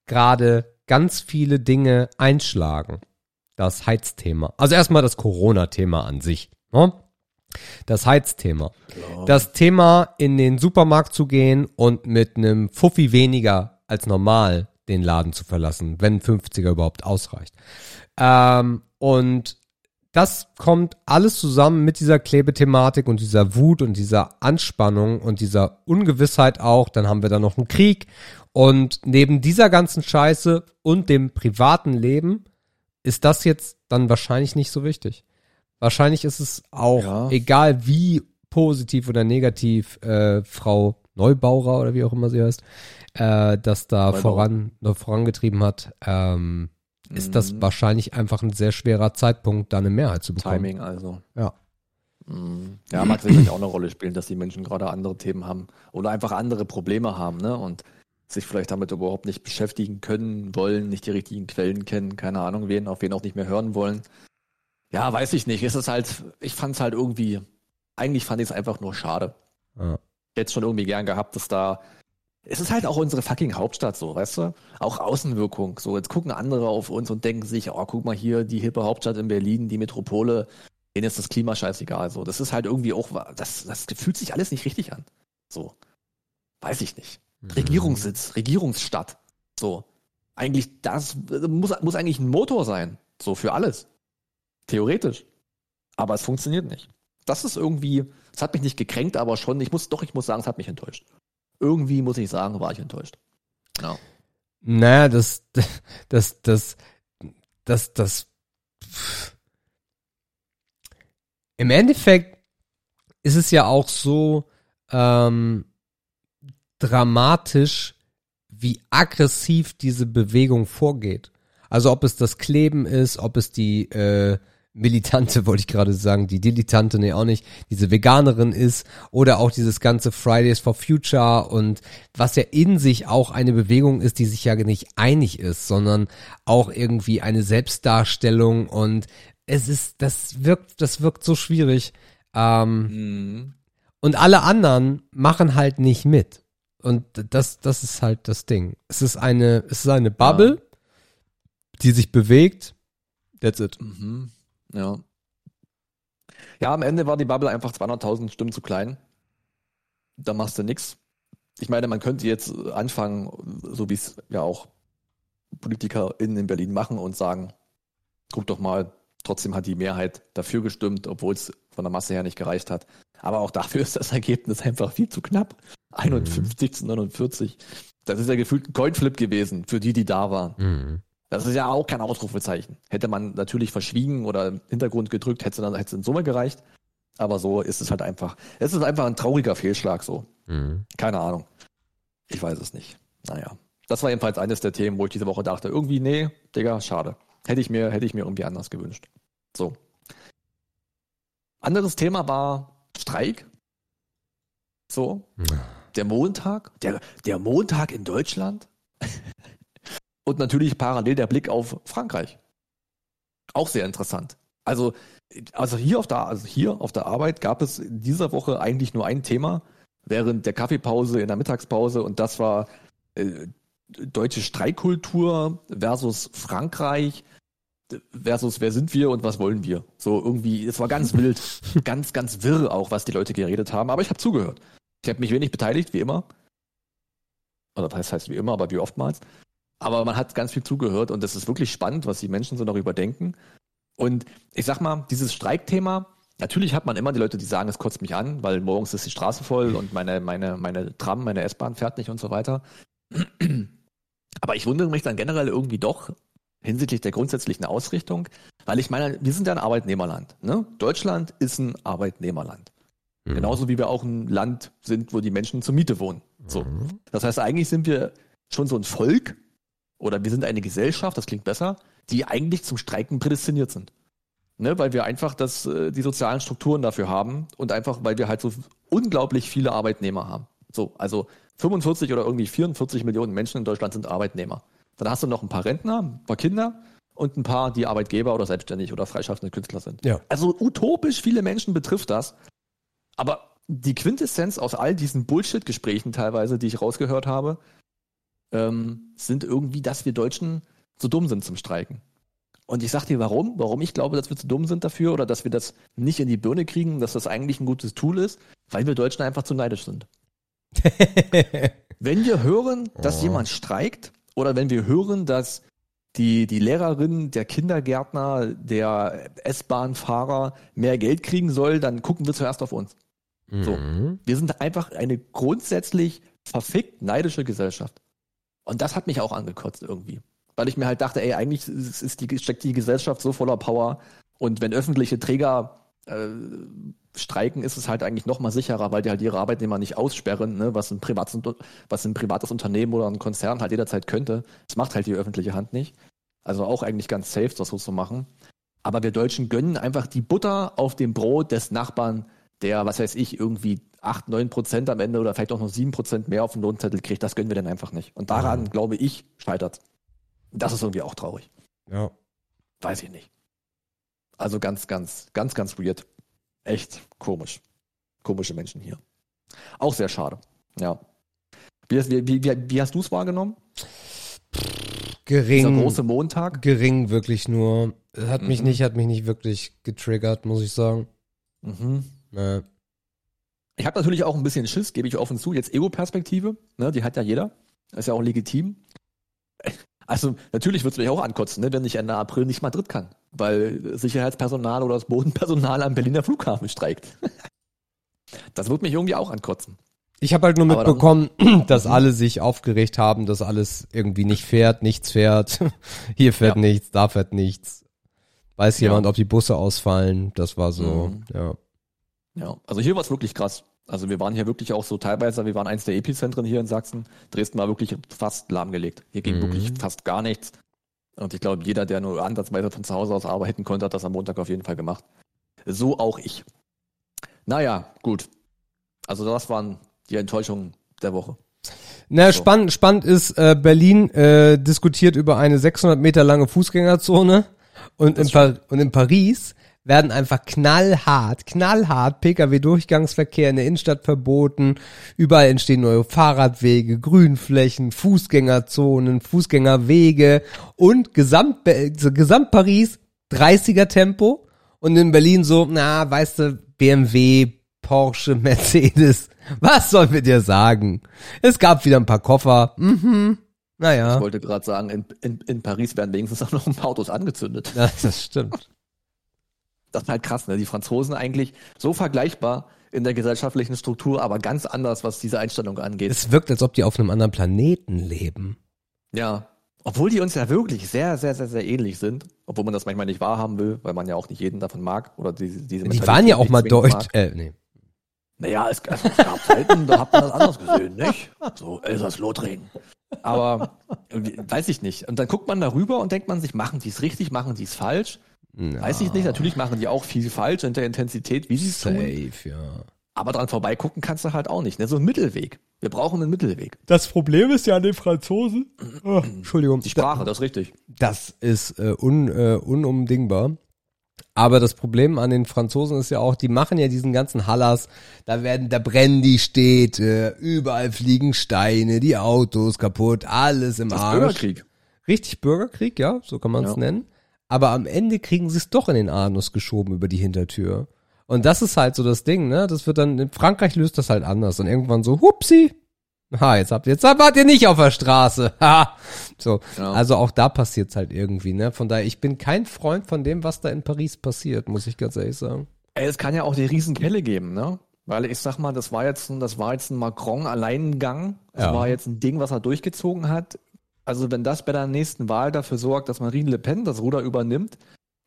gerade ganz viele Dinge einschlagen. Das Heizthema. Also erstmal das Corona-Thema an sich. Ne? Das Heizthema. Das Thema, in den Supermarkt zu gehen und mit einem Fuffi weniger als normal den Laden zu verlassen, wenn 50er überhaupt ausreicht. Ähm, und das kommt alles zusammen mit dieser Klebethematik und dieser Wut und dieser Anspannung und dieser Ungewissheit auch. Dann haben wir da noch einen Krieg. Und neben dieser ganzen Scheiße und dem privaten Leben ist das jetzt dann wahrscheinlich nicht so wichtig. Wahrscheinlich ist es auch Ja. egal, wie positiv oder negativ äh, Frau Neubauer oder wie auch immer sie heißt, äh, das da Neubauer. voran, vorangetrieben hat, ähm, ist das Mhm. wahrscheinlich einfach ein sehr schwerer Zeitpunkt, da eine Mehrheit zu bekommen. Timing also. Ja. Mhm. Ja, mag sicherlich auch eine Rolle spielen, dass die Menschen gerade andere Themen haben oder einfach andere Probleme haben, ne? Und sich vielleicht damit überhaupt nicht beschäftigen können, wollen, nicht die richtigen Quellen kennen, keine Ahnung wen, auf wen auch nicht mehr hören wollen. Ja, weiß ich nicht. Es ist halt, ich fand es halt irgendwie, eigentlich fand ich es einfach nur schade. Ja. Es schon irgendwie gern gehabt, dass da. Es ist halt auch unsere fucking Hauptstadt so, weißt du? Auch Außenwirkung. So, jetzt gucken andere auf uns und denken sich, oh, guck mal hier, die hippe Hauptstadt in Berlin, die Metropole, denen ist das Klima scheißegal. So, das ist halt irgendwie auch, das, das fühlt sich alles nicht richtig an. So. Weiß ich nicht. Regierungssitz, Regierungsstadt. So. Eigentlich, das muss, muss eigentlich ein Motor sein. So für alles. Theoretisch. Aber es funktioniert nicht. Das ist irgendwie, es hat mich nicht gekränkt, aber schon, ich muss, doch, ich muss sagen, es hat mich enttäuscht. Irgendwie muss ich sagen, war ich enttäuscht. Ja. Naja, das, das, das, das, das, im Endeffekt ist es ja auch so ähm, dramatisch, wie aggressiv diese Bewegung vorgeht. Also ob es das Kleben ist, ob es die äh, Militante, wollte ich gerade sagen, die Dilettante, nee, auch nicht, diese Veganerin ist oder auch dieses ganze Fridays for Future und was ja in sich auch eine Bewegung ist, die sich ja nicht einig ist, sondern auch irgendwie eine Selbstdarstellung und es ist, das wirkt, das wirkt so schwierig. Ähm, Mhm. und alle anderen machen halt nicht mit. Und das, das ist halt das Ding. Es ist eine, es ist eine Bubble, die sich bewegt. That's it. Mhm. Ja. Ja, am Ende war die Bubble einfach 200.000 Stimmen zu klein. Da machst du nix. Ich meine, man könnte jetzt anfangen, so wie es ja auch PolitikerInnen in Berlin machen und sagen, guck doch mal, trotzdem hat die Mehrheit dafür gestimmt, obwohl es von der Masse her nicht gereicht hat. Aber auch dafür ist das Ergebnis einfach viel zu knapp. 51 zu 49. Das ist ja gefühlt ein Coinflip gewesen für die, die da waren. Mhm. Das ist ja auch kein Ausrufezeichen. Hätte man natürlich verschwiegen oder im Hintergrund gedrückt, hätte es dann hätte es in Summe gereicht. Aber so ist es halt einfach. Es ist einfach ein trauriger Fehlschlag so. Mhm. Keine Ahnung. Ich weiß es nicht. Naja. Das war jedenfalls eines der Themen, wo ich diese Woche dachte, irgendwie, nee, Digga, schade. Hätte ich mir, hätte ich mir irgendwie anders gewünscht. So. Anderes Thema war Streik. So. Der Montag. Der, der Montag in Deutschland. Und natürlich parallel der Blick auf Frankreich. Auch sehr interessant. Also, also hier auf der, also hier auf der Arbeit gab es in dieser Woche eigentlich nur ein Thema während der Kaffeepause in der Mittagspause und das war äh, deutsche Streikkultur versus Frankreich versus wer sind wir und was wollen wir. So irgendwie, es war ganz wild, ganz, ganz wirr auch, was die Leute geredet haben, aber ich habe zugehört. Ich habe mich wenig beteiligt, wie immer. Oder das heißt wie immer, aber wie oftmals. Aber man hat ganz viel zugehört und es ist wirklich spannend, was die Menschen so darüber denken. Und ich sag mal, dieses Streikthema, natürlich hat man immer die Leute, die sagen, es kotzt mich an, weil morgens ist die Straße voll und meine, meine, meine Tram, meine S-Bahn fährt nicht und so weiter. Aber ich wundere mich dann generell irgendwie doch hinsichtlich der grundsätzlichen Ausrichtung, weil ich meine, wir sind ja ein Arbeitnehmerland. Ne? Deutschland ist ein Arbeitnehmerland. Mhm. Genauso wie wir auch ein Land sind, wo die Menschen zur Miete wohnen. So. Mhm. Das heißt, eigentlich sind wir schon so ein Volk oder wir sind eine Gesellschaft, das klingt besser, die eigentlich zum Streiken prädestiniert sind. Ne, weil wir einfach das, äh, die sozialen Strukturen dafür haben und einfach, weil wir halt so unglaublich viele Arbeitnehmer haben. So, also 45 oder irgendwie 44 Millionen Menschen in Deutschland sind Arbeitnehmer. Dann hast du noch ein paar Rentner, ein paar Kinder und ein paar, die Arbeitgeber oder selbstständig oder freischaffende Künstler sind. Ja. Also utopisch viele Menschen betrifft das. Aber die Quintessenz aus all diesen Bullshit-Gesprächen teilweise, die ich rausgehört habe, ähm, sind irgendwie, dass wir Deutschen zu dumm sind zum Streiken. Und ich sag dir warum, warum ich glaube, dass wir zu dumm sind dafür oder dass wir das nicht in die Birne kriegen, dass das eigentlich ein gutes Tool ist, weil wir Deutschen einfach zu neidisch sind. Wenn wir hören, dass Oh. jemand streikt oder wenn wir hören, dass die, die Lehrerin, der Kindergärtner, der S-Bahn-Fahrer mehr Geld kriegen soll, dann gucken wir zuerst auf uns. So. Mhm. Wir sind einfach eine grundsätzlich verfickt neidische Gesellschaft. Und das hat mich auch angekotzt irgendwie. Weil ich mir halt dachte, ey, eigentlich ist, die, steckt die Gesellschaft so voller Power. Und wenn öffentliche Träger äh, streiken, ist es halt eigentlich noch mal sicherer, weil die halt ihre Arbeitnehmer nicht aussperren, ne, was, ein privates, was ein privates Unternehmen oder ein Konzern halt jederzeit könnte. Das macht halt die öffentliche Hand nicht. Also auch eigentlich ganz safe, das so zu machen. Aber wir Deutschen gönnen einfach die Butter auf dem Brot des Nachbarn, der, was weiß ich, irgendwie 8, 9 Prozent am Ende oder vielleicht auch noch 7 Prozent mehr auf den Lohnzettel kriegt. Das gönnen wir dann einfach nicht. Und daran, glaube ich, scheitert. Das ist irgendwie auch traurig. Ja. Weiß ich nicht. Also ganz, ganz, ganz, ganz weird. Echt komisch. Komische Menschen hier. Auch sehr schade. Ja. Wie, wie, wie, wie, hast du es wahrgenommen? Dieser Gering. große Montag? Gering wirklich nur. Hat mich Mhm. nicht, hat mich nicht wirklich getriggert, muss ich sagen. Mhm. Äh, Ich habe natürlich auch ein bisschen Schiss, gebe ich offen zu. Jetzt Ego-Perspektive, ne, die hat ja jeder. Ist ja auch legitim. Also natürlich wird es mich auch ankotzen, ne, wenn ich Ende April nicht Madrid kann, weil Sicherheitspersonal oder das Bodenpersonal am Berliner Flughafen streikt. Das wird mich irgendwie auch ankotzen. Ich habe halt nur mitbekommen, dass Mhm. alle sich aufgeregt haben, dass alles irgendwie nicht fährt, nichts fährt. Hier fährt Ja. nichts, da fährt nichts. Weiß Ja. jemand, ob die Busse ausfallen? Das war so, Mhm. ja. Ja, also hier war es wirklich krass. Also wir waren hier wirklich auch so teilweise, wir waren eins der Epizentren hier in Sachsen. Dresden war wirklich fast lahmgelegt. Hier ging Mhm. wirklich fast gar nichts. Und ich glaube, jeder, der nur ansatzweise von zu Hause aus arbeiten konnte, hat das am Montag auf jeden Fall gemacht. So auch ich. Naja, gut. Also das waren die Enttäuschungen der Woche. Na, So. spannend, spannend ist, äh, Berlin äh, diskutiert über eine 600 Meter lange Fußgängerzone Und in, pa und in Paris werden einfach knallhart, knallhart Pkw-Durchgangsverkehr in der Innenstadt verboten. Überall entstehen neue Fahrradwege, Grünflächen, Fußgängerzonen, Fußgängerwege und Gesamt, Gesamt Paris 30er Tempo. Und in Berlin so, na, weißt du, BMW, Porsche, Mercedes. Was sollen wir dir sagen? Es gab wieder ein paar Koffer. Mhm. Naja. Ich wollte gerade sagen, in, in, in Paris werden wenigstens auch noch ein paar Autos angezündet. Ja, das stimmt. Das ist halt krass, ne? Die Franzosen eigentlich so vergleichbar in der gesellschaftlichen Struktur, aber ganz anders, was diese Einstellung angeht. Es wirkt, als ob die auf einem anderen Planeten leben. Ja. Obwohl die uns ja wirklich sehr, sehr, sehr, sehr ähnlich sind. Obwohl man das manchmal nicht wahrhaben will, weil man ja auch nicht jeden davon mag. Oder diese, diese Die waren ja auch mal deutsch. Äh, nee. Naja, es, es gab Zeiten, da hat man das anders gesehen, nicht? So Elsass-Lothringen. Aber weiß ich nicht. Und dann guckt man darüber und denkt man sich, machen die es richtig, machen die es falsch? Ja. Weiß ich nicht. Natürlich machen die auch viel falsch in der Intensität, wie sie es tun. Safe, ja. Aber dran vorbeigucken kannst du halt auch nicht. Ne? So ein Mittelweg. Wir brauchen einen Mittelweg. Das Problem ist ja an den Franzosen. Oh, Entschuldigung. Die Sprache, das ist richtig. Das ist äh, un, äh, unumdingbar. Aber das Problem an den Franzosen ist ja auch, die machen ja diesen ganzen Hallas, da werden, da brennen die Städte, überall fliegen Steine, die Autos kaputt, alles im Das Arsch. Bürgerkrieg. Richtig Bürgerkrieg, ja, so kann man es Ja. nennen. Aber am Ende kriegen sie es doch in den Anus geschoben über die Hintertür. Und das ist halt so das Ding, ne? Das wird dann, in Frankreich löst das halt anders. Und irgendwann so, hupsi. Ha, jetzt habt ihr, jetzt wart ihr nicht auf der Straße. Ha. So. Ja. Also auch da passiert's halt irgendwie, ne? Von daher, ich bin kein Freund von dem, was da in Paris passiert, muss ich ganz ehrlich sagen. Ey, es kann ja auch die Riesenkelle geben, ne? Weil ich sag mal, das war jetzt ein, das war jetzt ein Macron-Alleingang. Das Ja. war jetzt ein Ding, was er durchgezogen hat. Also wenn das bei der nächsten Wahl dafür sorgt, dass Marine Le Pen das Ruder übernimmt,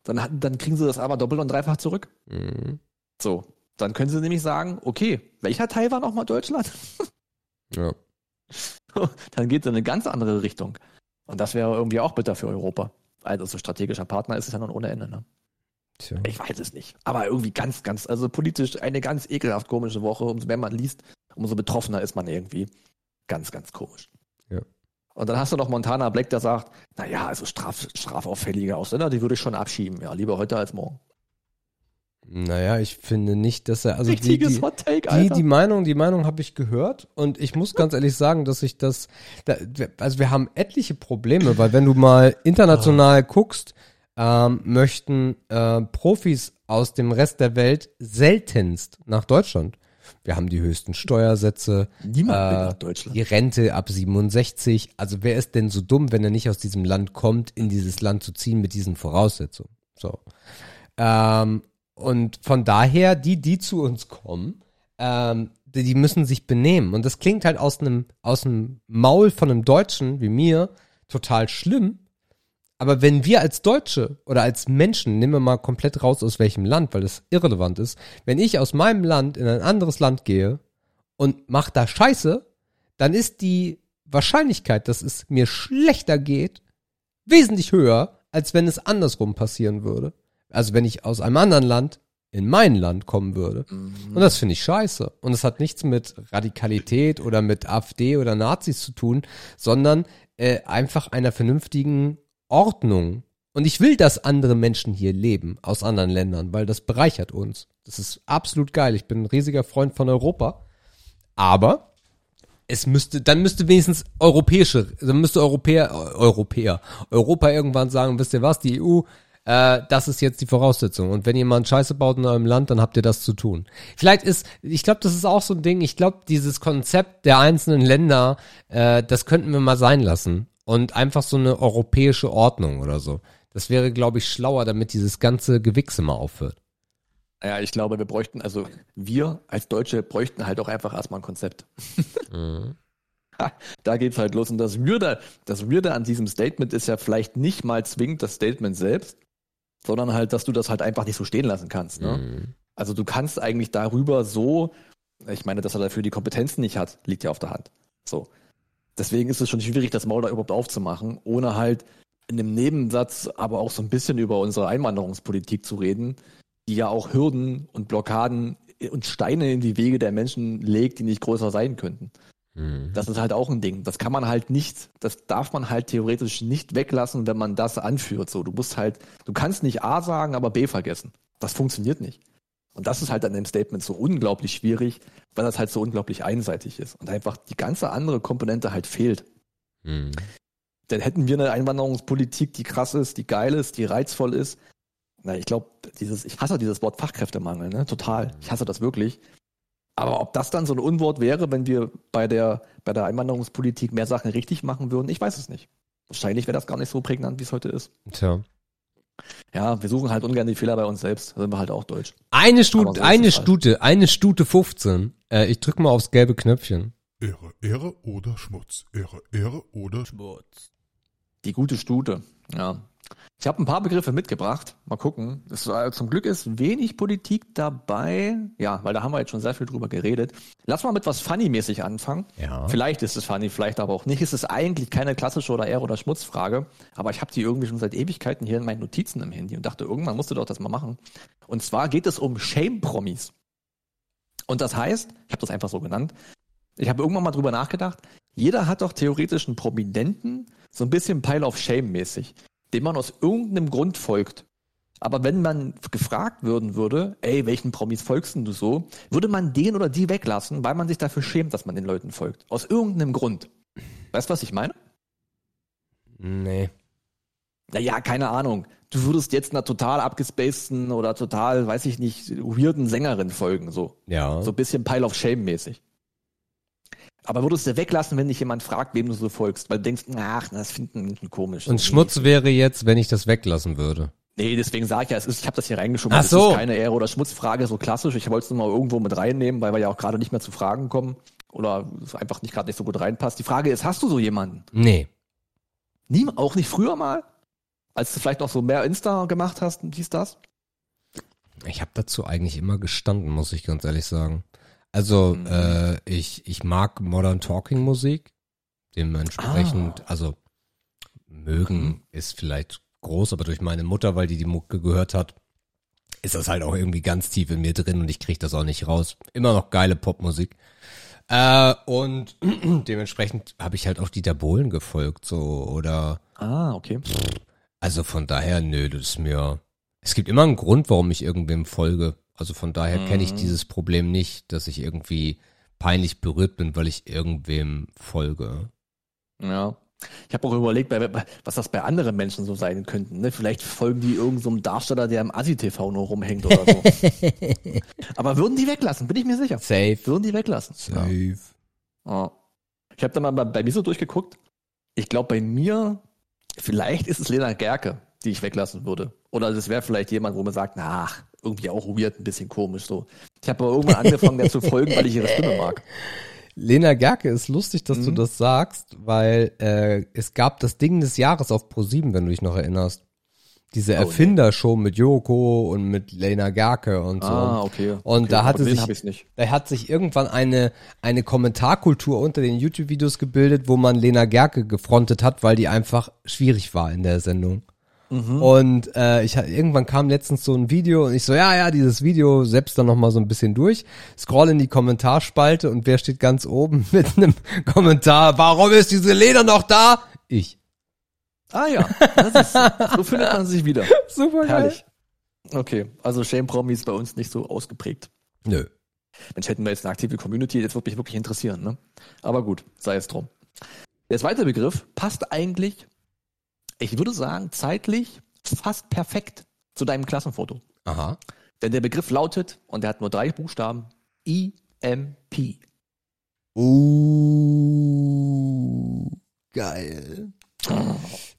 dann, dann kriegen sie das aber doppelt und dreifach zurück. Mhm. So. Dann können sie nämlich sagen, okay, welcher Teil war nochmal Deutschland? Ja. dann geht es in eine ganz andere Richtung. Und das wäre irgendwie auch bitter für Europa. Also so strategischer Partner ist es ja nun ohne Ende, ne? Tja. Ich weiß es nicht. Aber irgendwie ganz, ganz, also politisch eine ganz ekelhaft komische Woche. Umso mehr man liest, umso betroffener ist man irgendwie. Ganz, ganz komisch. Und dann hast du noch Montana Black, der sagt, naja, also straf, strafauffällige Ausländer, die würde ich schon abschieben. Ja, lieber heute als morgen. Naja, ich finde nicht, dass er, also die, Richtiges die, Hot Take, Die, Alter. die Meinung, die Meinung habe ich gehört und ich muss ganz ehrlich sagen, dass ich das, da, also wir haben etliche Probleme, weil wenn du mal international guckst, ähm, möchten äh, Profis aus dem Rest der Welt seltenst nach Deutschland. Wir haben die höchsten Steuersätze, Niemand will äh, nach Deutschland. die Rente ab 67. Also wer ist denn so dumm, wenn er nicht aus diesem Land kommt, in dieses Land zu ziehen mit diesen Voraussetzungen? So. Ähm, und von daher, die, die zu uns kommen, ähm, die, die müssen sich benehmen. Und das klingt halt aus einem, aus dem Maul von einem Deutschen wie mir total schlimm. Aber wenn wir als Deutsche oder als Menschen, nehmen wir mal komplett raus aus welchem Land, weil das irrelevant ist, wenn ich aus meinem Land in ein anderes Land gehe und mach da Scheiße, dann ist die Wahrscheinlichkeit, dass es mir schlechter geht, wesentlich höher, als wenn es andersrum passieren würde. Also wenn ich aus einem anderen Land in mein Land kommen würde. Und das finde ich scheiße. Und es hat nichts mit Radikalität oder mit AfD oder Nazis zu tun, sondern äh, einfach einer vernünftigen Ordnung. Und ich will, dass andere Menschen hier leben aus anderen Ländern, weil das bereichert uns. Das ist absolut geil. Ich bin ein riesiger Freund von Europa. Aber es müsste, dann müsste wenigstens europäische, dann müsste Europäer, Europäer, Europa irgendwann sagen, wisst ihr was, die EU, äh, das ist jetzt die Voraussetzung. Und wenn jemand Scheiße baut in eurem Land, dann habt ihr das zu tun. Vielleicht ist, ich glaube, das ist auch so ein Ding, ich glaube, dieses Konzept der einzelnen Länder, äh, das könnten wir mal sein lassen. Und einfach so eine europäische Ordnung oder so. Das wäre, glaube ich, schlauer, damit dieses ganze Gewichse mal aufhört. Ja, ich glaube, wir bräuchten, also wir als Deutsche bräuchten halt auch einfach erstmal ein Konzept. Ha, da geht's halt los. Und das Würde, das Würde an diesem Statement ist ja vielleicht nicht mal zwingend das Statement selbst, sondern halt, dass du das halt einfach nicht so stehen lassen kannst. Ne? Mhm. Also du kannst eigentlich darüber so, ich meine, dass er dafür die Kompetenzen nicht hat, liegt ja auf der Hand. So. Deswegen ist es schon schwierig, das Maul da überhaupt aufzumachen, ohne halt in einem Nebensatz aber auch so ein bisschen über unsere Einwanderungspolitik zu reden, die ja auch Hürden und Blockaden und Steine in die Wege der Menschen legt, die nicht größer sein könnten. Mhm. Das ist halt auch ein Ding. Das kann man halt nicht, das darf man halt theoretisch nicht weglassen, wenn man das anführt. So, du musst halt, du kannst nicht A sagen, aber B vergessen. Das funktioniert nicht. Und das ist halt an dem Statement so unglaublich schwierig, weil das halt so unglaublich einseitig ist und einfach die ganze andere Komponente halt fehlt. Mhm. Dann hätten wir eine Einwanderungspolitik, die krass ist, die geil ist, die reizvoll ist. Na, ich glaube, dieses, ich hasse dieses Wort Fachkräftemangel, ne? Total. Ich hasse das wirklich. Aber ob das dann so ein Unwort wäre, wenn wir bei der, bei der Einwanderungspolitik mehr Sachen richtig machen würden, ich weiß es nicht. Wahrscheinlich wäre das gar nicht so prägnant, wie es heute ist. Tja. Ja, wir suchen halt ungern die Fehler bei uns selbst. Da sind wir halt auch deutsch. Eine Aber Stute, so eine es halt. Stute, eine Stute 15. Äh, ich drück mal aufs gelbe Knöpfchen. Ehre, Ehre oder Schmutz. Ehre, Ehre oder Schmutz. Die gute Stute. Ja. Ich habe ein paar Begriffe mitgebracht. Mal gucken. Es, zum Glück ist wenig Politik dabei. Ja, weil da haben wir jetzt schon sehr viel drüber geredet. Lass mal mit was Funny-mäßig anfangen. Ja. Vielleicht ist es funny, vielleicht aber auch nicht. Es ist eigentlich keine klassische oder Ehre- oder Schmutzfrage, aber ich habe die irgendwie schon seit Ewigkeiten hier in meinen Notizen im Handy und dachte, irgendwann musst du doch das mal machen. Und zwar geht es um Shame-Promis. Und das heißt, ich habe das einfach so genannt, ich habe irgendwann mal drüber nachgedacht, jeder hat doch theoretisch einen Prominenten, so ein bisschen Pile of Shame-mäßig, dem man aus irgendeinem Grund folgt. Aber wenn man gefragt würden würde, ey, welchen Promis folgst denn du so, würde man den oder die weglassen, weil man sich dafür schämt, dass man den Leuten folgt. Aus irgendeinem Grund. Weißt du, was ich meine? Nee. Naja, keine Ahnung. Du würdest jetzt einer total abgespaceden oder total, weiß ich nicht, weirden Sängerin folgen, so. Ja. So ein bisschen Pile of Shame mäßig. Aber würdest du weglassen, wenn dich jemand fragt, wem du so folgst, weil du denkst, ach, das finden Menschen komisch. Und Schmutz wäre jetzt, wenn ich das weglassen würde. Nee, deswegen sage ich ja, es ist, ich habe das hier reingeschoben. Ach so. Es ist keine Ehre- oder Schmutzfrage, so klassisch. Ich wollte es nur mal irgendwo mit reinnehmen, weil wir ja auch gerade nicht mehr zu Fragen kommen. Oder es einfach nicht gerade nicht so gut reinpasst. Die Frage ist, hast du so jemanden? Nee. Nie, auch nicht früher mal? Als du vielleicht noch so mehr Insta gemacht hast und dies, das? Ich habe dazu eigentlich immer gestanden, muss ich ganz ehrlich sagen. Also, Mhm. äh, ich, ich mag Modern Talking Musik. Dementsprechend, also mögen Mhm. ist vielleicht groß, aber durch meine Mutter, weil die die Mucke gehört hat, ist das halt auch irgendwie ganz tief in mir drin und ich krieg das auch nicht raus. Immer noch geile Popmusik. Äh, und dementsprechend habe ich halt auch Dieter Bohlen gefolgt, so, oder Ah, okay. also von daher, nö, das ist mir. Es gibt immer einen Grund, warum ich irgendwem folge. Also von daher kenne ich Mhm. dieses Problem nicht, dass ich irgendwie peinlich berührt bin, weil ich irgendwem folge. Ja. Ich habe auch überlegt, was das bei anderen Menschen so sein könnten. Ne? Vielleicht folgen die irgendeinem so einem Darsteller, der im Asi-TV nur rumhängt oder so. Aber würden die weglassen, bin ich mir sicher. Safe. Würden die weglassen. Safe. Ja. Ich habe da mal bei, bei mir so durchgeguckt. Ich glaube, bei mir, vielleicht ist es Lena Gerke, die ich weglassen würde. Oder das wäre vielleicht jemand, wo man sagt, na, ach, irgendwie auch weird, ein bisschen komisch so. Ich habe aber irgendwann angefangen, der zu folgen, weil ich ihre Stimme mag. Lena Gerke ist lustig, dass du Mhm. das sagst, weil äh, es gab das Ding des Jahres auf Pro7, wenn du dich noch erinnerst. Diese Oh, nee. Erfindershow mit Joko und mit Lena Gerke und so. Ah, okay. Und okay. da hatte sich-. Da hat sich irgendwann eine, eine Kommentarkultur unter den YouTube-Videos gebildet, wo man Lena Gerke gefrontet hat, weil die einfach schwierig war in der Sendung. Mhm. Und äh, ich irgendwann kam letztens so ein Video und ich so, ja, ja, dieses Video selbst dann nochmal so ein bisschen durch, scroll in die Kommentarspalte und wer steht ganz oben mit einem Kommentar, warum ist diese Lena noch da? Ich. Ah ja, das ist, so findet man sich wieder. Super geil. Herrlich. Okay, also Shame Promis bei uns nicht so ausgeprägt. Nö. Mensch, hätten wir jetzt eine aktive Community, das würde mich wirklich interessieren, ne? Aber gut, sei es drum. Der zweite Begriff passt eigentlich, ich würde sagen, zeitlich fast perfekt zu deinem Klassenfoto. Aha. Denn der Begriff lautet, und der hat nur drei Buchstaben, EMP. Uh, geil.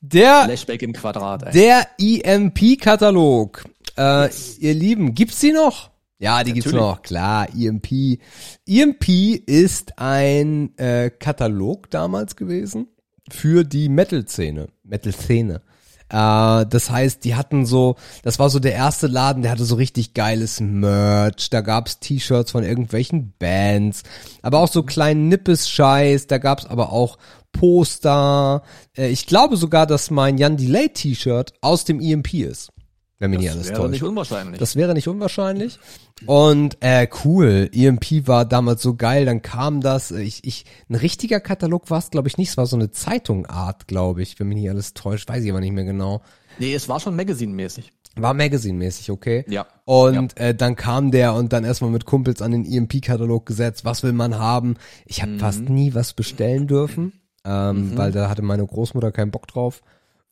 Der Flashback im Quadrat, ey. Der EMP-Katalog. Äh, Ihr Lieben, gibt's die noch? Ja, die gibt's Natürlich. noch, klar, EMP. EMP ist ein äh, Katalog damals gewesen für die Metal-Szene. Metal-Szene. Äh, das heißt, die hatten so, das war so der erste Laden, der hatte so richtig geiles Merch. Da gab's T-Shirts von irgendwelchen Bands, aber auch so kleinen Nippes-Scheiß. Da gab's aber auch Poster. Äh, ich glaube sogar, dass mein Jan Delay T-Shirt aus dem EMP ist. wenn mich nicht Das alles wäre täuscht. nicht unwahrscheinlich. Das wäre nicht unwahrscheinlich. Und äh, cool, EMP war damals so geil, dann kam das, äh, ich, ich, ein richtiger Katalog war es, glaube ich, nicht, es war so eine Zeitungart, glaube ich, wenn mich nicht alles täuscht, weiß ich aber nicht mehr genau. nee, es war schon Magazine-mäßig. War Magazine-mäßig, okay? Ja. Und äh, dann kam der und dann erstmal mit Kumpels an den EMP-Katalog gesetzt, was will man haben? Ich habe fast nie was bestellen dürfen, ähm, weil da hatte meine Großmutter keinen Bock drauf.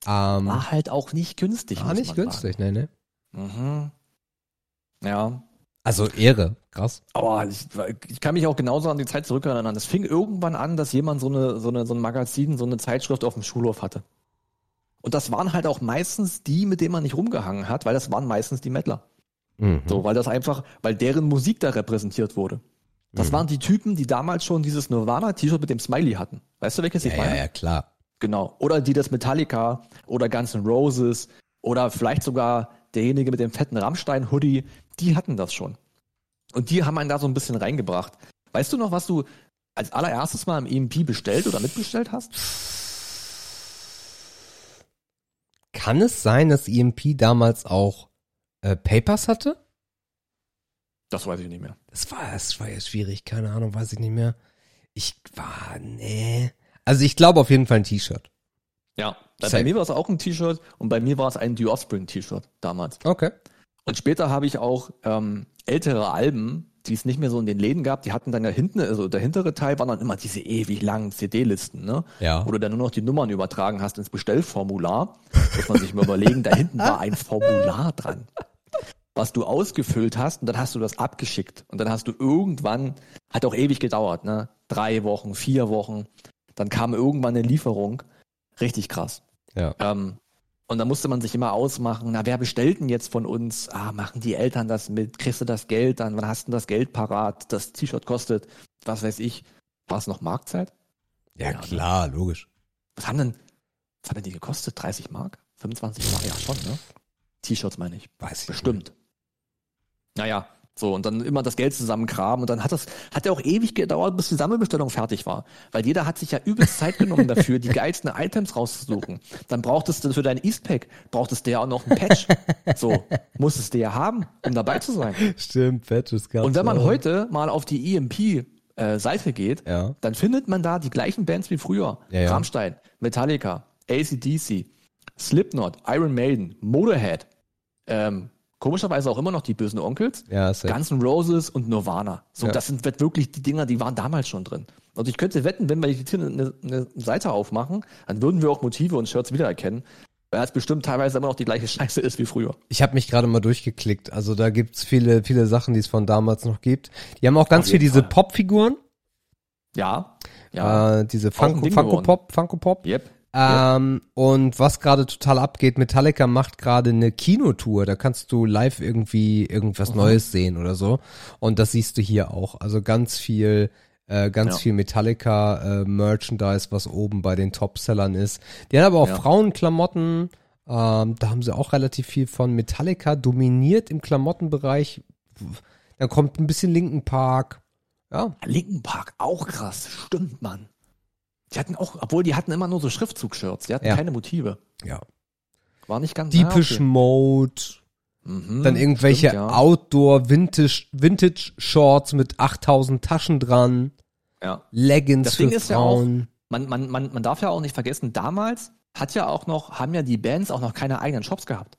Ähm, War halt auch nicht günstig. war nicht günstig, ne, ne? Sagen. Mhm. Ja. Also Ehre, krass. Aber ich, ich kann mich auch genauso an die Zeit zurückerinnern. Es fing irgendwann an, dass jemand so eine, so eine, so ein Magazin, so eine Zeitschrift auf dem Schulhof hatte. Und das waren halt auch meistens die, mit denen man nicht rumgehangen hat, weil das waren meistens die Mettler. Mhm. So, weil das einfach, weil deren Musik da repräsentiert wurde. Das Mhm. waren die Typen, die damals schon dieses Nirvana-T-Shirt mit dem Smiley hatten. Weißt du, welches ich Ja, meine? ja, ja, klar. Genau. Oder die das Metallica oder Guns N' Roses oder vielleicht sogar derjenige mit dem fetten Rammstein-Hoodie, die hatten das schon. Und die haben einen da so ein bisschen reingebracht. Weißt du noch, was du als allererstes mal im EMP bestellt oder mitbestellt hast? Kann es sein, dass EMP damals auch äh, Papers hatte? Das weiß ich nicht mehr. Das war, das war ja schwierig, keine Ahnung, weiß ich nicht mehr. Ich war, nee. Also ich glaube auf jeden Fall ein T-Shirt. Ja. Safe. Bei mir war es auch ein T-Shirt und bei mir war es ein The Offspring-T-Shirt damals. Okay. Und später habe ich auch ähm, ältere Alben, die es nicht mehr so in den Läden gab, die hatten dann ja hinten, also der hintere Teil waren dann immer diese ewig langen CD-Listen, ne? Ja. Wo du dann nur noch die Nummern übertragen hast ins Bestellformular. Muss man sich mal überlegen, da hinten war ein Formular dran. Was du ausgefüllt hast und dann hast du das abgeschickt. Und dann hast du irgendwann, hat auch ewig gedauert, ne? Drei Wochen, vier Wochen. Dann kam irgendwann eine Lieferung. Richtig krass. Ja. Ähm, und da musste man sich immer ausmachen, na, wer bestellt denn jetzt von uns? Ah, machen die Eltern das mit? Kriegst du das Geld dann? Wann hast du das Geld parat? Das T-Shirt kostet, was weiß ich, war es noch Marktzeit? Ja, Ja, klar, logisch. Was haben denn, was haben denn die gekostet? 30 Mark? 25 Mark? Ja, schon, ne? T-Shirts meine ich. Weiß ich Bestimmt. Naja, so, und dann immer das Geld zusammengraben und dann hat das, hat ja auch ewig gedauert, bis die Sammelbestellung fertig war. Weil jeder hat sich ja übelst Zeit genommen dafür, die geilsten Items rauszusuchen. Dann brauchtest du für dein Eastpack, brauchtest du ja auch noch ein Patch. So, musstest du ja haben, um dabei zu sein. Stimmt, Patches gab's Und wenn man auch. heute mal auf die EMP-Seite geht, Ja. dann findet man da die gleichen Bands wie früher. Ja, ja. Rammstein, Metallica, ACDC, Slipknot, Iron Maiden, Motorhead, ähm, komischerweise auch immer noch die bösen Onkels, Ja. Guns N' Roses und Nirvana. So, Ja. das sind wirklich die Dinger, die waren damals schon drin. Und ich könnte wetten, wenn wir jetzt hier eine, eine Seite aufmachen, dann würden wir auch Motive und Shirts wiedererkennen, weil es bestimmt teilweise immer noch die gleiche Scheiße ist wie früher. Ich habe mich gerade mal durchgeklickt. Also da gibt's viele, viele Sachen, die es von damals noch gibt. Die haben auch ganz viel diese. Popfiguren, Ja, ja, äh, diese Funko, Funko. Pop, Funko Pop. yep. Ähm, und was gerade total abgeht, Metallica macht gerade eine Kinotour, da kannst du live irgendwie irgendwas Neues sehen oder so. Und das siehst du hier auch. Also ganz viel, äh, ganz Ja. viel Metallica äh, Merchandise, was oben bei den Topsellern ist. Die haben aber auch Ja. Frauenklamotten. Ähm, da haben sie auch relativ viel von Metallica dominiert im Klamottenbereich. Dann kommt ein bisschen Linken Park. Ja, Linken Park, auch krass, stimmt, Mann. Die hatten auch, obwohl die hatten immer nur so Schriftzug-Shirts, die hatten Ja. keine Motive. ja. War nicht ganz Deepish ah, Mode. okay. mhm, Dann irgendwelche stimmt, ja. Outdoor Vintage, Vintage Shorts mit 8000 Taschen dran, ja. Leggings Das Ding für ist ja auch- Frauen. Man, man, man, man darf ja auch nicht vergessen, damals hat ja auch noch, haben ja die Bands auch noch keine eigenen Shops gehabt.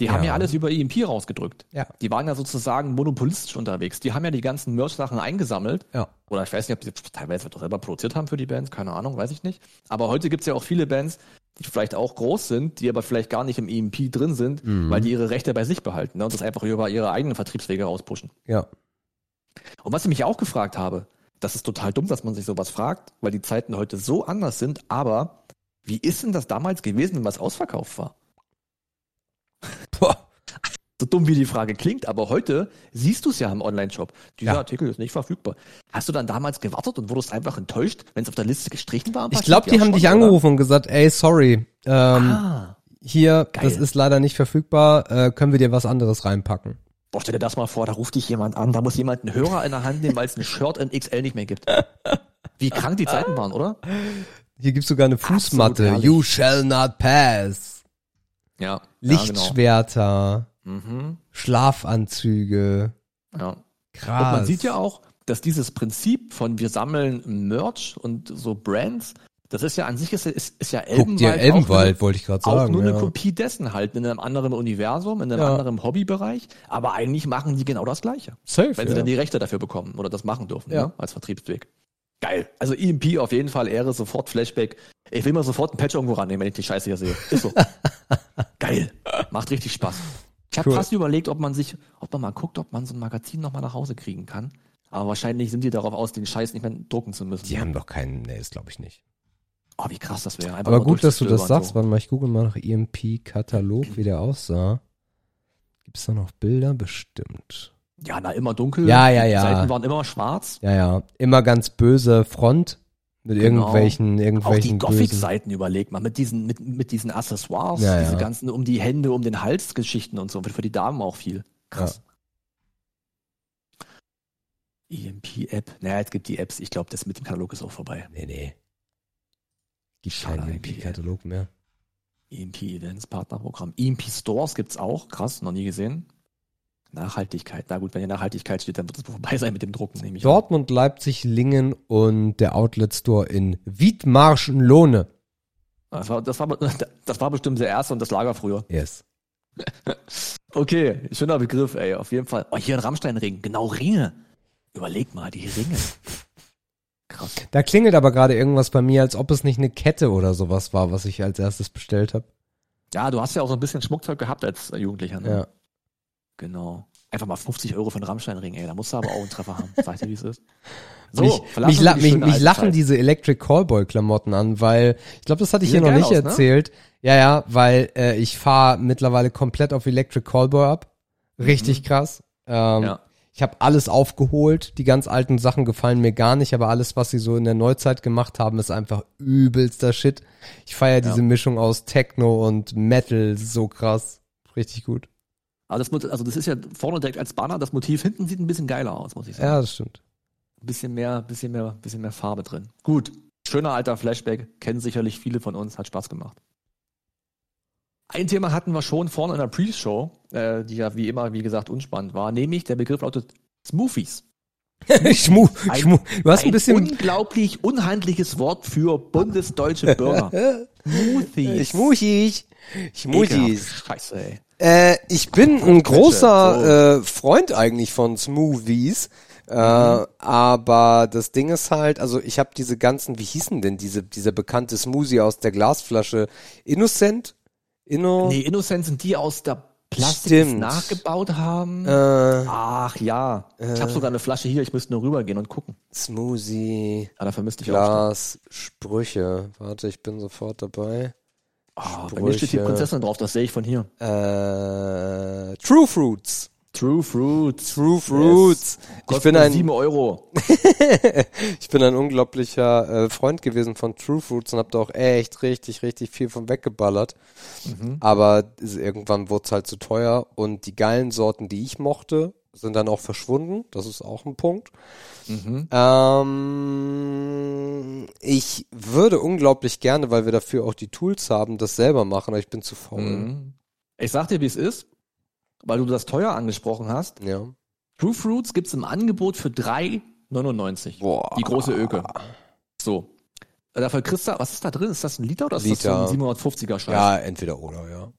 Die haben Ja. ja alles über EMP rausgedrückt. Ja. Die waren ja sozusagen monopolistisch unterwegs. Die haben ja die ganzen Merch-Sachen eingesammelt. Ja. Oder ich weiß nicht, ob sie teilweise doch selber produziert haben für die Bands, keine Ahnung, weiß ich nicht. Aber heute gibt's ja auch viele Bands, die vielleicht auch groß sind, die aber vielleicht gar nicht im EMP drin sind, Mhm. weil die ihre Rechte bei sich behalten ne, und das einfach über ihre eigenen Vertriebswege rauspushen. Ja. Und was ich mich auch gefragt habe, das ist total dumm, dass man sich sowas fragt, weil die Zeiten heute so anders sind, aber wie ist denn das damals gewesen, wenn was ausverkauft war? So dumm wie die Frage klingt, aber heute siehst du es ja im Online-Shop. Dieser Ja. Artikel ist nicht verfügbar. Hast du dann damals gewartet und wurdest einfach enttäuscht, wenn es auf der Liste gestrichen war? Ich glaube, die Ja, haben schon, dich oder? angerufen und gesagt, ey, sorry, ähm, Ah. hier, Geil. das ist leider nicht verfügbar, äh, können wir dir was anderes reinpacken. Boah, stell dir das mal vor, da ruft dich jemand an, da muss jemand einen Hörer in der Hand nehmen, weil es ein Shirt in XL nicht mehr gibt. Wie krank die Zeiten waren, oder? Hier gibt's sogar eine Fußmatte. You shall not pass. Ja. Lichtschwerter, genau. Mhm. Schlafanzüge. ja. Krass. Und man sieht ja auch, dass dieses Prinzip von wir sammeln Merch und so Brands, das ist ja an sich ist, ist, ist ja Guck Elbenwald. dir auch Elbenwald, wollte ich gerade Auch sagen. nur ja. eine Kopie dessen halt, in einem anderen Universum, in einem Ja. anderen Hobbybereich. Aber eigentlich machen die genau das Gleiche. Safe, Wenn ja. sie dann die Rechte dafür bekommen oder das machen dürfen, Ja. ne? als Vertriebsweg. Geil. Also EMP auf jeden Fall Ehre, sofort Flashback. Ich will mal sofort einen Patch irgendwo rannehmen, wenn ich die Scheiße hier sehe. Ist so. Geil. Macht richtig Spaß. Ich habe Cool. fast überlegt, ob man sich, ob man mal guckt, ob man so ein Magazin nochmal nach Hause kriegen kann. Aber wahrscheinlich sind die darauf aus, den Scheiß nicht mehr drucken zu müssen. Die haben doch keinen, nee, das glaube ich nicht. Oh, wie krass das wäre. Aber gut, dass du das sagst. Warte mal, ich google mal nach EMP-Katalog, wie der aussah. Gibt's da noch Bilder? Bestimmt. Ja, na, immer dunkel. Ja, ja, Die ja. Seiten waren immer schwarz. Ja, ja. Immer ganz böse Front mit Genau. irgendwelchen, Auch die irgendwelchen. Gothic-Seiten überlegt man, mit diesen, mit, mit diesen Accessoires, Ja, diese ja. ganzen um die Hände, um den Hals Geschichten und so, für die Damen auch viel. Krass. EMP-App. Naja, es gibt die Apps. Ich glaube, das mit dem Katalog ist auch vorbei. Nee, nee. Gibt keinen EMP-Katalog mehr. EMP-Events, Partnerprogramm. EMP-Stores gibt's auch. Krass, noch nie gesehen. Nachhaltigkeit. Na gut, wenn hier Nachhaltigkeit steht, dann wird es vorbei sein mit dem Drucken, nehme ich an. Dortmund, Leipzig, Lingen und der Outlet Store in Wiedmarschenlohne. Das war, das, war, das war bestimmt der erste und das Lager früher. Yes. Okay, schöner Begriff, ey, auf jeden Fall. Oh, hier ein Rammstein-Ring. Genau, Ringe. Überleg mal, die Ringe. Krass. Da klingelt aber gerade irgendwas bei mir, als ob es nicht eine Kette oder sowas war, was ich als erstes bestellt habe. Ja, du hast ja auch so ein bisschen Schmuckzeug gehabt als Jugendlicher, ne? Ja. Genau. Einfach mal 50 Euro für einen Rammstein-Ring, ey. Da musst du aber auch einen Treffer haben. Sag ich dir, wie es ist. So, mich, mich, la mich, mich lachen diese Electric Callboy Klamotten an, weil ich glaube, das hatte ich hier noch nicht aus, ne? erzählt. Ja, ja, weil äh, ich fahre mittlerweile komplett auf Electric Callboy ab. Richtig krass. Ähm, Mhm. Ja. Ich habe alles aufgeholt. Die ganz alten Sachen gefallen mir gar nicht, aber alles, was sie so in der Neuzeit gemacht haben, ist einfach übelster Shit. Ich feiere diese Mischung aus Techno und Metal so krass. Richtig gut. Aber das, also das ist ja vorne direkt als Banner. Das Motiv hinten sieht ein bisschen geiler aus, muss ich sagen. Ja, das stimmt. Ein bisschen mehr, bisschen mehr, bisschen mehr Farbe drin. Gut. Schöner alter Flashback. Kennen sicherlich viele von uns. Hat Spaß gemacht. Ein Thema hatten wir schon vorne in der Pre-Show, äh, die ja wie immer, wie gesagt, unspannend war, nämlich der Begriff lautet Smoothies. Schmu, Ein- Schmu. Du hast ein Ein bisschen. unglaublich unhandliches Wort für bundesdeutsche Bürger. Smoothies. Schmuchig. Ekelhaft. Scheiße, ey. Äh, ich bin ein großer äh, Freund eigentlich von Smoothies. Äh, aber das Ding ist halt, also ich habe diese ganzen, wie hießen denn diese, dieser bekannte Smoothie aus der Glasflasche? Innocent? Inno? Nee, Innocent sind die aus der Plastik nachgebaut haben. Äh, Ach ja. Ich habe sogar eine Flasche hier, ich müsste nur rübergehen und gucken. Smoothie, Ja, dafür müsste ich auch. Glas, Sprüche. Warte, ich bin sofort dabei. Oh, bei mir steht die. Prinzessin drauf, das sehe ich von hier. Äh, True Fruits. True Fruits. True Fruits. Ich Kostet bin ein, 7 Euro. Ich bin ein unglaublicher äh, Freund gewesen von True Fruits und hab da auch echt richtig, richtig viel von weggeballert. Aber es- irgendwann wurde es halt zu teuer und die geilen Sorten, die ich mochte, sind dann auch verschwunden. Das ist auch ein Punkt. Ähm, ich würde unglaublich gerne, weil wir dafür auch die Tools haben, das selber machen, aber ich bin zu faul. Mhm. Ich sag dir, wie es ist, weil du das teuer angesprochen hast. Ja. True Fruits gibt's im Angebot für 3,99. Boah. Die große Öke. So. Dafür kriegst du, was ist da drin? Ist das ein Liter oder ist Liter. das so ein 750er Scheiß? Ja, entweder oder, ja.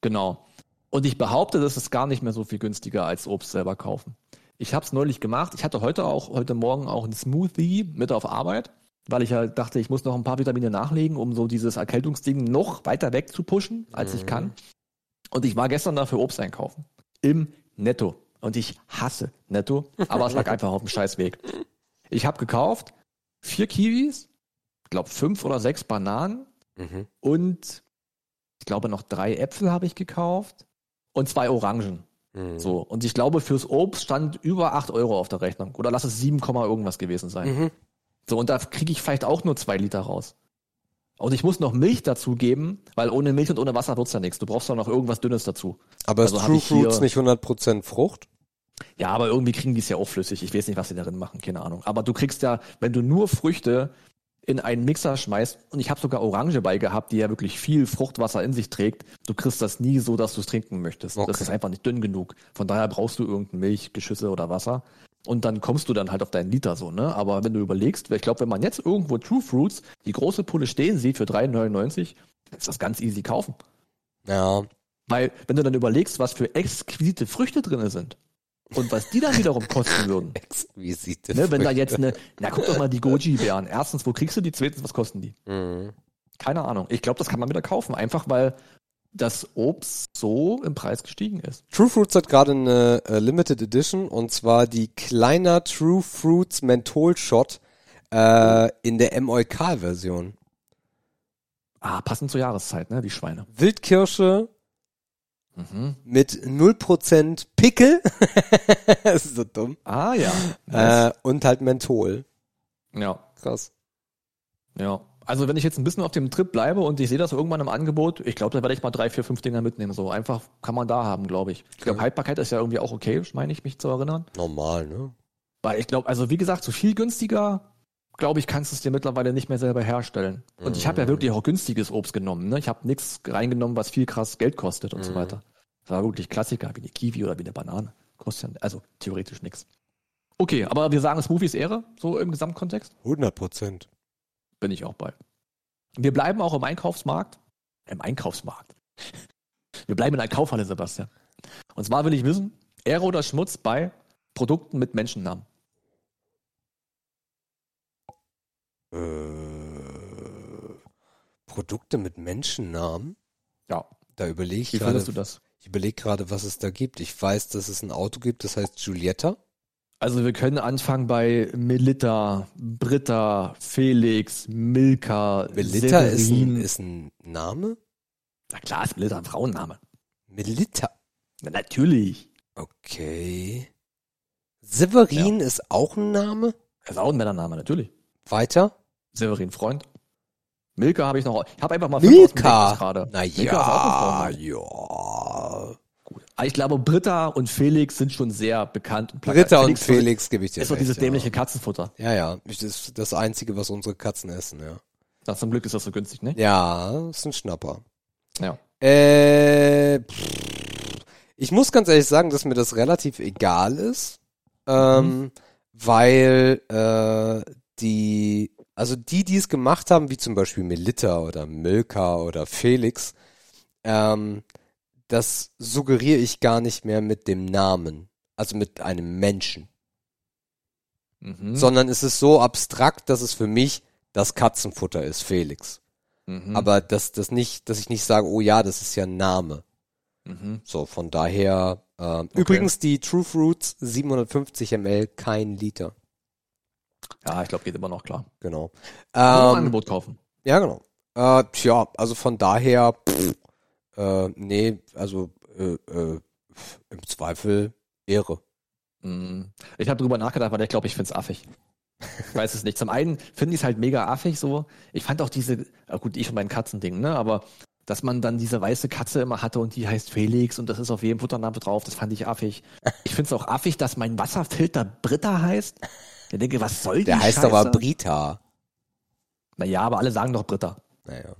Genau. Und ich behaupte, das ist gar nicht mehr so viel günstiger als Obst selber kaufen. Ich habe es neulich gemacht. Ich hatte heute auch heute Morgen auch einen Smoothie mit auf Arbeit, weil ich halt dachte, ich muss noch ein paar Vitamine nachlegen, um so dieses Erkältungsding noch weiter weg zu pushen, als ich kann. Und ich war gestern dafür Obst einkaufen im Netto. Und ich hasse Netto, aber es lag einfach auf dem Scheißweg. Ich habe gekauft vier Kiwis, glaube fünf oder sechs Bananen Mhm. und ich glaube noch drei Äpfel habe ich gekauft und zwei Orangen. Mhm. So. Und ich glaube, fürs Obst stand über 8 Euro auf der Rechnung. Oder lass es 7, Komma irgendwas gewesen sein. Mhm. So, und da kriege ich vielleicht auch nur zwei Liter raus. Und ich muss noch Milch dazu geben, weil ohne Milch und ohne Wasser wird's ja nichts. Du brauchst doch noch irgendwas Dünnes dazu. Aber Also ist True Fruits nicht 100% Frucht? Ja, aber irgendwie kriegen die es ja auch flüssig. Ich weiß nicht, was sie darin machen, keine Ahnung. Aber du kriegst ja, wenn du nur Früchte in einen Mixer schmeißt und ich habe sogar Orange bei gehabt, die ja wirklich viel Fruchtwasser in sich trägt, du kriegst das nie so, dass du es trinken möchtest. Okay. Das ist einfach nicht dünn genug. Von daher brauchst du irgendein Milch, Geschüsse oder Wasser. Und dann kommst du dann halt auf deinen Liter so, ne? Aber wenn du überlegst, ich glaube, wenn man jetzt irgendwo True Fruits die große Pulle stehen sieht für 3,99, ist das ganz easy kaufen. Ja. Weil, wenn du dann überlegst, was für exquisite Früchte drin sind und was die dann wiederum kosten würden, Exquisite. ne, wenn da jetzt eine, na guck doch mal die Goji-Beeren. Erstens, wo kriegst du die? Zweitens, was kosten die? Mhm. Keine Ahnung. Ich glaube, das kann man wieder kaufen, einfach weil das Obst so im Preis gestiegen ist. True Fruits hat gerade eine äh, Limited Edition und zwar die kleiner True Fruits Menthol Shot äh, in der M-Eukal-Version. Ah, passend zur Jahreszeit, ne, die Schweine. Wildkirsche Mhm. mit 0% Pickel. das ist so dumm. Ah ja. Äh, und halt Menthol. ja. Krass. Ja. Also wenn ich jetzt ein bisschen auf dem Trip bleibe und ich sehe das irgendwann im Angebot, ich glaube, da werde ich mal drei, vier, fünf Dinger mitnehmen. So einfach kann man da haben, glaube ich. Ich glaube. Haltbarkeit ist ja irgendwie auch okay, meine ich mich zu erinnern. Normal, ne? Weil ich glaube, also wie gesagt, so viel günstiger, glaube ich, kannst du es dir mittlerweile nicht mehr selber herstellen. Und ich habe ja wirklich auch günstiges Obst genommen. Ne? Ich habe nichts reingenommen, was viel krass Geld kostet und so weiter. Das war wirklich Klassiker, wie eine Kiwi oder wie eine Banane. Kostet ja, also theoretisch nichts. Okay, aber wir sagen Smoothies Ehre, so im Gesamtkontext. 100 Prozent. Bin ich auch bei. Wir bleiben auch im Einkaufsmarkt. Im Einkaufsmarkt. Wir bleiben in der Kaufhalle, Sebastian. Und zwar will ich wissen, Ehre oder Schmutz bei Produkten mit Menschennamen. Äh, Produkte mit Menschennamen? Ja. Da überlege ich Wie findest du gerade. das? Ich überlege gerade, was es da gibt. Ich weiß, dass es ein Auto gibt, das heißt Giulietta. Also wir können anfangen bei Melita, Britta, Felix, Milka, Melitta ist ein, ist ein Name? Na klar, ist Melita ein Frauenname. Melitta. Na, natürlich. Okay. Severin ist auch ein Name? Ist auch ein Männername, natürlich. Weiter? Severin Freund. Milka habe ich noch. Ich habe einfach mal Milka. Gerade. Na ja, ja. Gut. Aber ich glaube, Britta und Felix sind schon sehr bekannt. Britta und Felix Felix gebe ich dir Ist doch dieses ja. dämliche Katzenfutter. Ja, ja. Das ist das Einzige, was unsere Katzen essen, ja. Na, zum Glück ist das so günstig, ne? Ja, ist ein Schnapper. Ja. Äh, pff, ich muss ganz ehrlich sagen, dass mir das relativ egal ist, ähm, weil äh, die, also die, die es gemacht haben, wie zum Beispiel Melitta oder Milka oder Felix, ähm, das suggeriere ich gar nicht mehr mit dem Namen, also mit einem Menschen, Mhm. sondern es ist so abstrakt, dass es für mich das Katzenfutter ist, Felix. Mhm. Aber dass das nicht, dass ich nicht sage, oh ja, das ist ja ein Name. Mhm. So, von daher. Ähm, Übrigens die True Fruits 750 ml, kein Liter. Ja, ich glaube, geht immer noch klar. Genau. Ähm, Angebot kaufen. ja, genau. Äh, tja, also von daher, pff, äh, nee, also äh, äh, im Zweifel Ehre. Mhm. Ich habe drüber nachgedacht, weil ich glaube, ich find's affig. Ich weiß es nicht. Zum einen finde ich es halt mega affig so. Ich fand auch diese, ah gut, ich und mein Katzending, ne, aber dass man dann diese weiße Katze immer hatte und die heißt Felix und das ist auf jedem Futtername drauf, das fand ich affig. Ich finde es auch affig, dass mein Wasserfilter Britta heißt. Ich denke, was soll die Der heißt Scheiße? aber Brita. Naja, aber alle sagen doch Britta. Naja.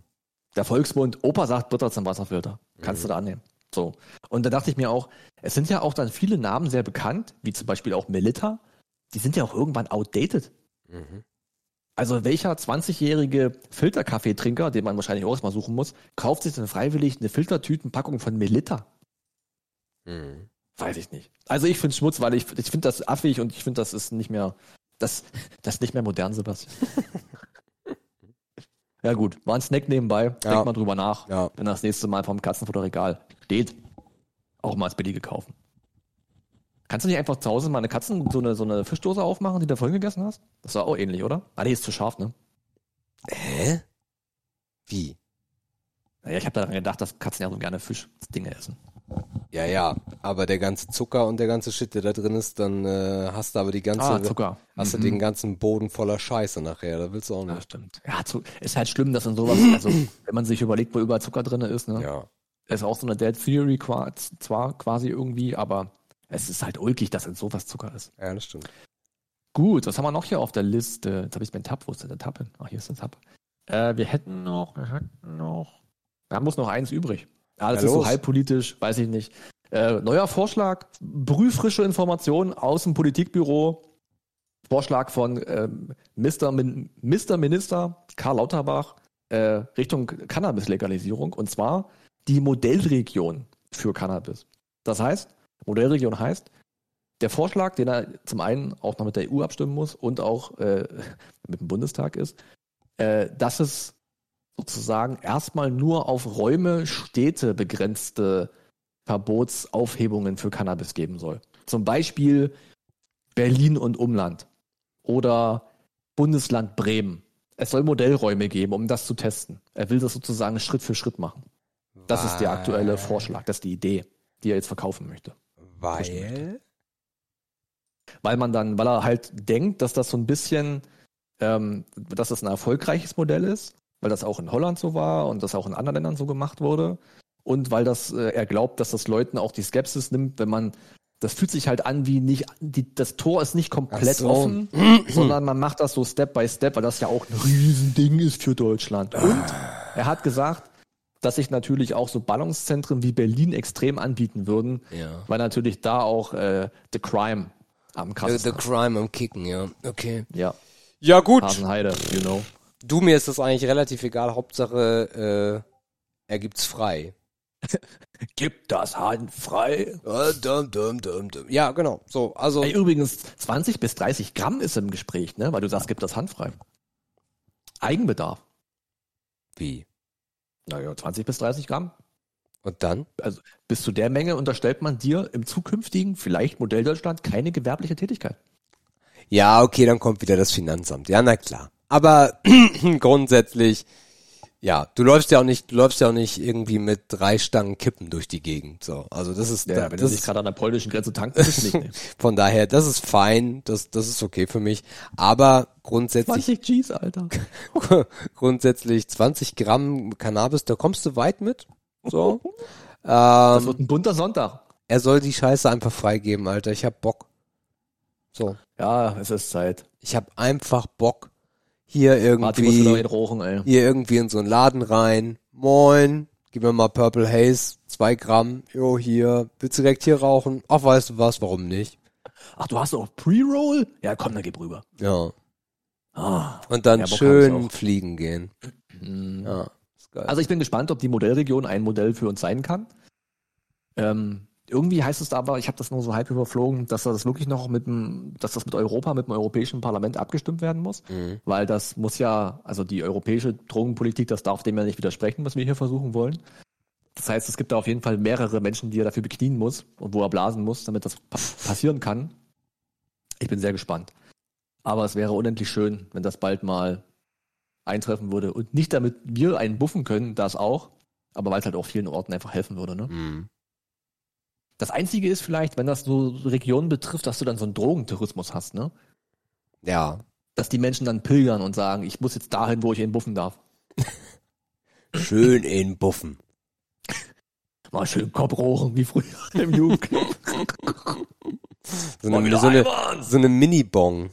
Der Volksmund, Opa sagt Britta zum Wasserfilter. Kannst Mhm. du da annehmen. So. Und da dachte ich mir auch, es sind ja auch dann viele Namen sehr bekannt, wie zum Beispiel auch Melita. Die sind ja auch irgendwann outdated. Mhm. Also welcher 20-jährige Filterkaffeetrinker, den man wahrscheinlich auch erstmal suchen muss, kauft sich denn freiwillig eine Filtertütenpackung von Melita? Mhm. Weiß ich nicht. Also ich finde Schmutz, weil ich, ich finde das affig und ich finde, das ist nicht mehr, das, das ist nicht mehr modern, Sebastian. ja gut, war ein Snack nebenbei, Ja. denk mal drüber nach, Ja. wenn das nächste Mal vom Katzenfutterregal steht, auch mal als billige kaufen. Kannst du nicht einfach zu Hause mal eine Katzen, so eine, so eine Fischdose aufmachen, die du vorhin gegessen hast? Das war auch ähnlich, oder? Ah, die ist zu scharf, ne? Hä? Wie? Naja, ich habe daran gedacht, dass Katzen ja so gerne Fischdinge essen. Ja, ja, aber der ganze Zucker und der ganze Shit, der da drin ist, dann äh, hast du aber die ganze, Ah, Zucker. hast du Mhm. den ganzen Boden voller Scheiße nachher, da willst du auch Ja, nicht. stimmt. Ja, zu, ist halt schlimm, dass in sowas, also wenn man sich überlegt, wo überall Zucker drin ist, ne? Ja. Ist auch so eine Dead Theory zwar quasi irgendwie, aber es ist halt ulkig, dass in sowas Zucker ist. Ja, das stimmt. Gut, was haben wir noch hier auf der Liste? Jetzt habe ich meinen Tab. Wo ist denn der Tab hin? Ach, hier ist der Tab. Äh, wir hätten noch, wir hätten noch. Haben uns noch eins übrig. Ja, das Ja, ist so halbpolitisch, weiß ich nicht. Äh, neuer Vorschlag, brühfrische Informationen aus dem Politikbüro. Vorschlag von ähm, Mr. Min Mr. Minister Karl Lauterbach äh, Richtung Cannabis-Legalisierung. Und zwar die Modellregion für Cannabis. Das heißt, Modellregion heißt, der Vorschlag, den er zum einen auch noch mit der EU abstimmen muss und auch äh, mit dem Bundestag ist, äh, dass es sozusagen erstmal nur auf Räume, Städte begrenzte Verbotsaufhebungen für Cannabis geben soll. Zum Beispiel Berlin und Umland oder Bundesland Bremen. Es soll Modellräume geben, um das zu testen. Er will das sozusagen Schritt für Schritt machen. Das ist der aktuelle Vorschlag, das ist die Idee, die er jetzt verkaufen möchte. Weil? Weil man dann, weil er halt denkt, dass das so ein bisschen, ähm, dass das ein erfolgreiches Modell ist, weil das auch in Holland so war und das auch in anderen Ländern so gemacht wurde. Und weil das, äh, er glaubt, dass das Leuten auch die Skepsis nimmt, wenn man, das fühlt sich halt an wie nicht, die, das Tor ist nicht komplett so. offen, sondern man macht das so Step by Step, weil das ja auch ein Riesending ist für Deutschland. Und er hat gesagt, dass sich natürlich auch so Ballungszentren wie Berlin extrem anbieten würden, Ja. weil natürlich da auch äh, The Crime am The, the krassesten Crime am Kicken, ja. Okay. Ja, Ja, gut. Hasenheide, you know. Du, mir ist das eigentlich relativ egal. Hauptsache, äh, er gibt's frei. Gib das Hand frei. Äh, dum, dum, dum, dum. Ja, genau. So, also. Ey, übrigens, 20 bis 30 Gramm ist im Gespräch, ne? Weil du sagst, gib das handfrei. Eigenbedarf. Wie? Naja, 20 bis 30 Gramm. Und dann? Also bis zu der Menge unterstellt man dir im zukünftigen, vielleicht Modell Deutschland, keine gewerbliche Tätigkeit. Ja, okay, dann kommt wieder das Finanzamt. Ja, na klar. Aber grundsätzlich, ja, du läufst ja auch nicht, du läufst ja auch nicht irgendwie mit drei Stangen Kippen durch die Gegend. So, also das ist, Ja, wenn du das dich ist gerade an der polnischen Grenze tanken bist, nicht. Ne? von daher, das ist fein, das, das ist okay für mich. Aber grundsätzlich 20 G's, Alter. grundsätzlich 20 Gramm Cannabis, da kommst du weit mit. So. Das ähm, wird ein bunter Sonntag. er soll die Scheiße einfach freigeben, Alter. Ich hab Bock. So. Ja, es ist Zeit. Ich hab einfach Bock, hier irgendwie, hin rochen, hier irgendwie in so einen Laden rein. Moin. Gib mir mal Purple Haze. Zwei Gramm. Jo, hier. Willst du direkt hier rauchen? Ach, weißt du was? Warum nicht? Ach, du hast auch Pre-Roll? Ja, komm, dann gib rüber. Ja. Ah. Und dann Ja, schön fliegen gehen. Mhm. Ja. Ist geil. Also ich bin gespannt, ob die Modellregion ein Modell für uns sein kann. Ähm, irgendwie heißt es aber, ich habe das nur so halb überflogen, dass das wirklich noch mit dem, dass das mit Europa, mit dem Europäischen Parlament abgestimmt werden muss. Mhm. Weil das muss ja, also die europäische Drogenpolitik, das darf dem ja nicht widersprechen, was wir hier versuchen wollen. Das heißt, es gibt da auf jeden Fall mehrere Menschen, die er dafür beknien muss und wo er blasen muss, damit das pa passieren kann. Ich bin sehr gespannt. Aber es wäre unendlich schön, wenn das bald mal eintreffen würde. Und nicht damit wir einen buffen können, das auch, aber weil es halt auch vielen Orten einfach helfen würde. Ne? Mhm. Das Einzige ist vielleicht, wenn das so Regionen betrifft, dass du dann so einen Drogentourismus hast, ne? Ja. Dass die Menschen dann pilgern und sagen, ich muss jetzt dahin, wo ich ihn buffen darf. Schön in Buffen. Mal schön Kopf rochen, wie früher im Jugendclub. So eine, so eine, so eine Mini-Bong.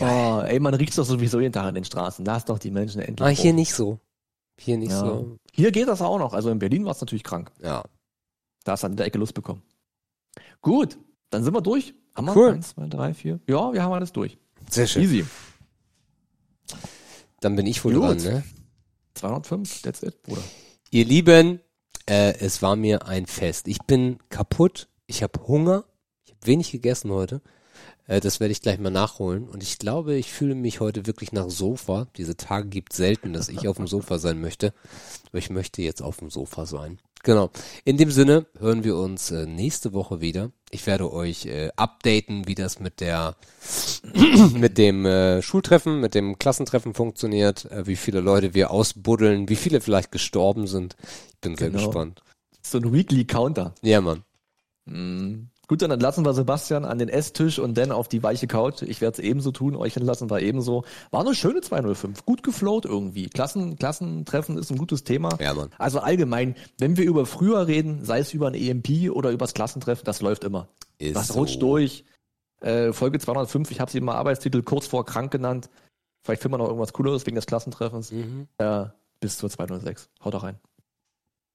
Oh, ey, man riecht's doch sowieso jeden Tag an den Straßen. Da ist doch die Menschen endlich. Ah, hier hoch. nicht so. Hier nicht Ja. so. Hier geht das auch noch. Also in Berlin war es natürlich krank. Ja. Da hast du an der Ecke Lust bekommen. Gut, dann sind wir durch. Haben wir? Cool. Eins, zwei, drei, vier. Ja, wir haben alles durch. Sehr schön. Easy. Dann bin ich wohl Gut. dran, ne? 205, that's it, Bruder. Ihr Lieben, äh, es war mir ein Fest. Ich bin kaputt. Ich habe Hunger. Ich habe wenig gegessen heute. Äh, das werde ich gleich mal nachholen. Und ich glaube, ich fühle mich heute wirklich nach Sofa. Diese Tage gibt selten, dass ich auf dem Sofa sein möchte. Aber ich möchte jetzt auf dem Sofa sein. Genau. In dem Sinne hören wir uns äh, nächste Woche wieder. Ich werde euch äh, updaten, wie das mit der mit dem äh, Schultreffen, mit dem Klassentreffen funktioniert, äh, wie viele Leute wir ausbuddeln, wie viele vielleicht gestorben sind. Ich bin sehr Genau. gespannt. So ein Weekly Counter. Ja, Mann. Mhm. Gut, dann entlassen wir Sebastian an den Esstisch und dann auf die weiche Couch. Ich werde es ebenso tun, euch entlassen wir ebenso. War eine schöne 205, gut geflowt irgendwie. Klassen, Klassentreffen ist ein gutes Thema. Ja, Mann. Also allgemein, wenn wir über früher reden, sei es über ein EMP oder über das Klassentreffen, das läuft immer. Ist das so. rutscht durch. Äh, Folge 205, ich habe sie im Arbeitstitel kurz vor krank genannt. Vielleicht finden wir noch irgendwas Cooleres wegen des Klassentreffens. Mhm. Äh, bis zur 206. Haut da rein.